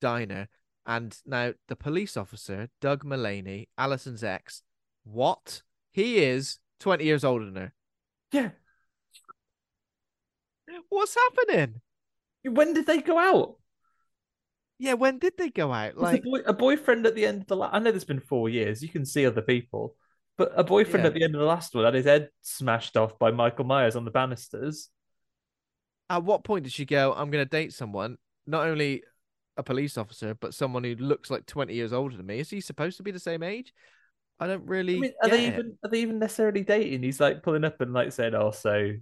diner. And now the police officer, Doug Mahoney, Allison's ex, what? He is 20 years older than her. yeah. What's happening? When did they go out? Yeah, when did they go out? Like, a, boy, a boyfriend at the end of the last. I know there's been four years. You can see other people, but a boyfriend Yeah. at the end of the last one had his head smashed off by Michael Myers on the banisters. at what point did she go, I'm going to date someone, not only a police officer, but someone who looks like 20 years older than me? Is he supposed to be the same age? I don't really. I mean, are they it. even are they even necessarily dating? He's like pulling up and like saying, "Oh, so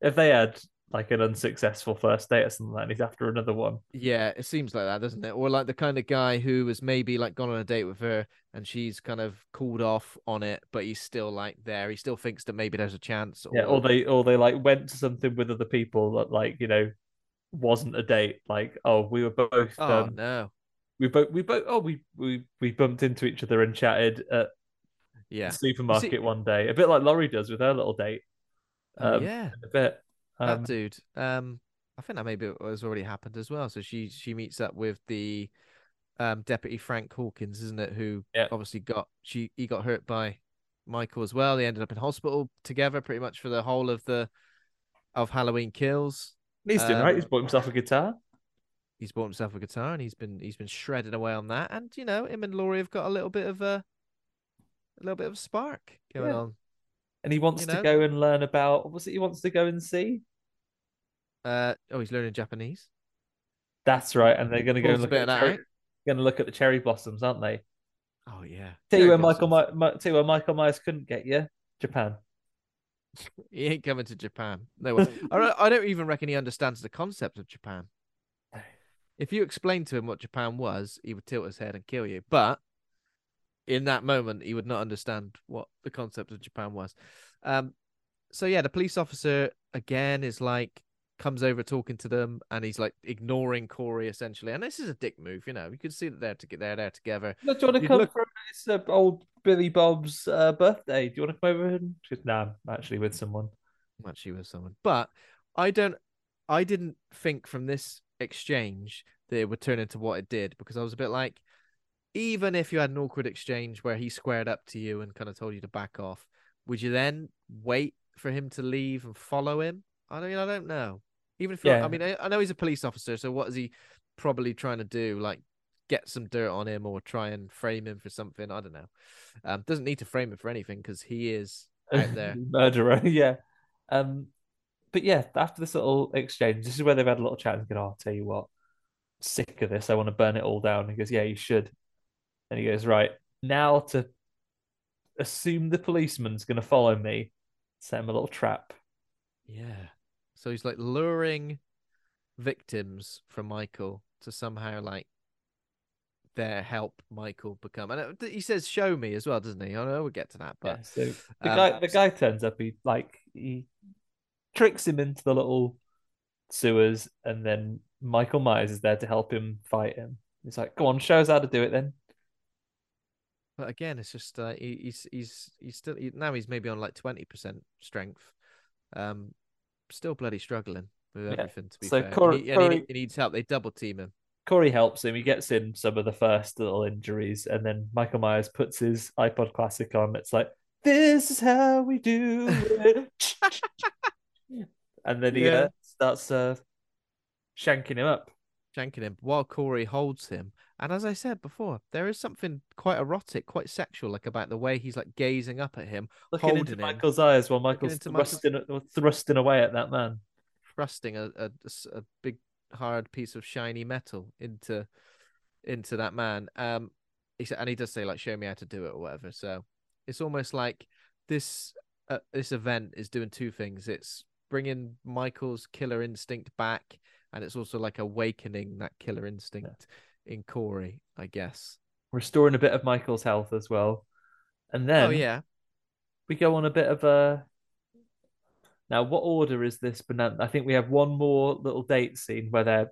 if they had like an unsuccessful first date or something, like that, and he's after another one." Yeah, it seems like that, doesn't it? Or like the kind of guy who has maybe like gone on a date with her and she's kind of cooled off on it, but he's still like there. He still thinks that maybe there's a chance. Or... Yeah, or they or they like went to something with other people that like you know wasn't a date. Like, oh, we were both Oh um, no. we both we both oh we we we bumped into each other and chatted at Yeah. the supermarket See- one day, a bit like Laurie does with her little date. Oh, Um, yeah. a bit. That Um, dude. Um, I think that maybe has already happened as well. So she she meets up with the um deputy Frank Hawkins, isn't it? Who Yeah. obviously got she he got hurt by Michael as well. They ended up in hospital together pretty much for the whole of the of Halloween kills. he's doing right. Um, He's bought himself a guitar. he's bought himself a guitar and he's been he's been shredding away on that. And you know, him and Laurie have got a little bit of a a little bit of spark going Yeah. on. And he wants you to know? go and learn about what was it he wants to go and see? Uh oh, he's learning Japanese. That's right. And they're gonna go Pulls and look at the that cherry, gonna look at the cherry blossoms, aren't they? Oh yeah. Tell you where Michael. My, tell you where Michael Myers couldn't get you. Japan. [LAUGHS] He ain't coming to Japan. No way. I don't, I don't even reckon he understands the concept of Japan. [SIGHS] If you explained to him what Japan was, he would tilt his head and kill you. But in that moment, he would not understand what the concept of Japan was. Um, so yeah, the police officer again is like comes over talking to them, and he's like ignoring Corey essentially. And this is a dick move, you know. You can see that they're to they're there together. No, do you want to come look- for it's uh, old Billy Bob's uh, birthday? Do you want to come over and just nah, I'm actually with someone. actually with someone. But I don't I didn't think from this exchange that it would turn into what it did because I was a bit like even if you had an awkward exchange where he squared up to you and kind of told you to back off, would you then wait for him to leave and follow him? I mean, I don't know. Even if Yeah. I mean, I, I know he's a police officer, so what is he probably trying to do? Like get some dirt on him or try and frame him for something? I don't know. Um, doesn't need to frame him for anything because he is out there. [LAUGHS] Murderer, [LAUGHS] yeah. Um, but yeah, after this little exchange, this is where they've had a little chat and go, oh, I'll tell you what, sick of this. I want to burn it all down. He goes, Yeah, you should. And he goes, Right, now to assume the policeman's going to follow me, set him a little trap. Yeah. So he's like luring victims from Michael to somehow like their help Michael become. And it- he says, "Show me" as well, doesn't he? I know we'll get to that, but Yeah, so the um, guy the guy turns up, he like he tricks him into the little sewers, and then Michael Myers is there to help him fight him. He's like, Go on, show us how to do it then. but again, it's just uh, he, he's he's he's still he, now he's maybe on like twenty percent strength. Um, still bloody struggling with Yeah. everything. To be So fair, Cor- and, he, Corey- he needs help. They double team him. Corey helps him. He gets in some of the first little injuries, and then Michael Myers puts his iPod Classic on. It's like, "This is how we do it," [LAUGHS] and then he Yeah. uh, starts uh, shanking him up. shanking him while Corey holds him. And as I said before, there is something quite erotic, quite sexual, like about the way he's like gazing up at him, Looking holding into him, Michael's eyes while Michael's into Michael's- thrusting, thrusting away at that man. thrusting a a big hard piece of shiny metal into into that man. Um, he said, and he does say like, "Show me how to do it" or whatever. So it's almost like this uh, this event is doing two things. It's bringing Michael's killer instinct back, and it's also like awakening that killer instinct in Corey, I guess. restoring a bit of Michael's health as well. And oh, then oh yeah, we go on a bit of a. Now, what order is this? Banana? I think we have one more little date scene where they're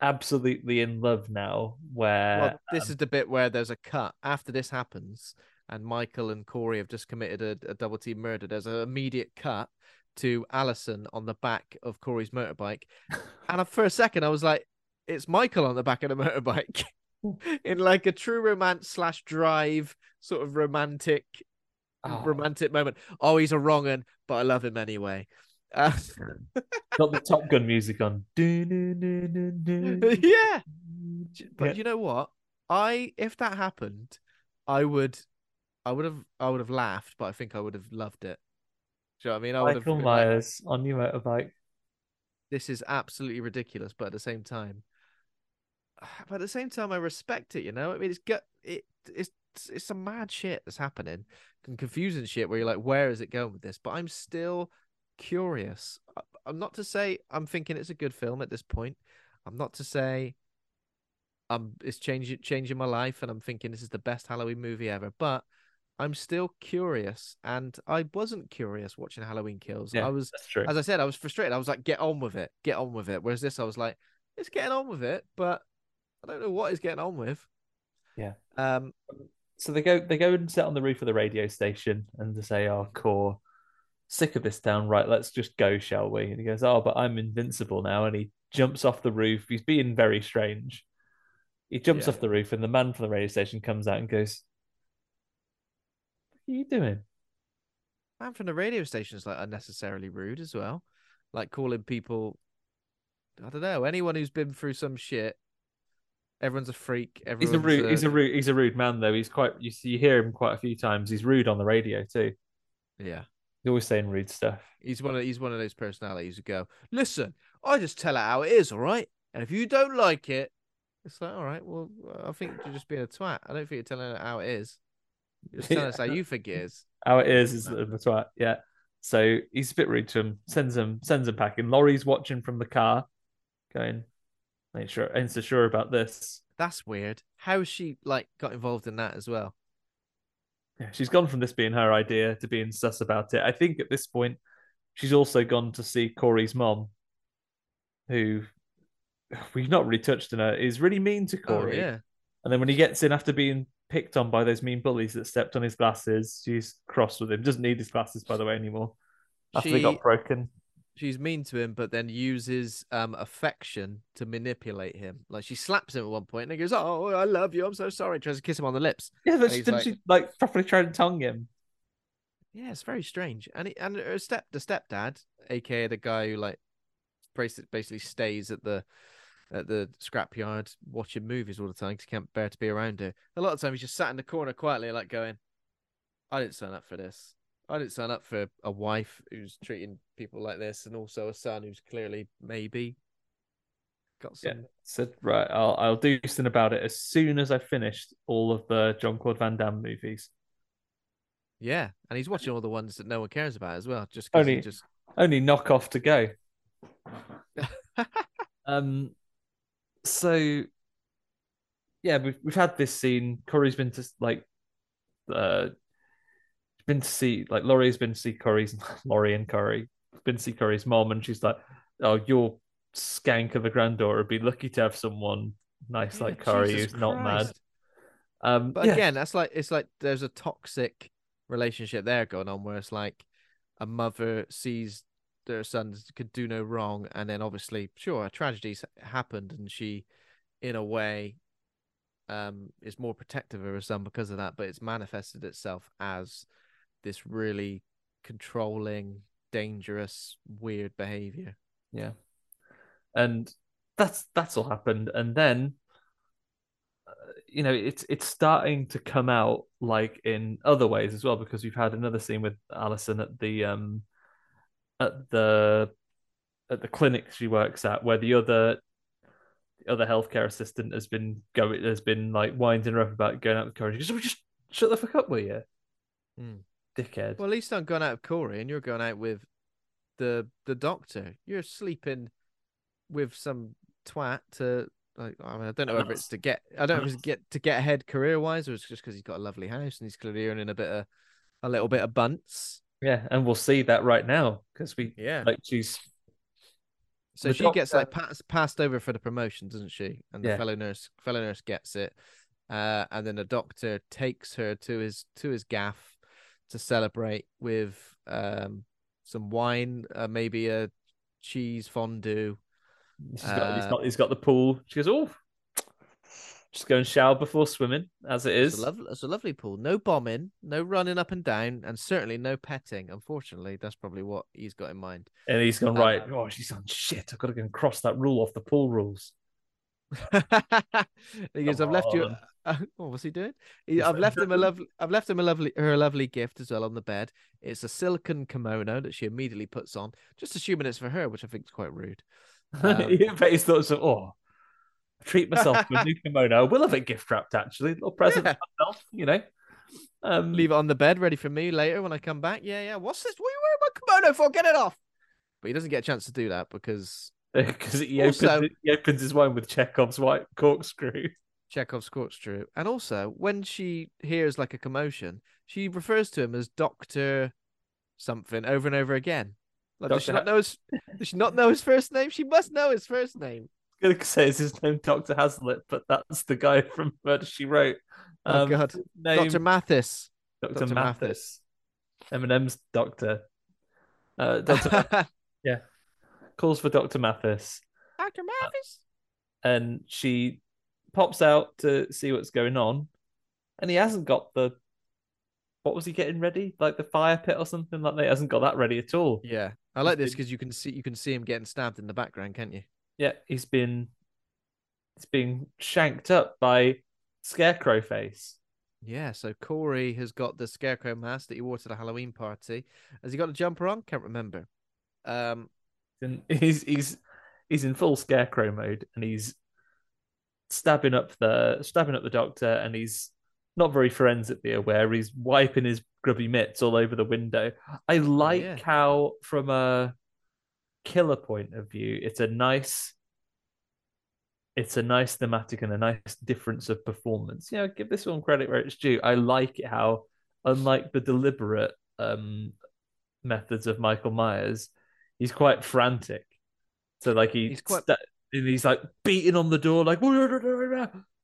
absolutely in love now. Where well, this um, is the bit where there's a cut after this happens, and Michael and Corey have just committed a, a double team murder. There's an immediate cut to Allison on the back of Corey's motorbike, [LAUGHS] and for a second I was like, "It's Michael on the back of the [LAUGHS] motorbike." [LAUGHS] In like a true romance slash drive sort of romantic, Oh. romantic moment. Oh, he's a wrong un, but I love him anyway. Uh, [LAUGHS] got the Top Gun music on. yeah, but Yeah. you know what? I if that happened, I would, I would have, I would have laughed, but I think I would have loved it. Do you know what I mean? I would have Michael been like, Myers on your motorbike. this is absolutely ridiculous, but at the same time, [SIGHS] but at the same time, I respect it. You know, I mean, it's gut, it, it's it's some mad shit that's happening, and confusing shit where you're like, where is it going with this? But I'm still curious. I'm not to say I'm thinking it's a good film at this point. I'm not to say um it's changing changing my life and I'm thinking this is the best Halloween movie ever, but I'm still curious and I wasn't curious watching Halloween Kills. Yeah, I was as I said, I was frustrated. I was like, get on with it, get on with it. Whereas this I was like, it's getting on with it, but I don't know what it's getting on with. Yeah. Um So they go they go and sit on the roof of the radio station and they say, "Oh, core, sick of this town. Right, let's just go, shall we?" And he goes, "Oh, but I'm invincible now." And he jumps off the roof. He's being very strange. He jumps Yeah. off the roof, and the man from the radio station comes out and goes, "What are you doing?" man from the radio station is like unnecessarily rude as well. Like calling people I don't know, anyone who's been through some shit. Everyone's a freak. He's a rude. He's a rude. He's a rude man, though. He's quite. You see, you hear him quite a few times. He's rude on the radio too. Yeah. He's always saying rude stuff. He's one of he's one of those personalities who go, listen, I just tell it how it is, all right? And if you don't like it, it's like, all right, well, I think you're just being a twat. I don't think you're telling it how it is. You're just telling us how [LAUGHS] you think it is. How it is is the twat. Yeah. So he's a bit rude to him. Sends him. Sends him packing. Laurie's watching from the car, going, "Ain't sure. Ain't so sure about this." That's weird. How she like got involved in that as well? Yeah, she's gone from this being her idea to being sus about it. I think at this point, she's also gone to see Corey's mom, who we've not really touched on her, is really mean to oh, Corey. Oh, yeah. And then when he gets in after being picked on by those mean bullies that stepped on his glasses, she's cross with him. Doesn't need his glasses, by the way, anymore. After they got broken. She's mean to him, but then uses um affection to manipulate him. Like she slaps him at one point and he goes, Oh, I love you. I'm so sorry. Tries to kiss him on the lips. Yeah, And but didn't like- she like properly try to tongue him? Yeah, it's very strange. And he, and her step the stepdad, aka the guy who like basically stays at the at the scrapyard watching movies all the time because he can't bear to be around her. A lot of times he's just sat in the corner quietly, like going, "I didn't sign up for this. I didn't sign up for a wife who's treating people like this, and also a son who's clearly maybe got some. Yeah. some." Said right, I'll I'll do something about it as soon as I finished all of the Jean-Claude Van Damme movies. Yeah, and he's watching all the ones that no one cares about as well, just Only just only knock off to go. [LAUGHS] um, so yeah, we've we've had this scene. Corey's been to like, uh, been to see like Laurie's been to see Corey's [LAUGHS] Laurie and Corey been to see Corey's mom, and she's like, "Oh, your skank of a granddaughter would be lucky to have someone nice Yeah, like Corey Jesus who's not mad." Um, But yeah. again, that's like it's like there's a toxic relationship there going on where it's like a mother sees their son could do no wrong, and then obviously, sure, a tragedy's happened, and she, in a way, um, is more protective of her son because of that. But it's manifested itself as this really controlling, dangerous, weird behavior. Yeah. And that's that's all happened. And then uh, you know, it's it's starting to come out like in other ways as well, because we've had another scene with Allison at the um at the at the clinic she works at where the other the other healthcare assistant has been going has been like winding her up about going out with Corey. She goes, "Oh, just shut the fuck up, will you? Mm. Dickhead. Well, at least I'm going out with Corey, and you're going out with the the doctor. You're sleeping with some twat to like. I mean, I don't know whether it's to get. I don't know if it's get to get ahead career wise, or it's just because he's got a lovely house and he's clearly earning a bit of a little bit of bunts. Yeah, and we'll see that right now because we Yeah. like she's So The she gets like passed passed over for the promotion, doesn't she? And the Yeah. fellow nurse fellow nurse gets it, uh, and then the doctor takes her to his to his gaff to celebrate with um some wine, uh, maybe a cheese fondue. He's got, he's Uh, got he's got the pool. She goes, oh, just go and shower before swimming, as it It's is. a lovely, it's a lovely pool. No bombing, no running up and down, and certainly no petting. Unfortunately, that's probably what he's got in mind. And he's gone Um, right. Oh, she's on shit. I've got to go and cross that rule off the pool rules. [LAUGHS] he goes, "I've left you." [LAUGHS] Uh, what was he doing? He, I've left him a lovely. I've left him a lovely, her a lovely gift as well on the bed. It's a silicon kimono that she immediately puts on, just assuming it's for her, which I think is quite rude. [LAUGHS] Um, yeah, but he's thought, so, oh, I treat myself to a new [LAUGHS] kimono. I will have it gift wrapped actually, a little present Yeah. for myself. You know. Um, leave it on the bed, ready for me later when I come back. Yeah, yeah. What's this? What are you wearing my kimono for? Get it off! But he doesn't get a chance to do that because because he Also- opens he opens his wine with Chekhov's white corkscrew. Chekhov's corkscrew. And also, when she hears like a commotion, she refers to him as Doctor something over and over again. Like, does she not know his? does she not know his first name? She must know his first name. I was gonna say is his name Doctor Hazlitt, but that's the guy from Murder She Wrote. Oh Um, God, name- Doctor Mathis. Dr. Dr. Mathis. Eminem's doctor. Uh, Dr. [LAUGHS] yeah. Calls for Dr. Mathis. Doctor Mathis. And she pops out to see what's going on. And he hasn't got the. What was he getting ready? Like the fire pit or something like that? He hasn't got that ready at all. Yeah, I like He's this been- because you can see you can see him getting stabbed in the background, can't you? Yeah, he's been. he's been shanked up by Scarecrow Face. Yeah. So Corey has got the scarecrow mask that he wore to the Halloween party. Has he got a jumper on? Can't remember. Um, and he's he's he's in full scarecrow mode and he's stabbing up the stabbing up the doctor and he's not very forensically aware he's wiping his grubby mitts all over the window i like yeah. how from a killer point of view it's a nice it's a nice thematic and a nice difference of performance you know give this one credit where it's due i like it how unlike the deliberate um methods of michael myers he's quite frantic. So like he He's quite- sta- and he's like beating on the door like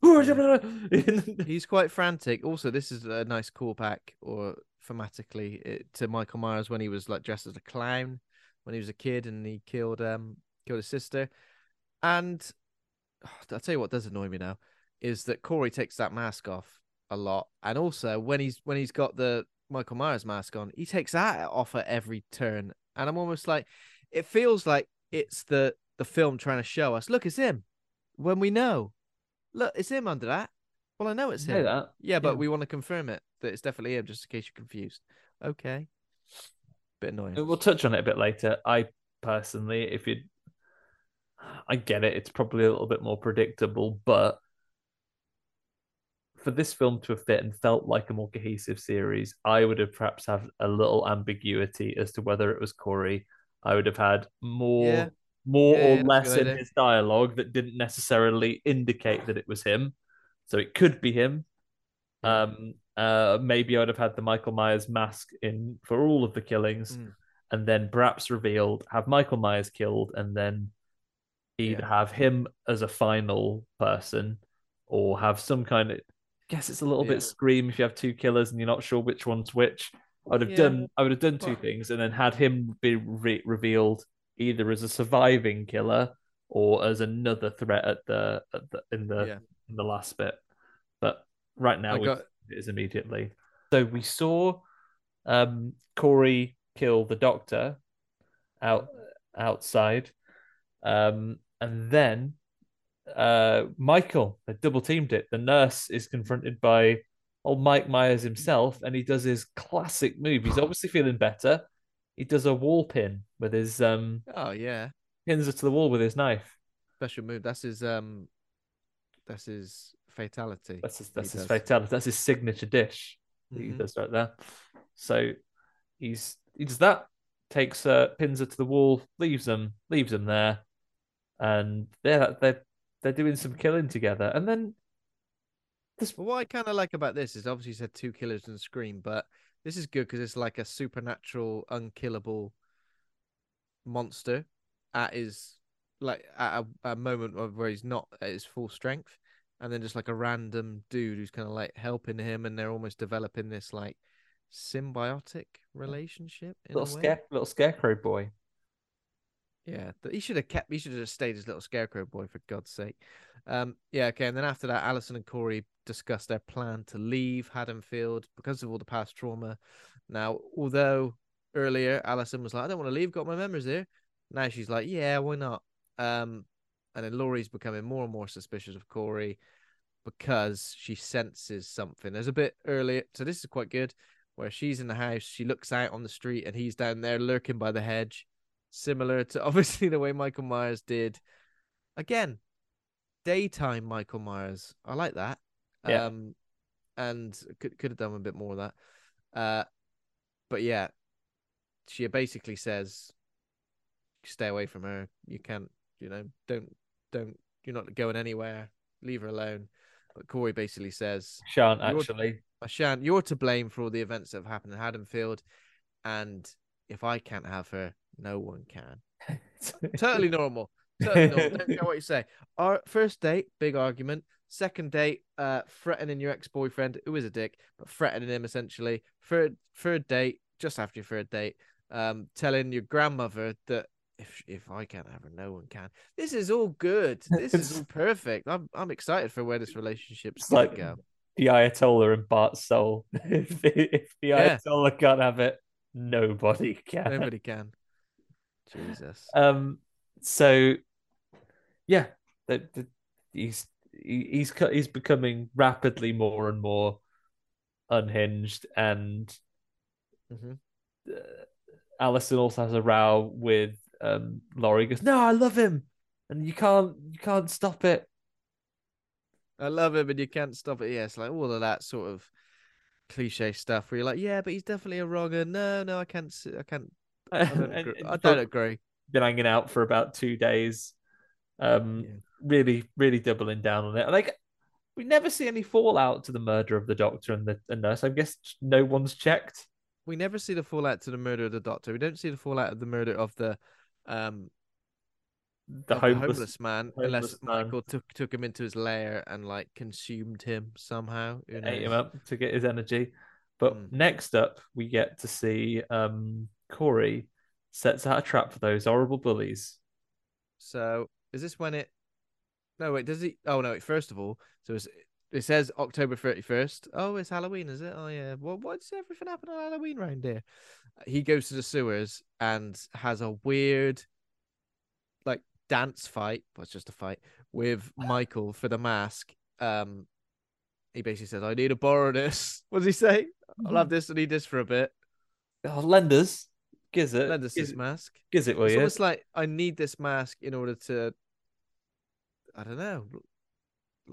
[LAUGHS] he's quite frantic. Also, this is a nice callback or thematically it, to Michael Myers when he was like dressed as a clown when he was a kid and he killed um killed his sister. And oh, [SIGHS] I'll tell you what does annoy me now is that Corey takes that mask off a lot, and also when he's when he's got the Michael Myers mask on, he takes that off at every turn, and I'm almost like, it feels like it's the the film trying to show us, look, it's him, when we know, look, it's him under that. Well, I know it's him. that. Yeah, but Yeah. we want to confirm it that it's definitely him, just in case you're confused. Okay, bit annoying. we'll touch on it a bit later i personally if you i get it it's probably a little bit more predictable but for this film to have fit and felt like a more cohesive series i would have perhaps had a little ambiguity as to whether it was corey i would have had more Yeah. More Yeah, or less in his dialogue that didn't necessarily indicate that it was him so it could be him um uh maybe i'd have had the michael myers mask in for all of the killings Mm. and then perhaps revealed have michael myers killed and then either Yeah. have him as a final person or have some kind of guess it's a little Yeah. bit scream if you have two killers and you're not sure which one's which. I would have Yeah. done I would have done two Well- things and then had him be re- revealed either as a surviving killer or as another threat at the, at the in the Yeah. in the last bit. But right now got- it is immediately. So we saw um Corey kill the doctor out outside. Um and then uh Michael they double teamed it. The nurse is confronted by old Mike Myers himself, and he does his classic move. He's obviously feeling better. He does a wall pin with his um Oh yeah, pins her to the wall with his knife. special move. That's his um, that's his fatality. That's his he that's his does. fatality. That's his signature dish. that He does right there. So he's he does that, takes uh pins her to the wall, leaves them, leaves them there, and they're they're they're doing some killing together. And then this what I kind of like about this is obviously you said two killers and scream, but this is good because it's like a supernatural, unkillable monster at his like at a, a moment of where he's not at his full strength, and then just like a random dude who's kind of like helping him, and they're almost developing this like symbiotic relationship in little scare little scarecrow boy. Yeah, he should have kept. He should have just stayed as little scarecrow boy for God's sake. Um, yeah, okay. And then after that, Allison and Corey discussed their plan to leave Haddonfield because of all the past trauma. Now, although earlier Allison was like, "I don't want to leave, got my memories here," now she's like, "Yeah, why not?" Um, and then Laurie's becoming more and more suspicious of Corey because she senses something. There's a bit earlier, so this is quite good, where she's in the house, she looks out on the street, and he's down there lurking by the hedge similar to [LAUGHS] obviously the way Michael Myers did. Again, daytime Michael Myers. I like that. Yeah. Um, and could could have done a bit more of that. Uh, but yeah, she basically says, "Stay away from her. You can't. You know, don't don't. You're not going anywhere. Leave her alone." But Corey basically says, Shan't actually. I shan't. You're to blame for all the events that have happened in Haddonfield, and if I can't have her, no one can. [LAUGHS] totally normal. Totally normal. Don't care what you say. Our first date, big argument. Second date, uh, threatening your ex boyfriend, who is a dick, but threatening him essentially. Third, third date, just after your third date, um, telling your grandmother that if if I can't have her, no one can. This is all good. This is all perfect. I'm I'm excited for where this relationship's gonna like go. the Ayatollah and Bart's soul. [LAUGHS] if, if the Yeah. Ayatollah can't have it, nobody can. Nobody can. Jesus. Um. So, yeah, that that- he's he, he's he's becoming rapidly more and more unhinged, and hmm uh, Allison also has a row with um Laurie. Goes, no, I love him, and you can't you can't stop it. I love him, and you can't stop it. Yeah, like all of that sort of cliche stuff where you're like, yeah, but he's definitely a wronger. No, no, I can't. I can't. I don't [LAUGHS] And- agree. I don't agree. been hanging out for about two days. Um, Yeah. really, really doubling down on it. Like, we never see any fallout to the murder of the doctor and the, the nurse. I guess no one's checked. We never see the fallout to the murder of the doctor. We don't see the fallout of the murder of the um The of homeless, man, homeless unless man. Michael took took him into his lair and like consumed him somehow. Ate him up to get his energy. But Mm. next up, we get to see um, Corey sets out a trap for those horrible bullies. So is this when it? No, wait. Does he? Oh no! Wait, first of all, so it's, it says October thirty first. Oh, it's Halloween, is it? Oh yeah. Well, why does everything happen on Halloween round here? He goes to the sewers and has a weird, like dance fight. Well, it's just a fight with Michael for the mask. Um, he basically says, "I need to borrow this." What does he say? I'll have this. I need this for a bit. Oh, lenders, giz it, Lend us giz, this mask. giz it, will It's you? almost like I need this mask in order to. I don't know.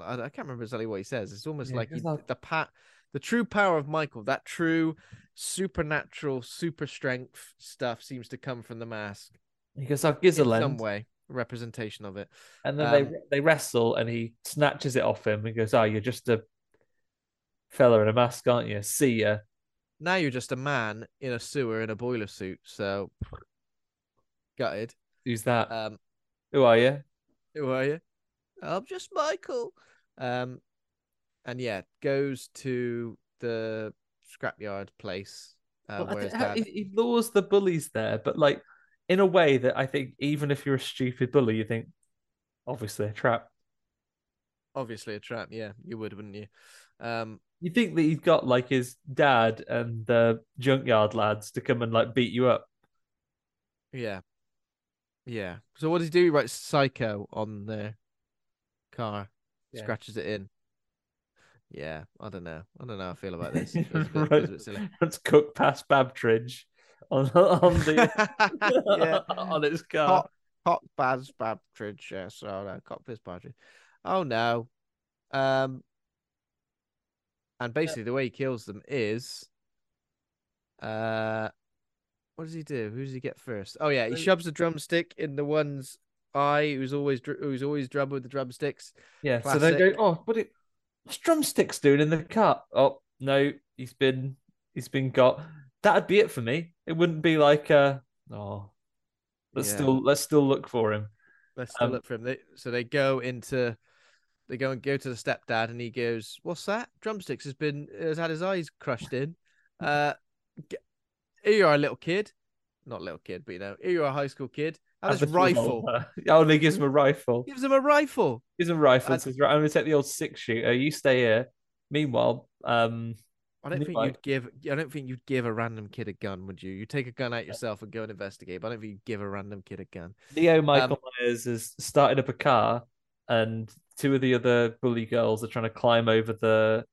I, I can't remember exactly what he says. It's almost Yeah, like he, the pat, the true power of Michael, that true supernatural, super strength stuff seems to come from the mask He goes, "I'll some way, representation of it. and then Um, they they wrestle, and he snatches it off him. He goes, "Oh, you're just a fella in a mask, aren't you? See ya." Now you're just a man in a sewer in a boiler suit. So, gutted. Who's that? Um, Who are you? Who are you? I'm just Michael. Um, and yeah, goes to the scrapyard place. Uh, Well, where his how- dad. he, he lures the bullies there, but like in a way that I think even if you're a stupid bully, you think obviously a trap. Obviously a trap. Yeah, you would, wouldn't you? Um, You think that he's got like his dad and the junkyard lads to come and like beat you up. yeah, yeah. So what does he do? He writes "psycho" on the car, Yeah. scratches it in. Yeah, I don't know. I don't know how I feel about this. [LAUGHS] It bit, Right. feels a bit silly. Let's cook past Babtridge on on the [LAUGHS] Yeah. [LAUGHS] on his car. Hot, hot Baz Babtridge. Yes, oh no, cock piss Babtridge. Oh no. Um, and basically the way he kills them is, uh, what does he do? Who does he get first? Oh yeah, he shoves a drumstick in the one's eye who's always dr- who's always drumming with the drumsticks. Yeah, so they go, oh, what it, what's drumsticks doing in the car? Oh no, he's been he's been got. That'd be it for me. It wouldn't be like, uh, oh, let's Yeah. still let's still look for him. Let's still Um, look for him. They, so they go into, they go and go to the stepdad, and he goes, "What's that? Drumsticks has been has had his eyes crushed in. Uh, g- here you are, a little kid, not little kid, but you know, here you are, a high school kid. Have Have this a rifle. Oh, and he gives him a rifle. Gives him a rifle. Gives him a rifle. Says, right, I'm going to take the old six shooter. You stay here. Meanwhile, um, I don't think you'd give. I don't think you'd give a random kid a gun, would you? You take a gun out yourself and go and investigate. But I don't think you'd give a random kid a gun. Leo Um, Michael Myers has started up a car, and two of the other bully girls are trying to climb over the.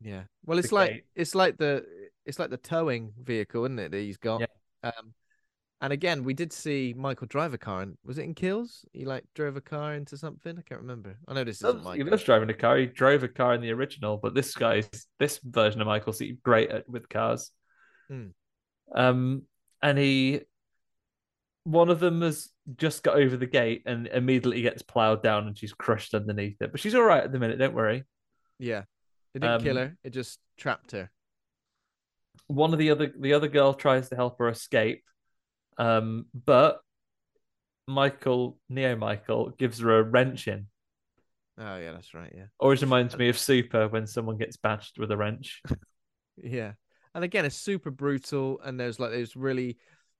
Yeah. Well, it's like gate. it's like the it's like the towing vehicle, isn't it? That he's got. Yeah. Um, and again, we did see Michael drive a car. And was it in Kills? He like drove a car into something. I can't remember. I know this isn't He Michael. loves driving a car. He drove a car in the original, but this guy's this version of Michael seems great at, with cars. Hmm. Um, and he, one of them has just got over the gate and immediately gets plowed down, and she's crushed underneath it. But she's all right at the minute. Don't worry. Yeah. It didn't kill Um, her. It just trapped her. one of the other the other girl tries to help her escape um but michael neo michael gives her a wrench in Oh yeah, that's right. Yeah. always reminds me of super when someone gets bashed with a wrench [LAUGHS] Yeah. And again, it's super brutal, and there's like there's really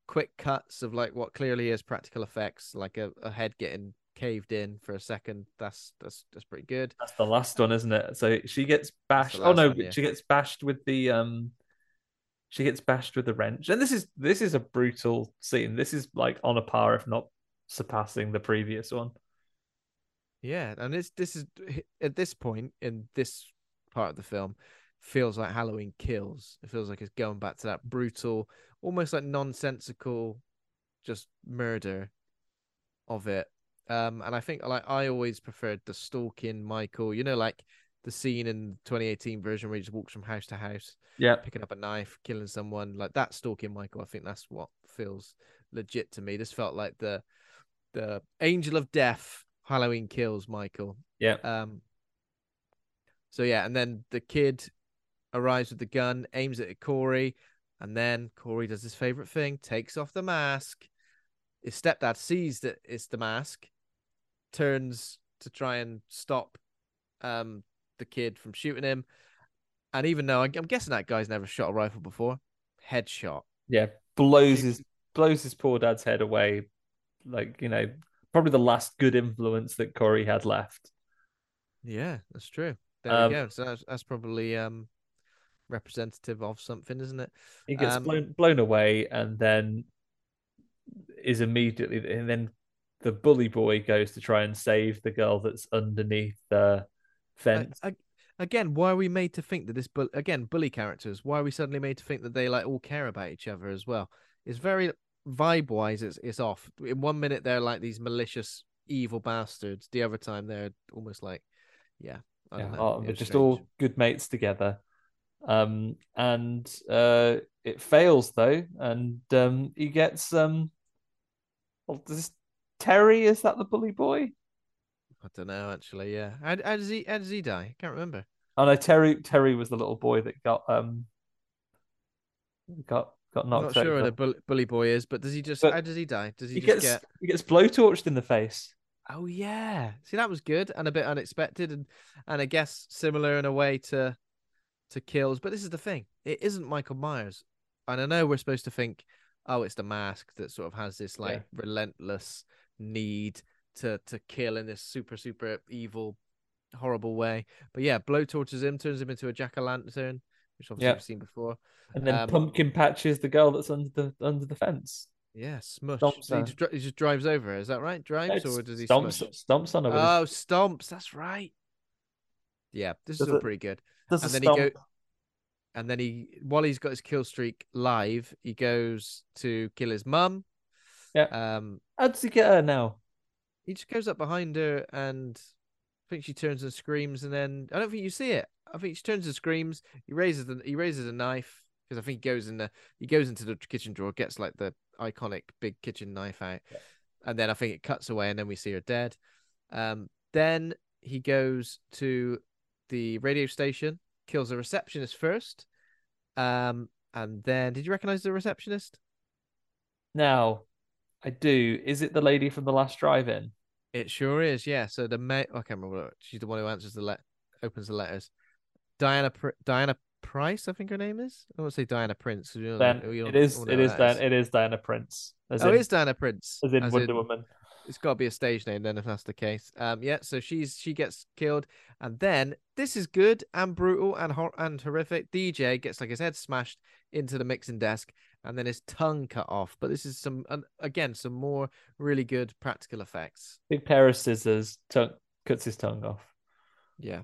quick cuts of like what clearly is practical effects, like a, a head getting caved in for a second. That's that's that's pretty good. that's the last one isn't it so she gets bashed oh no one, yeah. she gets bashed with the um she gets bashed with the wrench and this is this is a brutal scene this is like on a par if not surpassing the previous one Yeah, and this this is at this point in this part of the film feels like Halloween Kills. It feels like it's going back to that brutal, almost like nonsensical, just murder of it. Um, and I think like I always preferred the stalking Michael. You know, like the scene in 2018 version where he just walks from house to house, yeah picking up a knife, killing someone. Like that stalking Michael. I think that's what feels legit to me. This felt like the the Angel of Death Halloween Kills Michael. yeah Um. So yeah, and then the kid arrives with the gun, aims it at Corey, and then Corey does his favorite thing, takes off the mask. His stepdad sees that it's the mask, turns to try and stop um the kid from shooting him. And even though I'm guessing that guy's never shot a rifle before, headshot. yeah blows his blows his poor dad's head away like you know probably the last good influence that corey had left Yeah, that's true. There Um, we go. So that's, that's probably um representative of something, isn't it? he gets Um, blown blown away and then is immediately and then the bully boy goes to try and save the girl that's underneath the fence A- a- again, why are we made to think that this bull again bully characters? Why are we suddenly made to think that they like all care about each other as well? It's very vibe wise. It's it's off. In one minute they're like these malicious evil bastards. The other time they're almost like, yeah, I Yeah, know. oh, they're just strange. all good mates together um and uh it fails though and um he gets um well, this terry is that the bully boy I don't know actually. Yeah, how, how does he how does he die? I can't remember. Oh no, Terry. Terry was the little boy that got um got got I'm knocked not sure what a bully, bully boy is, but does he just But how does he die? Does he, he just gets get? he gets blowtorched in the face, Oh yeah. See, that was good and a bit unexpected, and and I guess similar in a way to to kills. But this is the thing: it isn't Michael Myers, and I know we're supposed to think, oh, it's the mask that sort of has this like Yeah. relentless need to to kill in this super super evil, horrible way. But yeah, blowtorches him, turns him into a jack o' lantern, which obviously Yeah. we've seen before. And then Um, Pumpkin patches the girl that's under the under the fence. Yeah, smush. So he, just, he just drives over. her, Is that right? Drives No, or does he stomps, smush? stomps on her? Oh, stomps. That's right. Yeah, this Does is all it- pretty good. does and a then he stomp- go, and then he while he's got his kill streak live, he goes to kill his mum. Yeah. Um, How does he get her now? he just goes up behind her and I think she turns and screams, and then I don't think you see it. I think she turns and screams. He raises the he raises a knife because I think he goes in the he goes into the kitchen drawer, gets like the iconic big kitchen knife out, and then I think it cuts away, and then we see her dead. Um, then he goes to the radio station, kills the receptionist first, um, and then did you recognize the receptionist? Now, I do. Is it the lady from the last drive-in? It sure is, yeah. So the ma- I can't remember. She's the one who answers the let opens the letters. Diana Pr- Diana Price, I think her name is. I won't say Diana Prince. we all Then know- we all- it is. know It is. Diana, it is Diana Prince. As oh, in, it's Diana Prince. as in Wonder Woman. It's got to be a stage name then, if that's the case. Um, yeah. So she's she gets killed, and then this is good and brutal and hor- and horrific. DJ gets like his head smashed into the mixing desk, and then his tongue cut off. But this is some and again some more really good practical effects. Big pair of scissors. Tongue, cuts his tongue off. Yeah.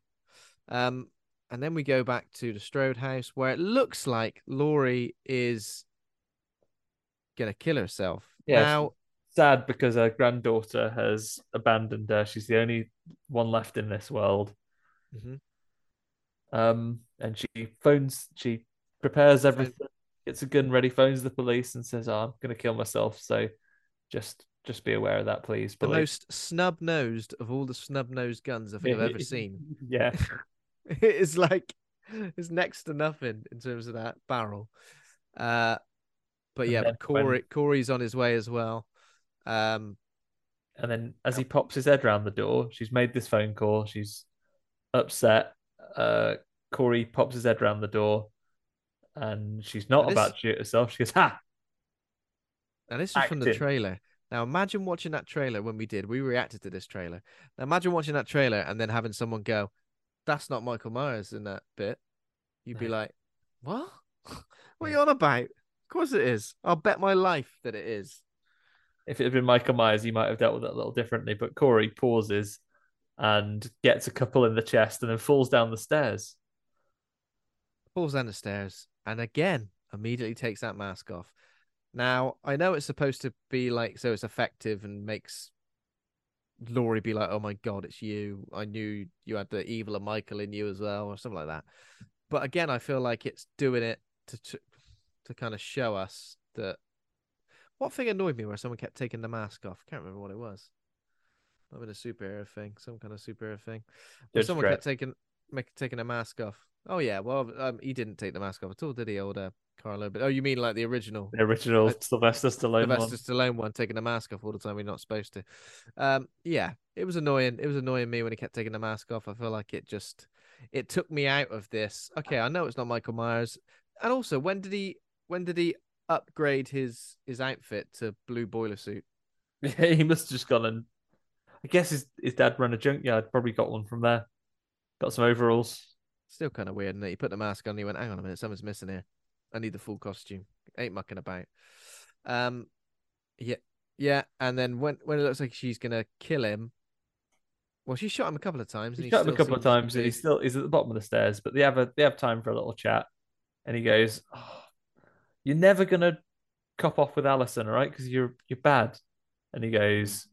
Um, and then we go back to the Strode house where it looks like Laurie is gonna kill herself. Yeah. Now, sad because her granddaughter has abandoned her. She's the only one left in this world. Mhm. Um, and she phones. She prepares everything, gets a gun ready, phones the police, and says, oh, "I'm going to kill myself." So, just just be aware of that, please. the police." most snub nosed of all the snub nosed guns I think I've ever [LAUGHS] seen. Yeah. [LAUGHS] it is like it's next to nothing in terms of that barrel. Uh, but yeah, but Corey when- Corey's on his way as well. Um, And then as he pops his head around the door, she's made this phone call. She's upset. Uh, Corey pops his head around the door, and she's not And this- about to shoot herself. She goes, "Ha!" Now this is from the trailer. Now imagine watching that trailer when we did. We reacted to this trailer. Now imagine watching that trailer and then having someone go, "That's not Michael Myers in that bit." You'd be like, "What? [LAUGHS] what are you on about?" Of course it is. I'll bet my life that it is. If it had been Michael Myers, he might have dealt with it a little differently. But Corey pauses and gets a couple in the chest, and then falls down the stairs. Falls down the stairs and again immediately takes that mask off. Now I know it's supposed to be like so it's effective and makes Laurie be like, "Oh my god, it's you! I knew you had the evil of Michael in you as well," or something like that. But again, I feel like it's doing it to to, to kind of show us that. What thing annoyed me where someone kept taking the mask off? I Can't remember what it was. Might have been a superhero thing, some kind of superhero thing. Someone kept taking make, taking a mask off. Oh yeah, well um, he didn't take the mask off at all, did he, old uh, Carlo? But oh, you mean like the original? The original Uh, Sylvester Stallone one. Sylvester Stallone one taking the mask off all the time. We're not supposed to. Um, yeah, it was annoying. It was annoying me when he kept taking the mask off. I feel like it just it took me out of this. Okay, I know it's not Michael Myers, and also when did he when did he upgrade his his outfit to blue boiler suit? [LAUGHS] Yeah, he must have just gone and I guess his his dad ran a junkyard. Probably got one from there. Got some overalls. Still kind of weird, and he put the mask on. and He went, "Hang on a minute, something's missing here. I need the full costume. Ain't mucking about." Um, yeah, yeah, and then when when it looks like she's gonna kill him, well, she shot him a couple of times. and He he shot him a couple of times, and he's still he's at the bottom of the stairs. But they have a they have time for a little chat, and he goes, oh, "You're never gonna cop off with Allison, right? Because you're you're bad." And he goes,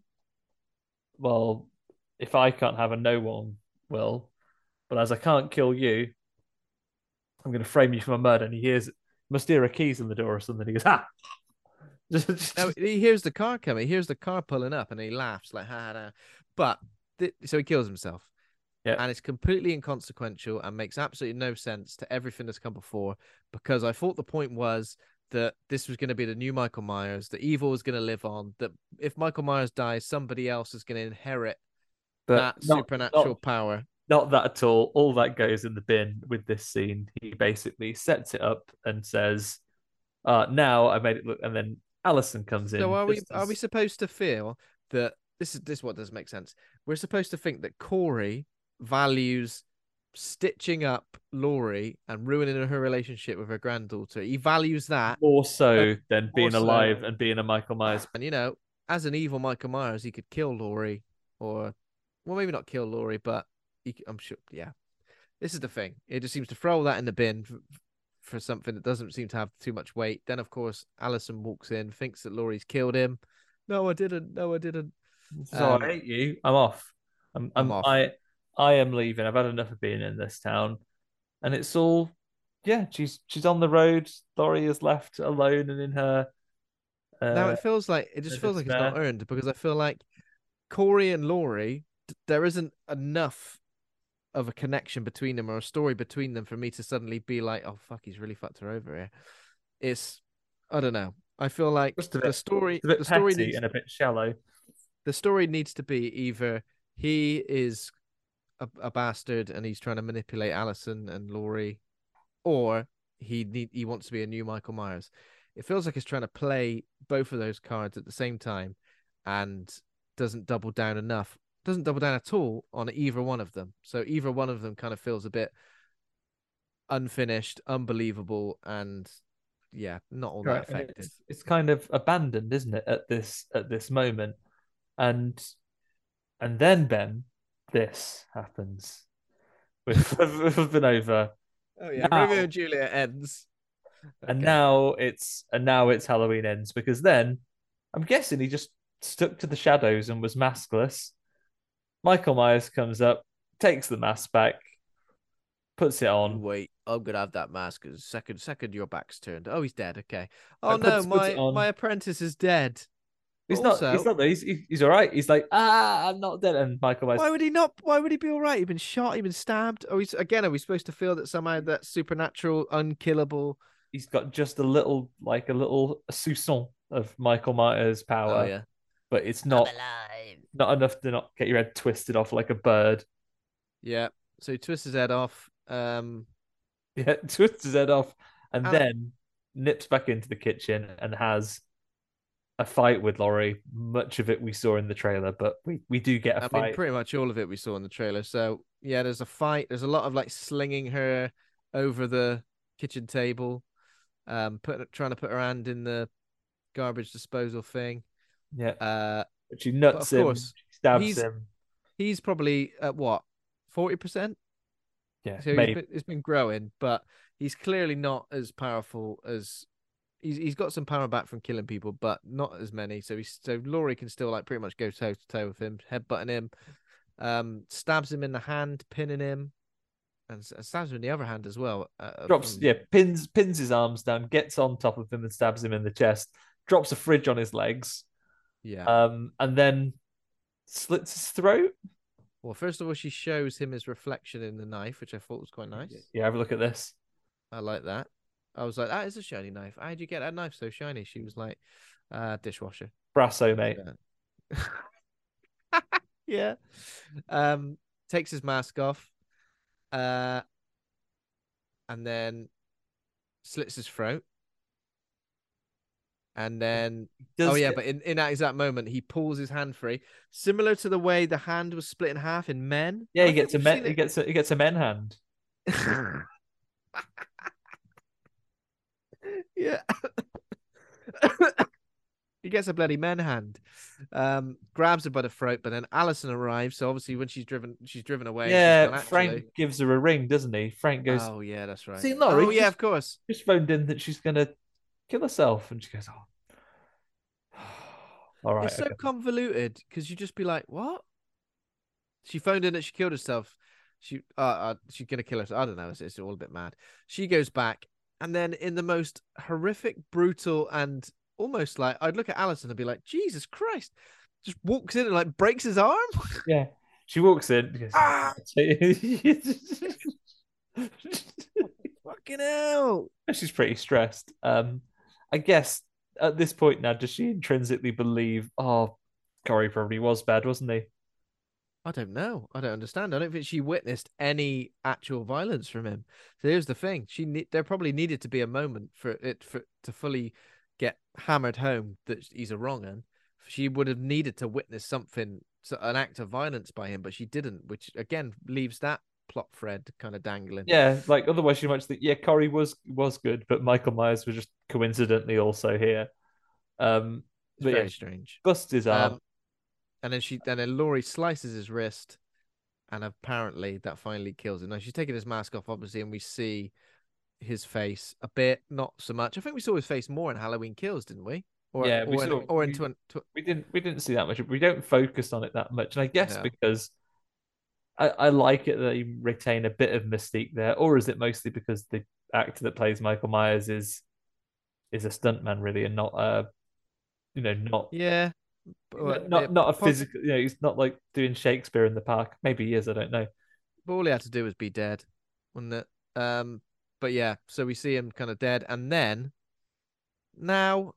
"Well, if I can't have her, no one will. But as I can't kill you, I'm to frame you for my murder." And he hears must hear a keys in the door or something. He goes, Ha! [LAUGHS] Just- No, he hears the car coming. He hears the car pulling up, and he laughs like, "Ha ha!" ha." But th- so he kills himself. Yeah. and it's completely inconsequential and makes absolutely no sense to everything that's come before. Because I thought the point was that this was going to be the new Michael Myers, that evil was going to live on, that if Michael Myers dies, somebody else is going to inherit But that not- supernatural not- power. Not that at all. All that goes in the bin with this scene. He basically sets it up and says, uh, now I made it look and then Allison comes in. So are we just are we supposed to feel that this is this is what doesn't make sense? We're supposed to think that Corey values stitching up Laurie and ruining her relationship with her granddaughter. He values that more so than being more so- alive and being a Michael Myers. And you know, as an evil Michael Myers, he could kill Laurie, or well, maybe not kill Laurie, but he, I'm sure. Yeah, this is the thing. It just seems to throw that in the bin for, for something that doesn't seem to have too much weight. Then, of course, Allison walks in, thinks that Laurie's killed him. No, I didn't. No, I didn't. So Um, I hate you. I'm off. I'm, I'm, I'm off. I I am leaving. I've had enough of being in this town, and it's all. Yeah, she's she's on the road. Laurie is left alone and in her. Uh, now it feels like it just feels like it's not earned because I feel like Corey and Laurie, there isn't enough of a connection between them or a story between them for me to suddenly be like, oh fuck, he's really fucked her over here. It's I don't know. I feel like Just a the story, a bit the story needs, and a bit shallow. the story needs to be either he is a, a bastard and he's trying to manipulate Allison and Laurie, or he need he wants to be a new Michael Myers. It feels like he's trying to play both of those cards at the same time, and doesn't double down enough. Doesn't double down at all on either one of them. So either one of them kind of feels a bit unfinished, unbelievable, and yeah, not all that effective. It's, it's kind of abandoned, isn't it, at this at this moment, and and then Ben, this happens with with Venova, Oh yeah, Now- Romeo and Juliet ends. and Okay. now it's and now it's Halloween ends because then I'm guessing he just stuck to the shadows and was maskless. Michael Myers comes up, takes the mask back, puts it on. Wait, I'm gonna have that mask. Second, second, your back's turned. Oh, he's dead. Okay. Oh no, puts- puts my on. my apprentice is dead. He's Also- not. He's not. He's he's all right. He's like, ah, I'm not dead. And Michael Myers Why would he not? Why would he be all right? He's been shot. He's been stabbed. Or he's again. Are we supposed to feel that somehow that's supernatural, unkillable? he's got just a little like a little soupçon of Michael Myers' power, Oh yeah. but it's not not enough to not get your head twisted off like a bird. Yeah. So he twists his head off. Um. [LAUGHS] Yeah, twists his head off, and Uh, then nips back into the kitchen and has a fight with Laurie. Much of it we saw in the trailer, but we, we do get a I fight. mean, pretty much all of it we saw in the trailer. So yeah, there's a fight. There's a lot of like slinging her over the kitchen table, um, putting trying to put her hand in the garbage disposal thing. Yeah, Uh, but she but nuts of him, course, she stabs he's- him. he's probably at what forty percent. Yeah, So he's maybe. been, it's been growing, but he's clearly not as powerful as he's he's got some power back from killing people, but not as many. So he's so Laurie can still like pretty much go toe to toe with him, headbutting him, um, stabs him in the hand, pinning him, and s- stabs him in the other hand as well. Uh, drops from- yeah pins pins his arms down gets on top of him and stabs him in the chest drops a fridge on his legs yeah. um and then slits his throat well, first of all, she shows him his reflection in the knife, which I thought was quite nice. yeah have a look at this I like that. I was like, that is a shiny knife. How'd you get that knife so shiny? She was like, uh, dishwasher. brasso mate [LAUGHS] Yeah. Um, takes his mask off, uh, and then slits his throat. And then, Does oh yeah, get- but in, in that exact moment, he pulls his hand free, similar to the way the hand was split in half in Men. yeah I he gets a men he gets a he gets a men hand [LAUGHS] yeah. he gets a bloody men hand. Um, grabs her by the throat, but then Allison arrives. So obviously, when she's driven, she's driven away. yeah gone, frank gives her a ring doesn't he frank goes Oh yeah, that's right. See, Laurie, oh yeah, of course. just phoned in that she's gonna kill herself and she goes oh [SIGHS] all right it's so okay. convoluted because you just be like, what? She phoned in that she killed herself. She uh, uh she's gonna kill herself. I don't know. It's, it's all a bit mad. She goes back, and then in the most horrific, brutal, and almost like I'd look at Allison and be like, Jesus Christ, just walks in and like breaks his arm. [LAUGHS] yeah she walks in Ah! "Ah." [LAUGHS] Fucking hell. she's pretty stressed. Um, I guess at this point now, does she intrinsically believe, oh, Corey probably was bad, wasn't he? I don't know. I don't understand. I don't think she witnessed any actual violence from him. So here's the thing: she ne- there probably needed to be a moment for it for to fully get hammered home that he's a wrong un. She would have needed to witness something, an act of violence by him, but she didn't, which again leaves that plot thread kind of dangling. Yeah, like otherwise she might think, yeah, Corey was was good, but Michael Myers was just coincidentally also here. Um, but very yeah, strange. bust his arm. Um, and then she, and then Laurie slices his wrist, and apparently that finally kills him. Now she's taking his mask off, obviously, and we see his face a bit, not so much. I think we saw his face more in Halloween Kills, didn't we? Or, Yeah, or, we in, saw- or we- into to, we didn't we didn't see that much. We don't focus on it that much, and I guess No. because I, I like it that they retain a bit of mystique there, or is it mostly because the actor that plays Michael Myers is is a stuntman really, and not a you know not yeah, not not, yeah, not a physical. You know, he's not like doing Shakespeare in the park. Maybe he is. I don't know. But all he had to do was be dead, wasn't it? Um, but yeah, so we see him kind of dead, and then now,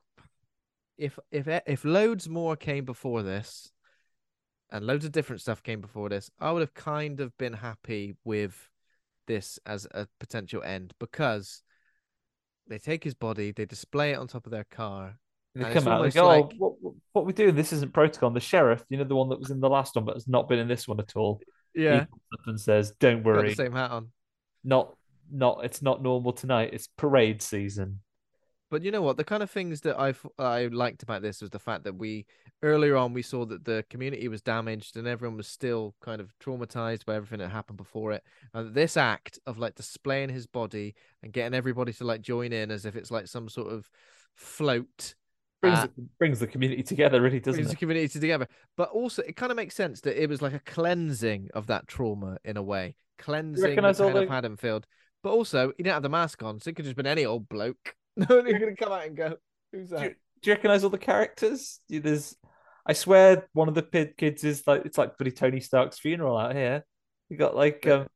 if if if loads more came before this, and loads of different stuff came before this, I would have kind of been happy with this as a potential end because they take his body, they display it on top of their car. They and come out and almost go, oh, like- oh, what, what, what we doing? This isn't protocol. And the sheriff, you know, the one that was in the last one but has not been in this one at all. he Yeah, comes up and says, "Don't got worry, the same hat on. not not it's not normal tonight. It's parade season." But you know what? The kind of things that I I liked about this was the fact that we earlier on we saw that the community was damaged and everyone was still kind of traumatized by everything that happened before it. And this act of like displaying his body and getting everybody to like join in as if it's like some sort of float Brings uh, the, brings the community together, really, doesn't brings the community together. But also, it kind of makes sense that it was like a cleansing of that trauma in a way, cleansing the town of Haddonfield. But also, he didn't have the mask on, so it could have just been any old bloke. [LAUGHS] No one's gonna come out and go, "Who's Do you, that?" do you recognize all the characters? There's, I swear, one of the kids is like it's like bloody Tony Stark's funeral out here. You got like Yeah. um,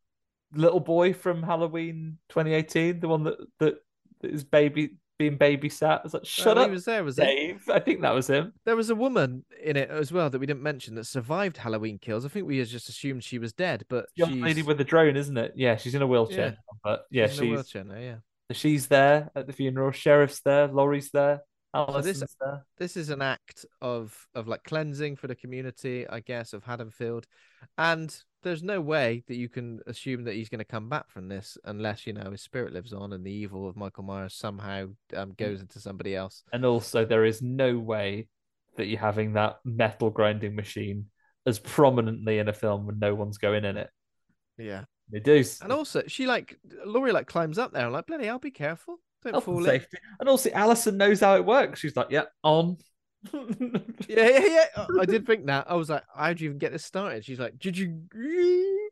little boy from Halloween 2018, the one that that, that is baby being babysat. It's like shut Oh, up, He was there, was it? Dave. I think that was him. There was a woman in it as well that we didn't mention that survived Halloween kills. I think we just assumed she was dead, but Young she's lady with the drone, isn't it? Yeah, she's in a wheelchair, Yeah. but yeah, she's she's in a wheelchair now. Yeah. she's there at the funeral. Sheriff's there. Laurie's there. Allison's this- This is an act of of like cleansing for the community, I guess, of Haddonfield, and there's no way that you can assume that he's going to come back from this unless you know his spirit lives on and the evil of Michael Myers somehow um, goes into somebody else. And also, there is no way that you're having that metal grinding machine as prominently in a film when no one's going in it. Yeah. They do. And also, she like Laurie like climbs up there. I'm like, bloody, I'll be careful. Don't health and fall in. safety. And also, Allison knows how it works. She's like, yeah, on. [LAUGHS] Yeah, yeah, yeah. I- [LAUGHS] I did think that. I was like, how'd you even get this started? She's like, did you? [LAUGHS]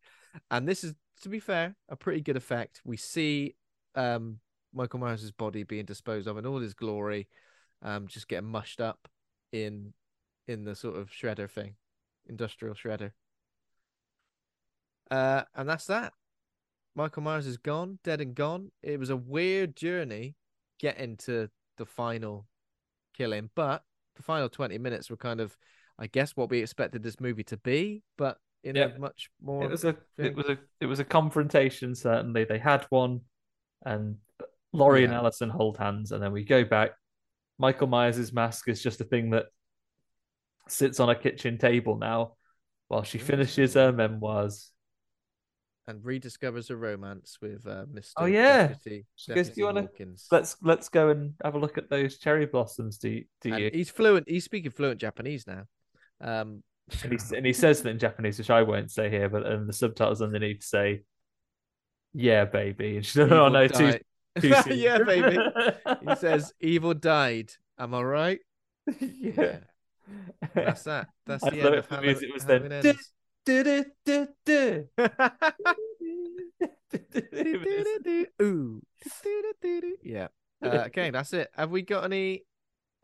And this is, to be fair, a pretty good effect. We see um Michael Myers' body being disposed of in all his glory, um, just getting mushed up in in the sort of shredder thing, industrial shredder. Uh, and that's that. Michael Myers is gone, dead and gone. It was a weird journey getting to the final killing, but the final 20 minutes were kind of, I guess, what we expected this movie to be, but in Yeah. a much more. It was a thing. it was a it was a confrontation. Certainly, they had one, and Laurie and Allison hold hands, and then we go back. Michael Myers' mask is just a thing that sits on a kitchen table now, while she finishes her memoirs. And rediscovers a romance with uh, Mr. Oh, yeah. Deputy, She goes, "Do Deputy you wanna- Hawkins." Let's let's go and have a look at those cherry blossoms. Do do And you? he's fluent. He's speaking fluent Japanese now. Um, And he, and he says that in Japanese, which I won't say here, but and the subtitles underneath say, "Yeah, baby." And she's like, "Oh no, too, too [LAUGHS] soon." yeah, baby. He [LAUGHS] says, "Evil died." Am I right? [LAUGHS] yeah. That's that. That's I the end it of Hallow- music was Halloween then. [LAUGHS] Ooh. Yeah. Uh, [LAUGHS] okay, that's it. Have we got any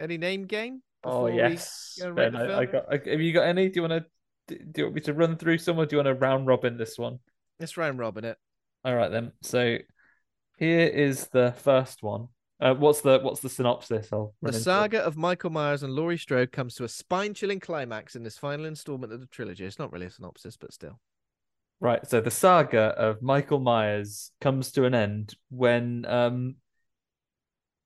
any name game? Oh yes, go and rate Ben, I, I got. I- Have you got any? Do you want to? Do you want me to run through some, or do you want to round robin this one? Let's round robin it. All right then. So here is the first one. Uh, what's the what's the synopsis? The into it. saga of Michael Myers and Laurie Strode comes to a spine-chilling climax in this final installment of the trilogy. It's not really a synopsis, but still. Right. So the saga of Michael Myers comes to an end when um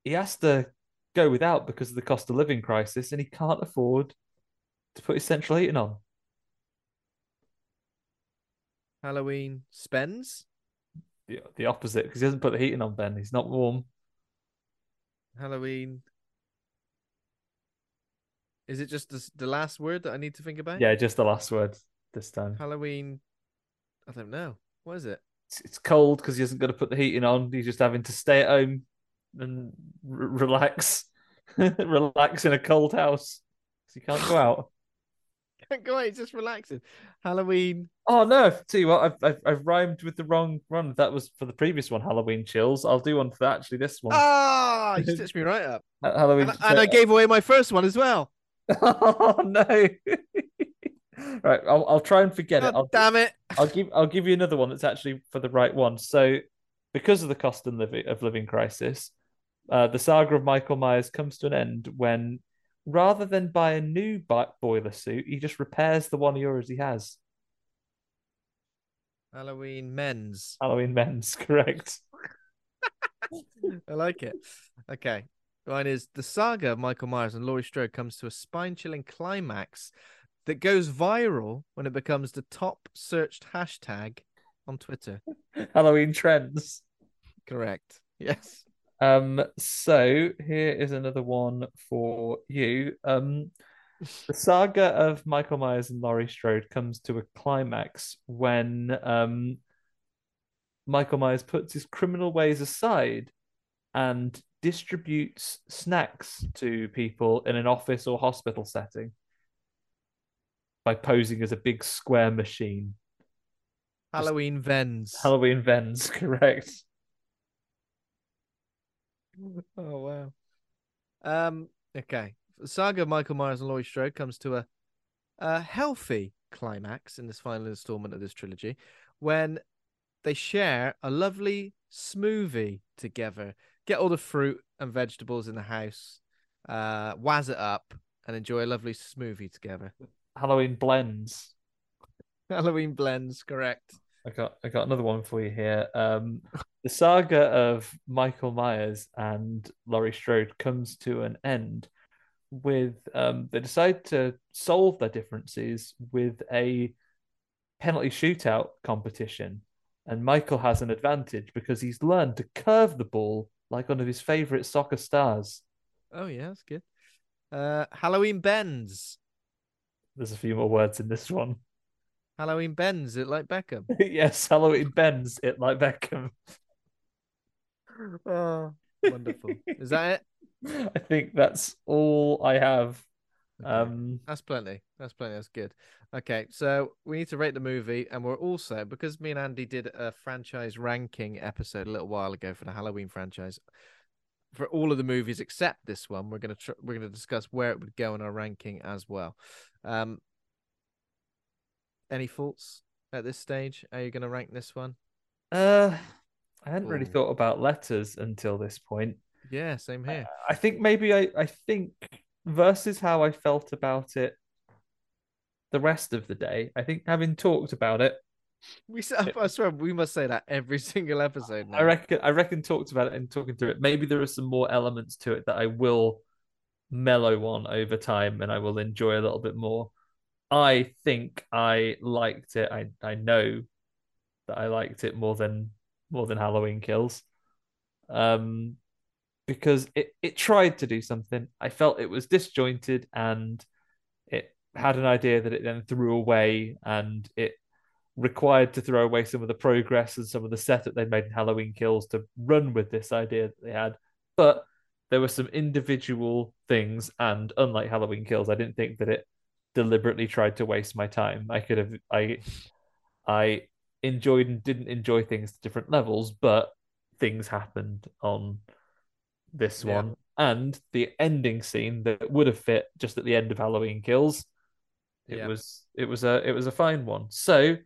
he has to go without because of the cost of living crisis, and he can't afford to put his central heating on. Halloween spends. The, the opposite, because he hasn't put the heating on. Ben, he's not warm. Halloween. Is it just the, the last word that I need to think about? Yeah, just the last word this time. Halloween. I don't know. What is it? It's, it's cold because he hasn't got to put the heating on. He's just having to stay at home and r- relax, [LAUGHS] relax in a cold house. because he can't go out. [LAUGHS] Go away. Just relaxing. Halloween. Oh no! You what, I've, I've I've rhymed with the wrong one. That was for the previous one, Halloween chills. I'll do one for actually this one. Ah, you stitched me right up. [LAUGHS] Halloween. And, and I gave away my first one as well. [LAUGHS] oh no! right, I'll I'll try and forget it. I'll, damn it! I'll give I'll give you another one that's actually for the right one. So, because of the cost and living of living crisis, uh, the saga of Michael Myers comes to an end when, rather than buy a new boiler suit, he just repairs the one he already has. Halloween men's. Halloween men's, [LAUGHS] correct? I like it. Okay. Mine is the saga of Michael Myers and Laurie Strode comes to a spine chilling climax that goes viral when it becomes the top searched hashtag on Twitter. [LAUGHS] Halloween trends. Correct. Yes. Um, so here is another one for you. Um, the saga of Michael Myers and Laurie Strode comes to a climax when um, Michael Myers puts his criminal ways aside and distributes snacks to people in an office or hospital setting by posing as a big square machine. Halloween Vens. Halloween Vens, [LAUGHS] correct. [LAUGHS] Oh wow. Um. Okay. Saga of Michael Myers and Laurie Strode comes to a a healthy climax in this final installment of this trilogy, when they share a lovely smoothie together. Get all the fruit and vegetables in the house, uh, waz it up, and enjoy a lovely smoothie together. Halloween blends. [LAUGHS] Halloween blends, correct. I got I got another one for you here. Um, the saga of Michael Myers and Laurie Strode comes to an end with um, they decide to solve their differences with a penalty shootout competition, and Michael has an advantage because he's learned to curve the ball like one of his favorite soccer stars. Oh yeah, that's good. Uh, Halloween bends. There's a few more words in this one. Halloween bends it like Beckham. [LAUGHS] yes, Halloween bends it like Beckham. [LAUGHS] Oh, wonderful. Is that it? [LAUGHS] I think that's all I have. Um, That's plenty. That's plenty. That's good. Okay, so we need to rate the movie, and we're also because me and Andy did a franchise ranking episode a little while ago for the Halloween franchise. For all of the movies except this one, we're gonna tr- we're gonna discuss where it would go in our ranking as well. Um, any thoughts at this stage? Are you gonna rank this one? uh, I hadn't really thought about letters until this point. Yeah, same here. I think maybe I, I think versus how I felt about it the rest of the day, I think having talked about it, We s- [LAUGHS] I swear we must say that every [LAUGHS] single episode now. I reckon I reckon talked about it and talking through it. Maybe there are some more elements to it that I will mellow on over time and I will enjoy a little bit more. I think I liked it. I I know that I liked it more than more than Halloween Kills. Um because it, it tried to do something. I felt it was disjointed and it had an idea that it then threw away and it required to throw away some of the progress and some of the setup they made in Halloween Kills to run with this idea that they had. But there were some individual things, and unlike Halloween Kills, I didn't think that it deliberately tried to waste my time. I could have I I enjoyed and didn't enjoy things to different levels, but things happened on this Yeah. one. And the ending scene that would have fit just at the end of Halloween Kills, it Yeah. was it was a it was a fine one. So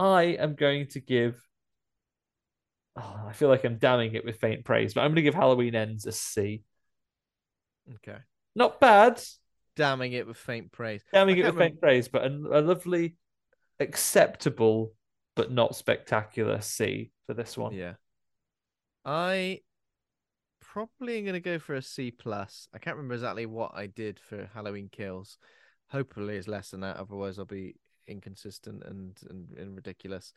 I am going to give oh, I feel like I'm damning it with faint praise, but I'm going to give Halloween Ends a C. Okay. Not bad. Damning it with faint praise. Damning it with faint praise, but a, a lovely, acceptable, but not spectacular C for this one. Yeah. I probably am going to go for a C plus. I can't remember exactly what I did for Halloween Kills. Hopefully, it's less than that. Otherwise, I'll be inconsistent and and, and ridiculous.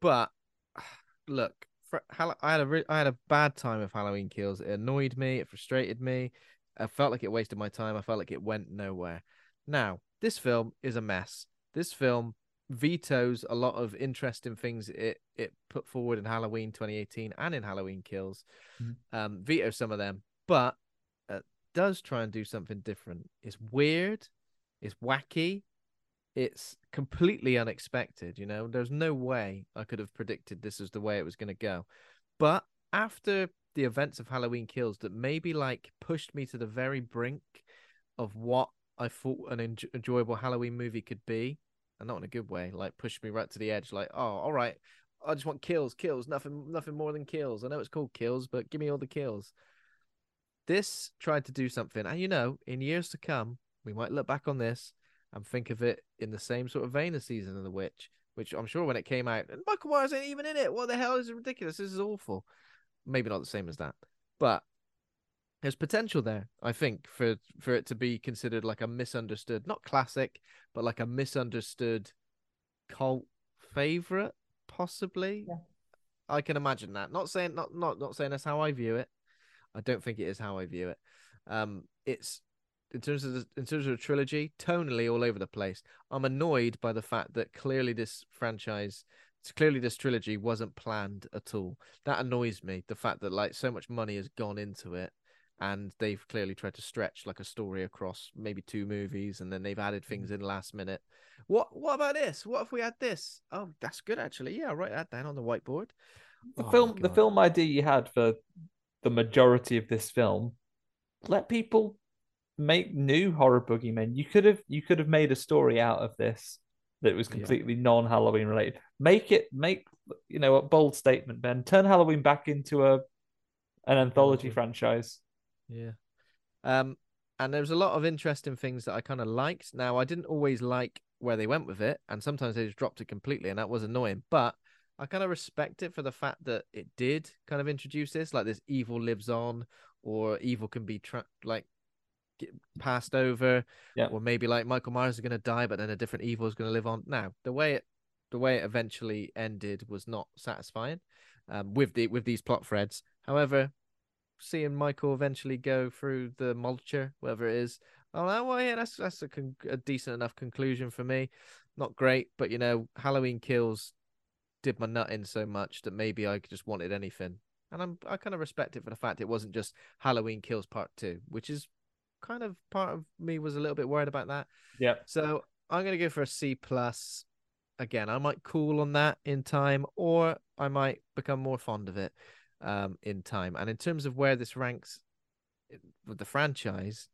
But [SIGHS] look, for, I had a I had a bad time with Halloween Kills. It annoyed me. It frustrated me. I felt like it wasted my time. I felt like it went nowhere. Now, this film is a mess. This film vetoes a lot of interesting things it it put forward in Halloween 2018 and in Halloween Kills. Mm-hmm. Um, veto some of them, but uh, does try and do something different. It's weird. It's wacky. It's completely unexpected. You know, there's no way I could have predicted this is the way it was going to go. But after the events of Halloween Kills, that maybe like pushed me to the very brink of what I thought an en- enjoyable Halloween movie could be, and not in a good way. Like pushed me right to the edge. Like, oh, all right, I just want kills, kills, nothing, nothing more than kills. I know it's called kills, but give me all the kills. This tried to do something, and you know, in years to come, we might look back on this and think of it in the same sort of vein as Season of the Witch, which I'm sure when it came out, and Michael Myers ain't even in it. What the hell is ridiculous? This is awful. Maybe not the same as that, but there's potential there. I think for for it to be considered like a misunderstood, not classic, but like a misunderstood cult favorite, possibly. Yeah. I can imagine that. Not saying not not not saying that's how I view it. I don't think it is how I view it. Um, it's in terms of the, in terms of the trilogy, tonally all over the place. I'm annoyed by the fact that clearly this franchise, clearly this trilogy wasn't planned at all. That annoys me. The fact that like so much money has gone into it, and they've clearly tried to stretch like a story across maybe two movies, and then they've added things mm. in last minute. What what about this? What if we had this? Oh, that's good actually. Yeah, I'll write that down on the whiteboard. The Oh, film, the film idea you had for the majority of this film, let people make new horror boogeymen. You could have, you could have made a story out of this that was Yeah. completely non-Halloween related. Make it, make you know a bold statement, Ben. Turn Halloween back into a an anthology Anthology. franchise. Yeah. Um, and there was a lot of interesting things that I kind of liked. Now, I didn't always like where they went with it, and sometimes they just dropped it completely, and that was annoying. But I kind of respect it for the fact that it did kind of introduce this, like this evil lives on, or evil can be tra- like passed over, Yeah. or maybe like Michael Myers is going to die, but then a different evil is going to live on. Now, the way it the way it eventually ended was not satisfying um, with the with these plot threads. However, seeing Michael eventually go through the mulcher, whatever it is. Oh, no, well, yeah, that's that's a, con- a decent enough conclusion for me. Not great, but you know, Halloween Kills did my nut in so much that maybe I just wanted anything, and I'm I kind of respect it for the fact it wasn't just Halloween Kills Part Two, which is kind of part of me was a little bit worried about that. Yeah. So I'm gonna go for a C plus. Again, I might cool on that in time, or I might become more fond of it um, in time. And in terms of where this ranks with the franchise,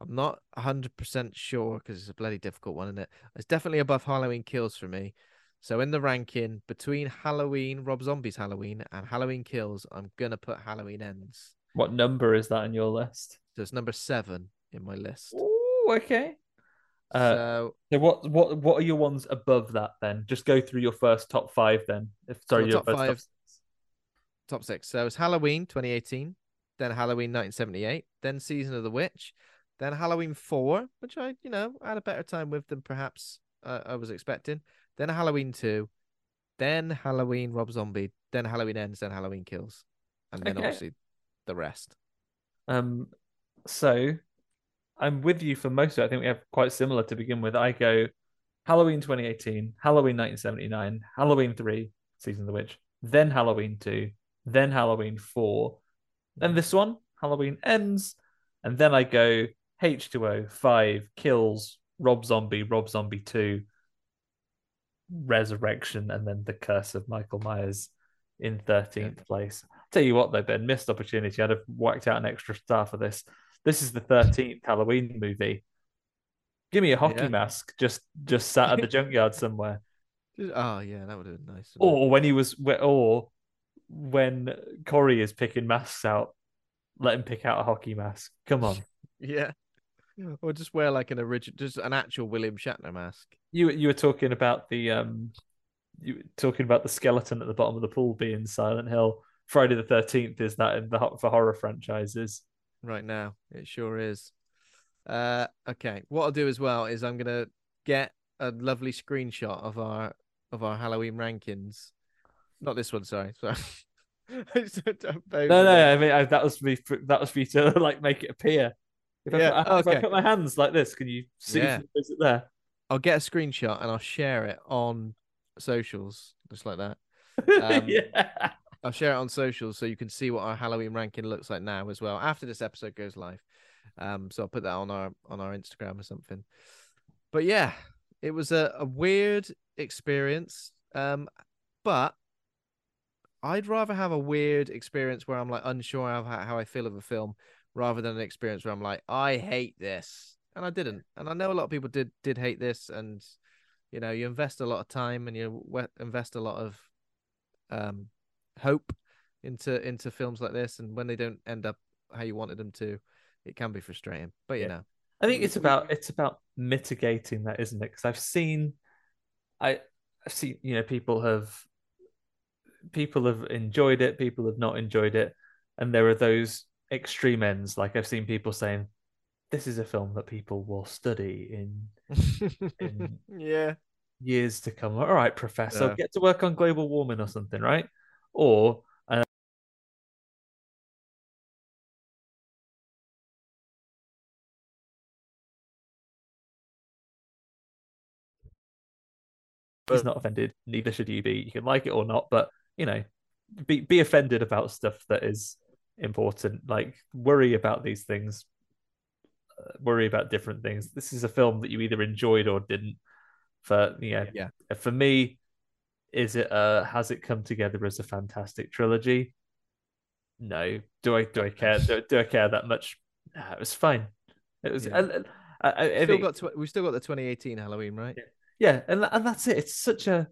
I'm not 100% sure because it's a bloody difficult one, isn't it? It's definitely above Halloween Kills for me. So in the ranking between Halloween, Rob Zombie's Halloween, and Halloween Kills, I'm gonna put Halloween Ends. What number is that in your list? So it's number seven in my list. Oh, okay. Uh, so So what what what are your ones above that then? Just go through your first top five then. If sorry, your top first five- top six. top six. So it's Halloween 2018, then Halloween 1978, then Season of the Witch, then Halloween 4, which I, you know, had a better time with than perhaps uh, I was expecting. Then Halloween 2, then Halloween Rob Zombie, then Halloween Ends, then Halloween Kills, and then Okay. obviously the rest. Um, so I'm with you for most of it. I think we have quite similar to begin with. I go Halloween 2018, Halloween 1979, Halloween 3, Season of the Witch, then Halloween 2, then Halloween 4, then this one, Halloween Ends, and then I go H2O, 5, Kills, Rob Zombie, Rob Zombie 2, Resurrection, and then The Curse of Michael Myers in 13th place. Tell you what, though, Ben, missed opportunity. I'd have whacked out an extra star for this. This is the 13th Halloween movie. Give me a hockey Yeah. mask just just sat at the [LAUGHS] junkyard somewhere. Oh yeah, that would have been nice. Or when he was, or when Corey is picking masks out, let him pick out a hockey mask. Come on. [LAUGHS] Yeah. Or just wear like an original, just an actual William Shatner mask. You you were talking about the um, you were talking about the skeleton at the bottom of the pool being Silent Hill. Friday the Thirteenth is that in the for horror franchises. Right now. It sure is. Uh, okay. What I'll do as well is I'm gonna get a lovely screenshot of our of our Halloween rankings. Not this one, sorry. [LAUGHS] Sorry. No, no, I mean I, that was for me. That was for you to [LAUGHS] like make it appear. If, Yeah, I, put, if I put my hands like this, can you see? Yeah. Is it there? I'll get a screenshot and I'll share it on socials, just like that. [LAUGHS] Um, yeah. I'll share it on socials so you can see what our Halloween ranking looks like now as well after this episode goes live. Um, so I'll put that on our on our Instagram or something. But yeah, it was a, a weird experience. Um, but I'd rather have a weird experience where I'm like unsure of how, I feel of a film rather than an experience where I'm like, I hate this. And I didn't. And I know a lot of people did did hate this and you know, you invest a lot of time and you invest a lot of um hope into into films like this and when they don't end up how you wanted them to, it can be frustrating. But you Yeah. know. I think it's about it's about mitigating that, isn't it? Because I've seen, I I've seen you know people have people have enjoyed it, people have not enjoyed it, and there are those extreme ends. Like I've seen people saying, "This is a film that people will study in in [LAUGHS] yeah. years to come." All right, professor, Yeah. get to work on global warming or something, right? Or uh, he's not offended. Neither should you be. You can like it or not, but you know, be be offended about stuff that is important. Like worry about these things. Uh, worry about different things. This is a film that you either enjoyed or didn't. For yeah, Yeah. For me, is it uh has it come together as a fantastic trilogy? No. Do I do I care? Do, do I care that much? Nah, it was fine. It was. Yeah. I, I, I, Still think- got tw- we've still got the 2018 Halloween, right? yeah, yeah and and that's it. It's such a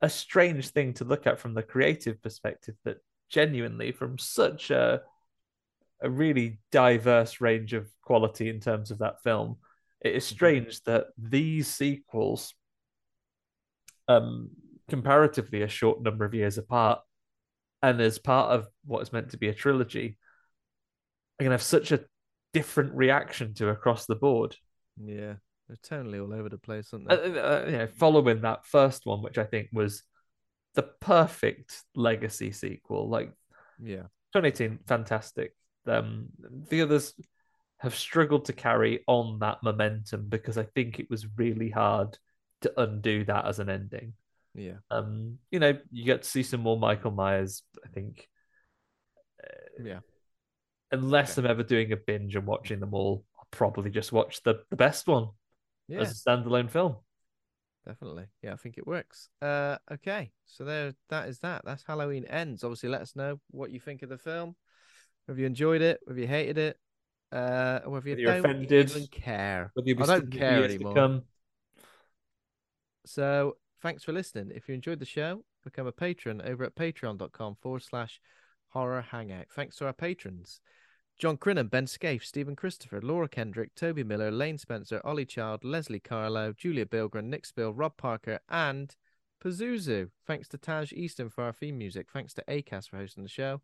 a strange thing to look at from the creative perspective that genuinely from such a a really diverse range of quality in terms of that film, it is strange that these sequels um comparatively a short number of years apart and as part of what is meant to be a trilogy are going to have such a different reaction to across the board Yeah. They're totally all over the place, aren't uh, they? uh, you know, following that first one, which I think was the perfect legacy sequel. Like yeah. 2018, fantastic. Um, the others have struggled to carry on that momentum because I think it was really hard to undo that as an ending. Yeah. Um, you know, you get to see some more Michael Myers. I think, Yeah. unless I'm ever doing a binge and watching them all, I'll probably just watch the the best one Yeah. as a standalone film. Definitely. Yeah, I think it works. Uh okay. So there that is that. That's Halloween ends. Obviously, let us know what you think of the film. Have you enjoyed it? Have you hated it? Uh or whether you don't offended, even care. whether you'll be I don't care anymore. So thanks for listening. If you enjoyed the show, become a patron over at patreon.com forward slash horror hangout. Thanks to our patrons. John Crinnan, Ben Scaife, Stephen Christopher, Laura Kendrick, Toby Miller, Lane Spencer, Ollie Child, Leslie Carlo, Julia Bilgren, Nick Spill, Rob Parker, and Pazuzu. Thanks to Taj Easton for our theme music. Thanks to Acast for hosting the show.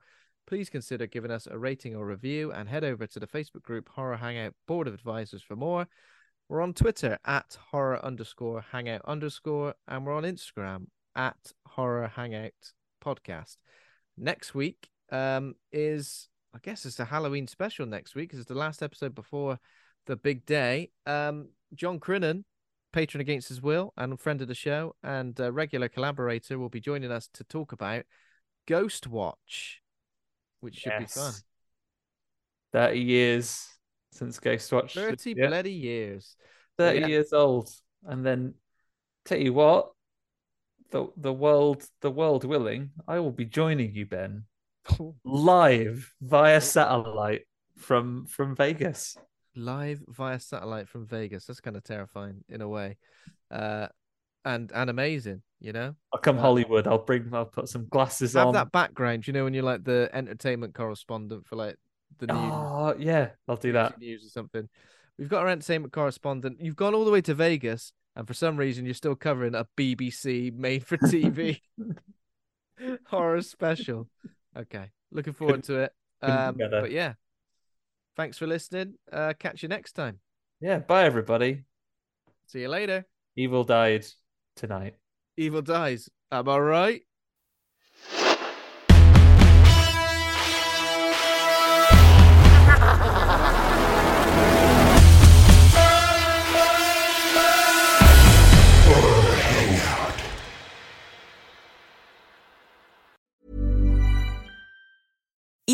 Please consider giving us a rating or review and head over to the Facebook group Horror Hangout Board of Advisors for more. We're on Twitter at horror underscore hangout underscore, and we're on Instagram at horror hangout podcast. Next week um, is, I guess, it's the Halloween special next week. 'cause It's the last episode before the big day. Um, John Crinnan, patron against his will and friend of the show, and regular collaborator, will be joining us to talk about Ghostwatch, which should be fun. 30 years since Ghostwatch. 30 yeah, bloody years. 30 yeah. years old. And then tell you what, the the world the world willing, I will be joining you, Ben, [LAUGHS] live via satellite from from Vegas. live via satellite from Vegas. That's kind of terrifying in a way, uh, and and amazing. You know, I'll come Uh, Hollywood. I'll bring. I'll put some glasses have on. that background. You know, when you're like the entertainment correspondent for like the news. Oh yeah, I'll do that. News or something. We've got our entertainment correspondent. You've gone all the way to Vegas, and for some reason, you're still covering a BBC made for TV [LAUGHS] [LAUGHS] horror special. Okay, looking forward to it. Um, but yeah, thanks for listening. Uh, catch you next time. Yeah. Bye everybody. See you later. Evil died tonight. Evil dies. Am I right?